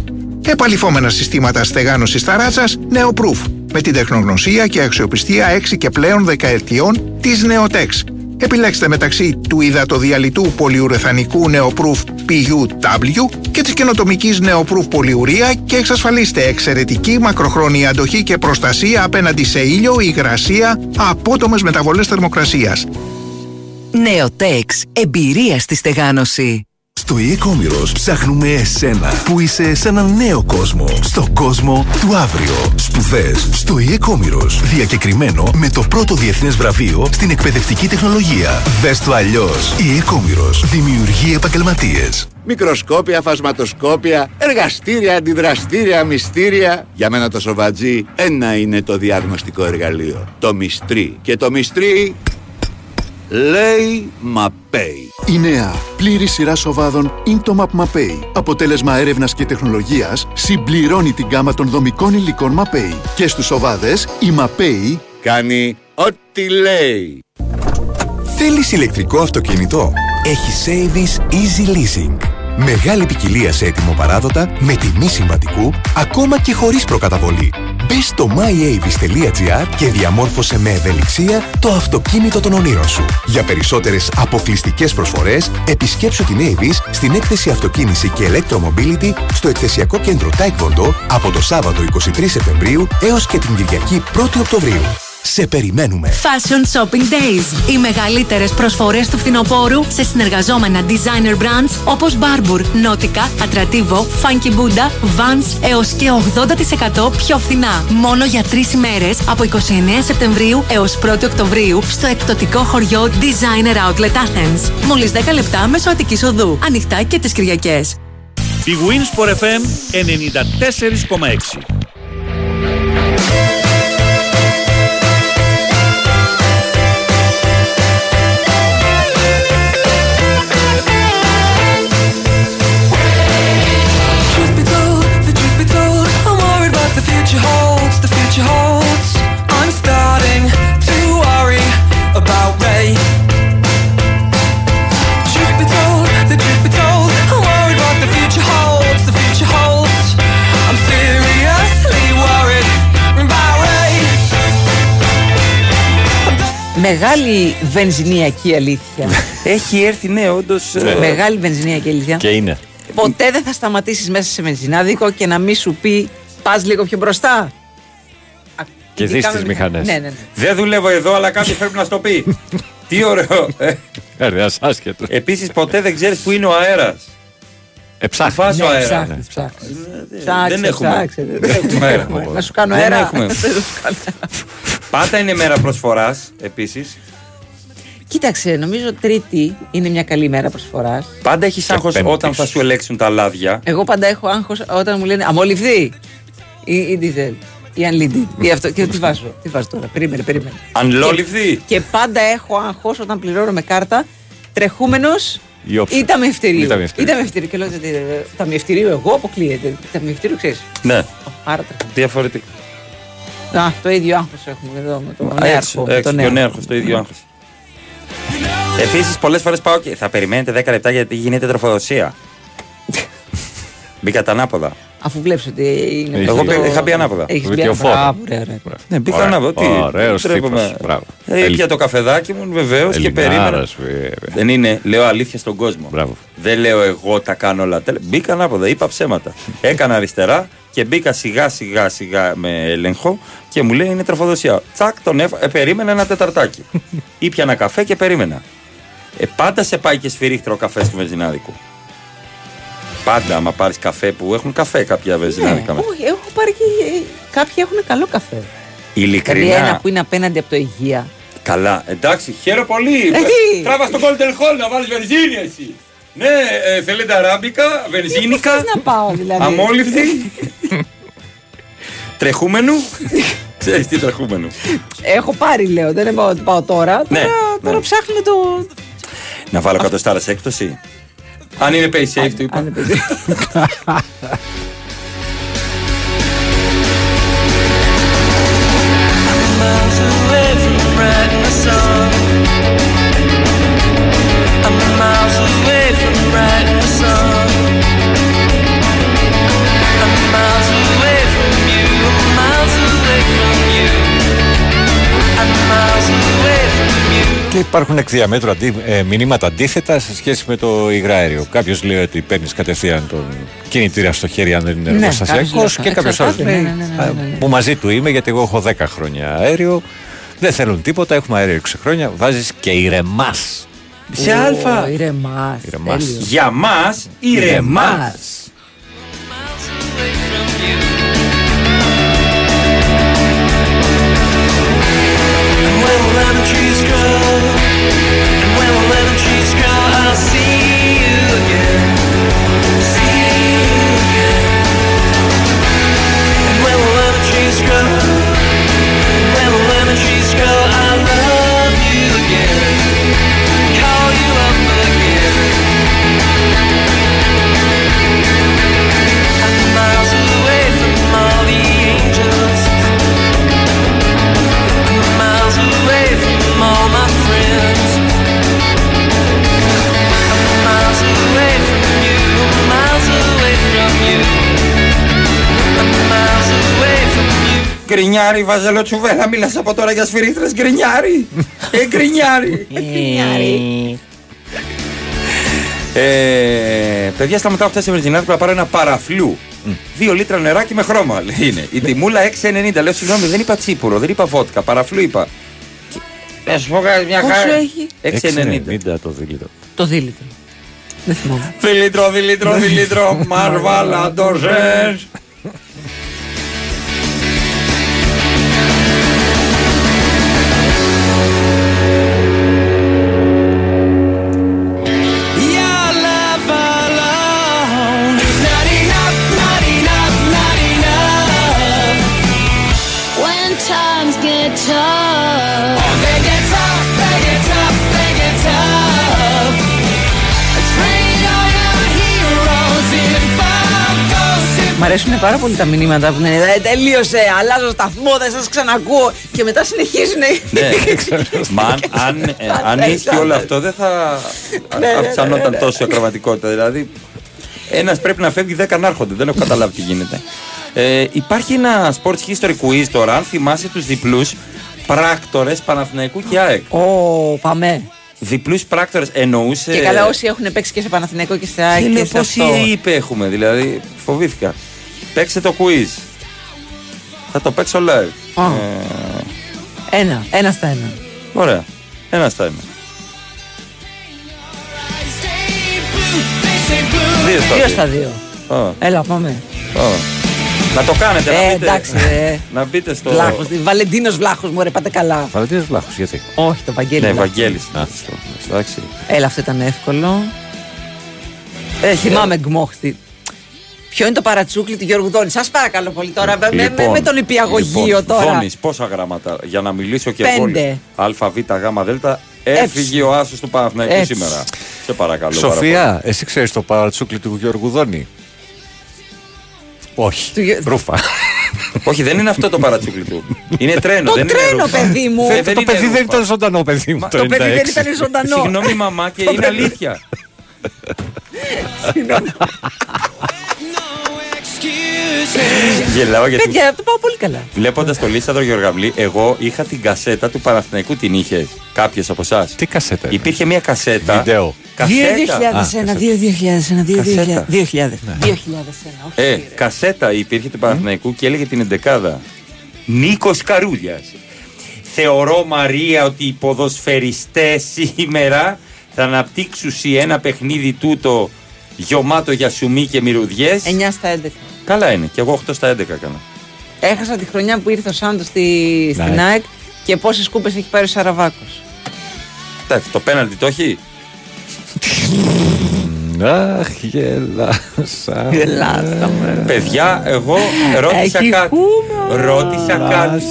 Speaker 34: Επαλυφόμενα συστήματα στεγάνωσης ταράτσας Neoproof με την τεχνογνωσία και αξιοπιστία 6 και πλέον δεκαετιών της Neotex. Επιλέξτε μεταξύ του υδατοδιαλυτού πολυουρεθανικού Neoproof PUW και της καινοτομικής Neoproof πολυουρία και εξασφαλίστε εξαιρετική μακροχρόνια αντοχή και προστασία απέναντι σε ήλιο, υγρασία, απότομες μεταβολές θερμοκρασίας.
Speaker 35: Νεοτέξ. Εμπειρία στη στεγάνωση.
Speaker 9: Στο e-commerce ψάχνουμε εσένα που είσαι σε ένα νέο κόσμο. Στο κόσμο του αύριο. Σπουδές στο e-commerce. Διακεκριμένο με το πρώτο διεθνές βραβείο στην εκπαιδευτική τεχνολογία. Δες το αλλιώς. e-commerce. Δημιουργεί επαγγελματίες.
Speaker 36: Μικροσκόπια, φασματοσκόπια, εργαστήρια, αντιδραστήρια, μυστήρια. Για μένα το σοβατζί ένα είναι το διαγνωστικό εργαλείο. Το μυστρί. Και το μυστρί λέει Μαπέι.
Speaker 37: Η νέα πλήρη σειρά σοβάδων Intomap Mapei, αποτέλεσμα έρευνας και τεχνολογίας, συμπληρώνει την γάμα των δομικών υλικών Mapei. Και στους σοβάδες, η Mapei
Speaker 36: κάνει ό,τι λέει.
Speaker 9: Θέλεις ηλεκτρικό αυτοκίνητο; Έχει Savvis Easy Leasing. Μεγάλη ποικιλία σε έτοιμο παράδοτα, με τιμή συμβατικού, ακόμα και χωρίς προκαταβολή. Μπε στο myavis.gr και διαμόρφωσε με ευελιξία το αυτοκίνητο των ονείρων σου. Για περισσότερες αποκλειστικές προσφορές, επισκέψου την Avis στην έκθεση Αυτοκίνηση και Electromobility στο εκθεσιακό κέντρο Taekwondo από το Σάββατο 23 Σεπτεμβρίου έως και την Κυριακή 1η Οκτωβρίου. Σε περιμένουμε!
Speaker 13: Fashion Shopping Days. Οι μεγαλύτερες προσφορές του φθινοπόρου σε συνεργαζόμενα designer brands όπως Barbour, Nautica, Atrativo, Funky Buddha, Vans έως και 80% πιο φθηνά. Μόνο για τρεις ημέρες από 29 Σεπτεμβρίου έως 1η Οκτωβρίου στο εκπτωτικό χωριό Designer Outlet Athens. Μόλις 10 λεπτά μέσω Αττικής Οδού. Ανοιχτά και τις Κυριακές.
Speaker 23: Η Winsport FM 94,6.
Speaker 3: Μεγάλη βενζινιακή αλήθεια ναι.
Speaker 1: έχει έρθει ναι, όντως. Ναι.
Speaker 3: Ε, μεγάλη βενζινιακή αλήθεια.
Speaker 2: Και είναι.
Speaker 3: Ποτέ δεν θα σταματήσεις μέσα σε βενζινάδικο και να μην σου πει πας λίγο πιο μπροστά.
Speaker 2: Και δει
Speaker 3: Ειδικά
Speaker 2: τις
Speaker 3: με-
Speaker 2: μηχανές.
Speaker 3: Ναι, ναι, ναι.
Speaker 1: Δεν δουλεύω εδώ, αλλά κάποιο πρέπει να στο πει. Τι ωραίο.
Speaker 2: Έρε, άσχετο.
Speaker 1: Επίσης, ποτέ δεν ξέρεις που είναι ο αέρας.
Speaker 2: Εψάχνεις.
Speaker 1: Φάσο
Speaker 3: Ναι,
Speaker 1: αέρα.
Speaker 3: ψάχνεις, ψάχνεις. Ψάξε,
Speaker 1: Δεν έχουμε.
Speaker 3: ψάξε,
Speaker 1: Δεν έχουμε αέρα.
Speaker 3: Να σου κάνω
Speaker 1: Δεν
Speaker 3: αέρα.
Speaker 1: έχουμε.
Speaker 3: Δεν σου κάνω.
Speaker 1: Πάντα είναι μέρα προσφοράς επίσης.
Speaker 3: Κοίταξε, νομίζω Τρίτη είναι μια καλή μέρα προσφοράς.
Speaker 1: Πάντα έχεις άγχος
Speaker 2: Πέμπτης.
Speaker 1: όταν θα σου ελέγξουν τα λάδια.
Speaker 3: Εγώ πάντα έχω άγχος όταν μου λένε Αμολυφθεί ή, ή diesel ή unleaded ή αυτό. Και τι βάζω, τι βάζω τώρα, περίμενε, περίμενε.
Speaker 1: Unlolived.
Speaker 3: Και, και πάντα έχω άγχος όταν πληρώνω με κάρτα τρεχούμενος
Speaker 2: Ή όψο.
Speaker 3: ή ταμιευτηρίου.
Speaker 2: Ή ταμιευτηρίου.
Speaker 3: Ή ταμιευτηρίου. Και λέω «Ε, ε, ταμιευτηρίου εγώ αποκλείεται. Ταμιευτηρίου ξέρεις.
Speaker 1: Ναι,
Speaker 3: Άρα τρέχω.
Speaker 1: διαφορετικά.
Speaker 3: Α, το ίδιο άγχος έχουμε εδώ με τον
Speaker 1: Έξω,
Speaker 3: νέαρχο. με
Speaker 1: έξω,
Speaker 3: τον
Speaker 1: και ο
Speaker 3: νέαρχο.
Speaker 1: νέαρχος, το ίδιο άγχος. Επίσης, πολλές φορές πάω και θα περιμένετε 10 λεπτά γιατί γίνεται τροφοδοσία. Μπήκα τα ανάποδα.
Speaker 3: Αφού βλέπεις ότι είναι.
Speaker 1: Εγώ μπήκα- είχα μπει ανάποδα.
Speaker 3: Έχεις
Speaker 2: Με
Speaker 3: μπει
Speaker 2: τη
Speaker 3: ανάποδα.
Speaker 2: οφόρο.
Speaker 3: Μπράβο, ωραία, ωραία.
Speaker 1: Ναι, μπήκα
Speaker 2: Ωραία.
Speaker 1: ανάποδα. Τι,
Speaker 2: Ωραίος
Speaker 1: τρέπομαι.
Speaker 2: τύπος, μπράβο.
Speaker 1: Ε,
Speaker 2: Ελ-
Speaker 1: Ήπια το καφεδάκι μου βεβαίως και περίμενα.
Speaker 2: Ελληνάρας, βέβαια.
Speaker 1: Δεν είναι, λέω αλήθεια στον κόσμο.
Speaker 2: Μπράβο.
Speaker 1: Δεν λέω εγώ τα κάνω όλα. τέλεια. Μπήκα ανάποδα, είπα ψέματα. Έκανα αριστερά και μπήκα σιγά σιγά σιγά με έλεγχο και μου λέει είναι τροφοδοσία. Τσακ, τον έφα... ε, περίμενα ένα τεταρτάκι. Ήπια ένα καφέ και περίμενα. Ε, πάντα σε πάει και σφυρίχτρο καφές του βενζινάδικου. Πάντα, άμα πάρεις καφέ που έχουν καφέ κάποια βενζινάδικα.
Speaker 3: Ναι,
Speaker 1: μέσα.
Speaker 3: όχι, έχω πάρει και. Κάποιοι έχουν καλό καφέ. Δηλαδή
Speaker 1: Ειλικρινά.
Speaker 3: ένα που είναι απέναντι από το υγεία.
Speaker 1: Καλά, εντάξει, χαίρομαι πολύ.
Speaker 3: Ε, τι;
Speaker 1: Τράβας στο Golden Hall να βάλεις βενζίνη εσύ. Ναι, ε, θέλετε αράμπικα, βενζίνικα,
Speaker 3: Πώς να πάω δηλαδή;
Speaker 1: αμόλυφτη. τρεχούμενου. Ξέρεις τι τρεχούμενου.
Speaker 3: Έχω πάρει, λέω. Δεν είναι ότι πάω τώρα.
Speaker 1: Ναι,
Speaker 3: Τώρα, τώρα
Speaker 1: ναι.
Speaker 3: ψάχνουμε το.
Speaker 1: Να βάλω κατοστάρα σε έκπτωση. Αν είναι pay safe, του είπα.
Speaker 31: miles
Speaker 2: Και υπάρχουν εκ διαμέτρου αντί, ε, μηνύματα αντίθετα σε σχέση με το υγραέριο. Κάποιος λέει ότι παίρνεις κατευθείαν τον κινητήρα στο χέρι αν δεν είναι
Speaker 3: Ναι,
Speaker 2: εργοστασιακός.
Speaker 3: κάποιος λέει,
Speaker 2: και κάποιος άλλος
Speaker 3: εξαρτάται,
Speaker 2: λέει.
Speaker 3: ναι, ναι, ναι, ναι,
Speaker 2: «Α,
Speaker 3: ναι, ναι.
Speaker 2: Που μαζί του είμαι γιατί εγώ έχω 10 χρόνια αέριο. Δεν θέλουν τίποτα, έχουμε αέριο 6 χρόνια. Βάζεις και ηρεμάς.
Speaker 1: Σε αλφα.
Speaker 3: Ηρεμάς.
Speaker 2: Ηρεμάς.
Speaker 1: Για μας, ηρεμάς. Γκρινιάρι, βάζελο τσουβέλα, μίλας από τώρα για σφυρίχτρες, γκρινιάρι. Ε, γκρινιάρι. Ε, παιδιά, σταματάω αυτέ τι βενζινάδε να πάρω ένα παραφλού. Δύο λίτρα νεράκι με χρώμα λέει, είναι. Η τιμούλα 6,90. Λέω συγγνώμη, δεν είπα τσίπουρο, δεν είπα βότκα, παραφλού είπα. Και- Να σου πω κάτι, μια
Speaker 3: Πόσο
Speaker 1: χαρά.
Speaker 3: έχει;
Speaker 1: 6,90.
Speaker 2: το δίλητρο.
Speaker 3: Το δίλητρο. Δεν θυμάμαι.
Speaker 1: Δηλίτρο, δηλίτρο, δηλίτρο, μαρβάλα το
Speaker 3: αρέσουν πάρα πολύ τα μηνύματα που είναι «Ε, Τελείωσε, αλλάζω σταθμό, δεν σας ξανακούω. Και μετά συνεχίζουν.
Speaker 1: Ναι, μα αν, αν, ε, αν
Speaker 3: Ναι,
Speaker 1: ίσχυε όλο αυτό δεν θα
Speaker 3: ναι, ναι,
Speaker 1: αυξανόταν
Speaker 3: ναι.
Speaker 1: τόσο η ακροματικότητα. Δηλαδή, ένας πρέπει να φεύγει, δέκα να έρχονται. Δεν έχω καταλάβει τι γίνεται. Ε, υπάρχει ένα sports history quiz τώρα, αν θυμάσαι τους διπλούς πράκτορες Παναθηναϊκού και ΑΕΚ.
Speaker 3: Ω, πάμε.
Speaker 1: Διπλούς πράκτορες εννοούσε.
Speaker 3: Και καλά, όσοι έχουν παίξει και σε Παναθηναϊκό και σε ΑΕΚ
Speaker 1: Και
Speaker 3: και
Speaker 1: λέω
Speaker 3: σε
Speaker 1: πόσοι
Speaker 3: αυτό.
Speaker 1: είπε έχουμε, δηλαδή φοβήθηκα. Παίξτε το quiz. Θα το παίξω live.
Speaker 3: Α.
Speaker 1: Ε,
Speaker 3: Ένα, ένα στα ένα.
Speaker 1: ωραία. Ένα στα ένα. Δύο στα
Speaker 3: Δύο
Speaker 1: δύο.
Speaker 3: στα δύο.
Speaker 1: Α,
Speaker 3: Έλα, πάμε.
Speaker 1: α. Να το κάνετε, να
Speaker 3: Ε,
Speaker 1: μπείτε.
Speaker 3: εντάξει, ε.
Speaker 1: Να μπείτε στο.
Speaker 3: Βλάχος, Βαλεντίνος Βλάχος, μου ρε, πάτε καλά.
Speaker 2: Βαλεντίνος Βλάχος, γιατί;
Speaker 3: Όχι, το Βαγγέλη.
Speaker 1: Ναι,
Speaker 3: Βλάχος.
Speaker 1: Βαγγέλης. Εντάξει.
Speaker 3: Έλα, αυτό ήταν εύκολο. Έχει, θυμάμαι γκμόχτη. Ποιο είναι το παρατσούκλι του Γιώργου Δόνης; Σας παρακαλώ πολύ τώρα. με- με, με, με τον υπηαγωγείο
Speaker 1: λοιπόν,
Speaker 3: τώρα.
Speaker 1: Δόνης, πόσα γράμματα για να μιλήσω και
Speaker 3: Πέντε.
Speaker 1: εγώ. Α, Β, Γ, Δ. Έφυγε ο άσος του Παναθηναϊκού
Speaker 2: Έτσι.
Speaker 1: σήμερα. Σε παρακαλώ. πάρα
Speaker 2: Σοφία, εσύ ξέρεις το παρατσούκλι του Γιώργου Δόνη; Όχι. Ρούφα.
Speaker 1: Όχι, δεν είναι αυτό το παρατσούκλι του. Είναι τρένο.
Speaker 3: Το
Speaker 1: δεν
Speaker 3: τρένο,
Speaker 1: είναι ρούφα.
Speaker 3: παιδί μου.
Speaker 1: Φε-
Speaker 2: το
Speaker 1: είναι
Speaker 2: παιδί δεν
Speaker 1: ρούφα.
Speaker 2: ήταν ζωντανό, παιδί μου.
Speaker 3: το παιδί δεν
Speaker 2: 96.
Speaker 3: ήταν ζωντανό.
Speaker 1: Συγγνώμη, μαμά, και είναι αλήθεια. Γελάω γιατί
Speaker 3: Παιδιά, το πάω πολύ καλά.
Speaker 1: βλέποντας το Λίσανδρο Γεωργαβλή, εγώ είχα την κασέτα του Παναθηναϊκού. Την είχε κάποιο από εσάς;
Speaker 2: Τι κασέτα.
Speaker 1: Υπήρχε μια κασέτα.
Speaker 2: Βίντεο.
Speaker 1: Κασέτα.
Speaker 3: 2001, 2001, 2000, 2000. 2000.
Speaker 1: Ναι.
Speaker 3: 2001, όχι.
Speaker 1: Ε, κασέτα υπήρχε του Παναθηναϊκού και έλεγε την εντεκάδα. Νίκος Καρούλια. Θεωρώ Μαρία ότι οι ποδοσφαιριστές σήμερα θα αναπτύξουν σε ένα παιχνίδι τούτο γιωμάτο για σουμί και μυρουδιές.
Speaker 3: 9 στα 11.
Speaker 1: Καλά είναι. Και εγώ 8 στα 11 έκανα.
Speaker 3: Έχασα τη χρονιά που ήρθε ο Σάντος στη, στην
Speaker 1: Ναι.
Speaker 3: ΑΕΚ και πόσες κούπες έχει πάρει ο Σαραβάκος.
Speaker 1: Εντάξει, το πέναλτι το έχει;
Speaker 2: Αχ, γελάσα.
Speaker 3: Γελάσαμε.
Speaker 1: Παιδιά, εγώ ρώτησα
Speaker 3: Έχει
Speaker 1: κάτι.
Speaker 3: χούμορ.
Speaker 1: Ρώτησα κάτι.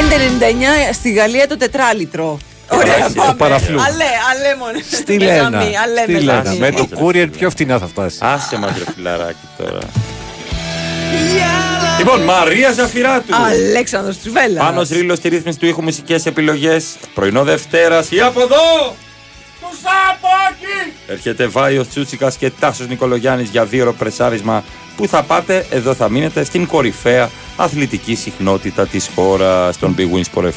Speaker 3: 5,99 στη Γαλλία το τετράλιτρο. Ωραία,
Speaker 1: Εντάξει,
Speaker 3: πάμε.
Speaker 2: παραφλού.
Speaker 3: Αλέ, αλέ μόνο.
Speaker 2: Στη
Speaker 3: Με
Speaker 2: Λένα.
Speaker 3: γαμί, αλέ
Speaker 2: Στη
Speaker 3: με
Speaker 2: Λένα.
Speaker 3: γαμί.
Speaker 2: Με το courier πιο φτηνά θα φτάσεις.
Speaker 1: Άσε μας ρε φιλαράκι τώρα. Λοιπόν, Μαρία Ζαφυράτου.
Speaker 3: Αλέξανδρος Τσουβέλλας.
Speaker 1: Πάνω ρίλο στη ρύθμιση του ήχου μουσικές επιλογές. Πρωινό Δευτέρας ή από εδώ!
Speaker 31: Του σαπάκι!
Speaker 1: Έρχεται Βάιος Τσούτσικας και Τάσος Νικολογιάννης για δύο πρεσάρισμα. Πού θα πάτε, εδώ θα μείνετε στην κορυφαία αθλητική συχνότητα της χώρας, στον Big Wins Sport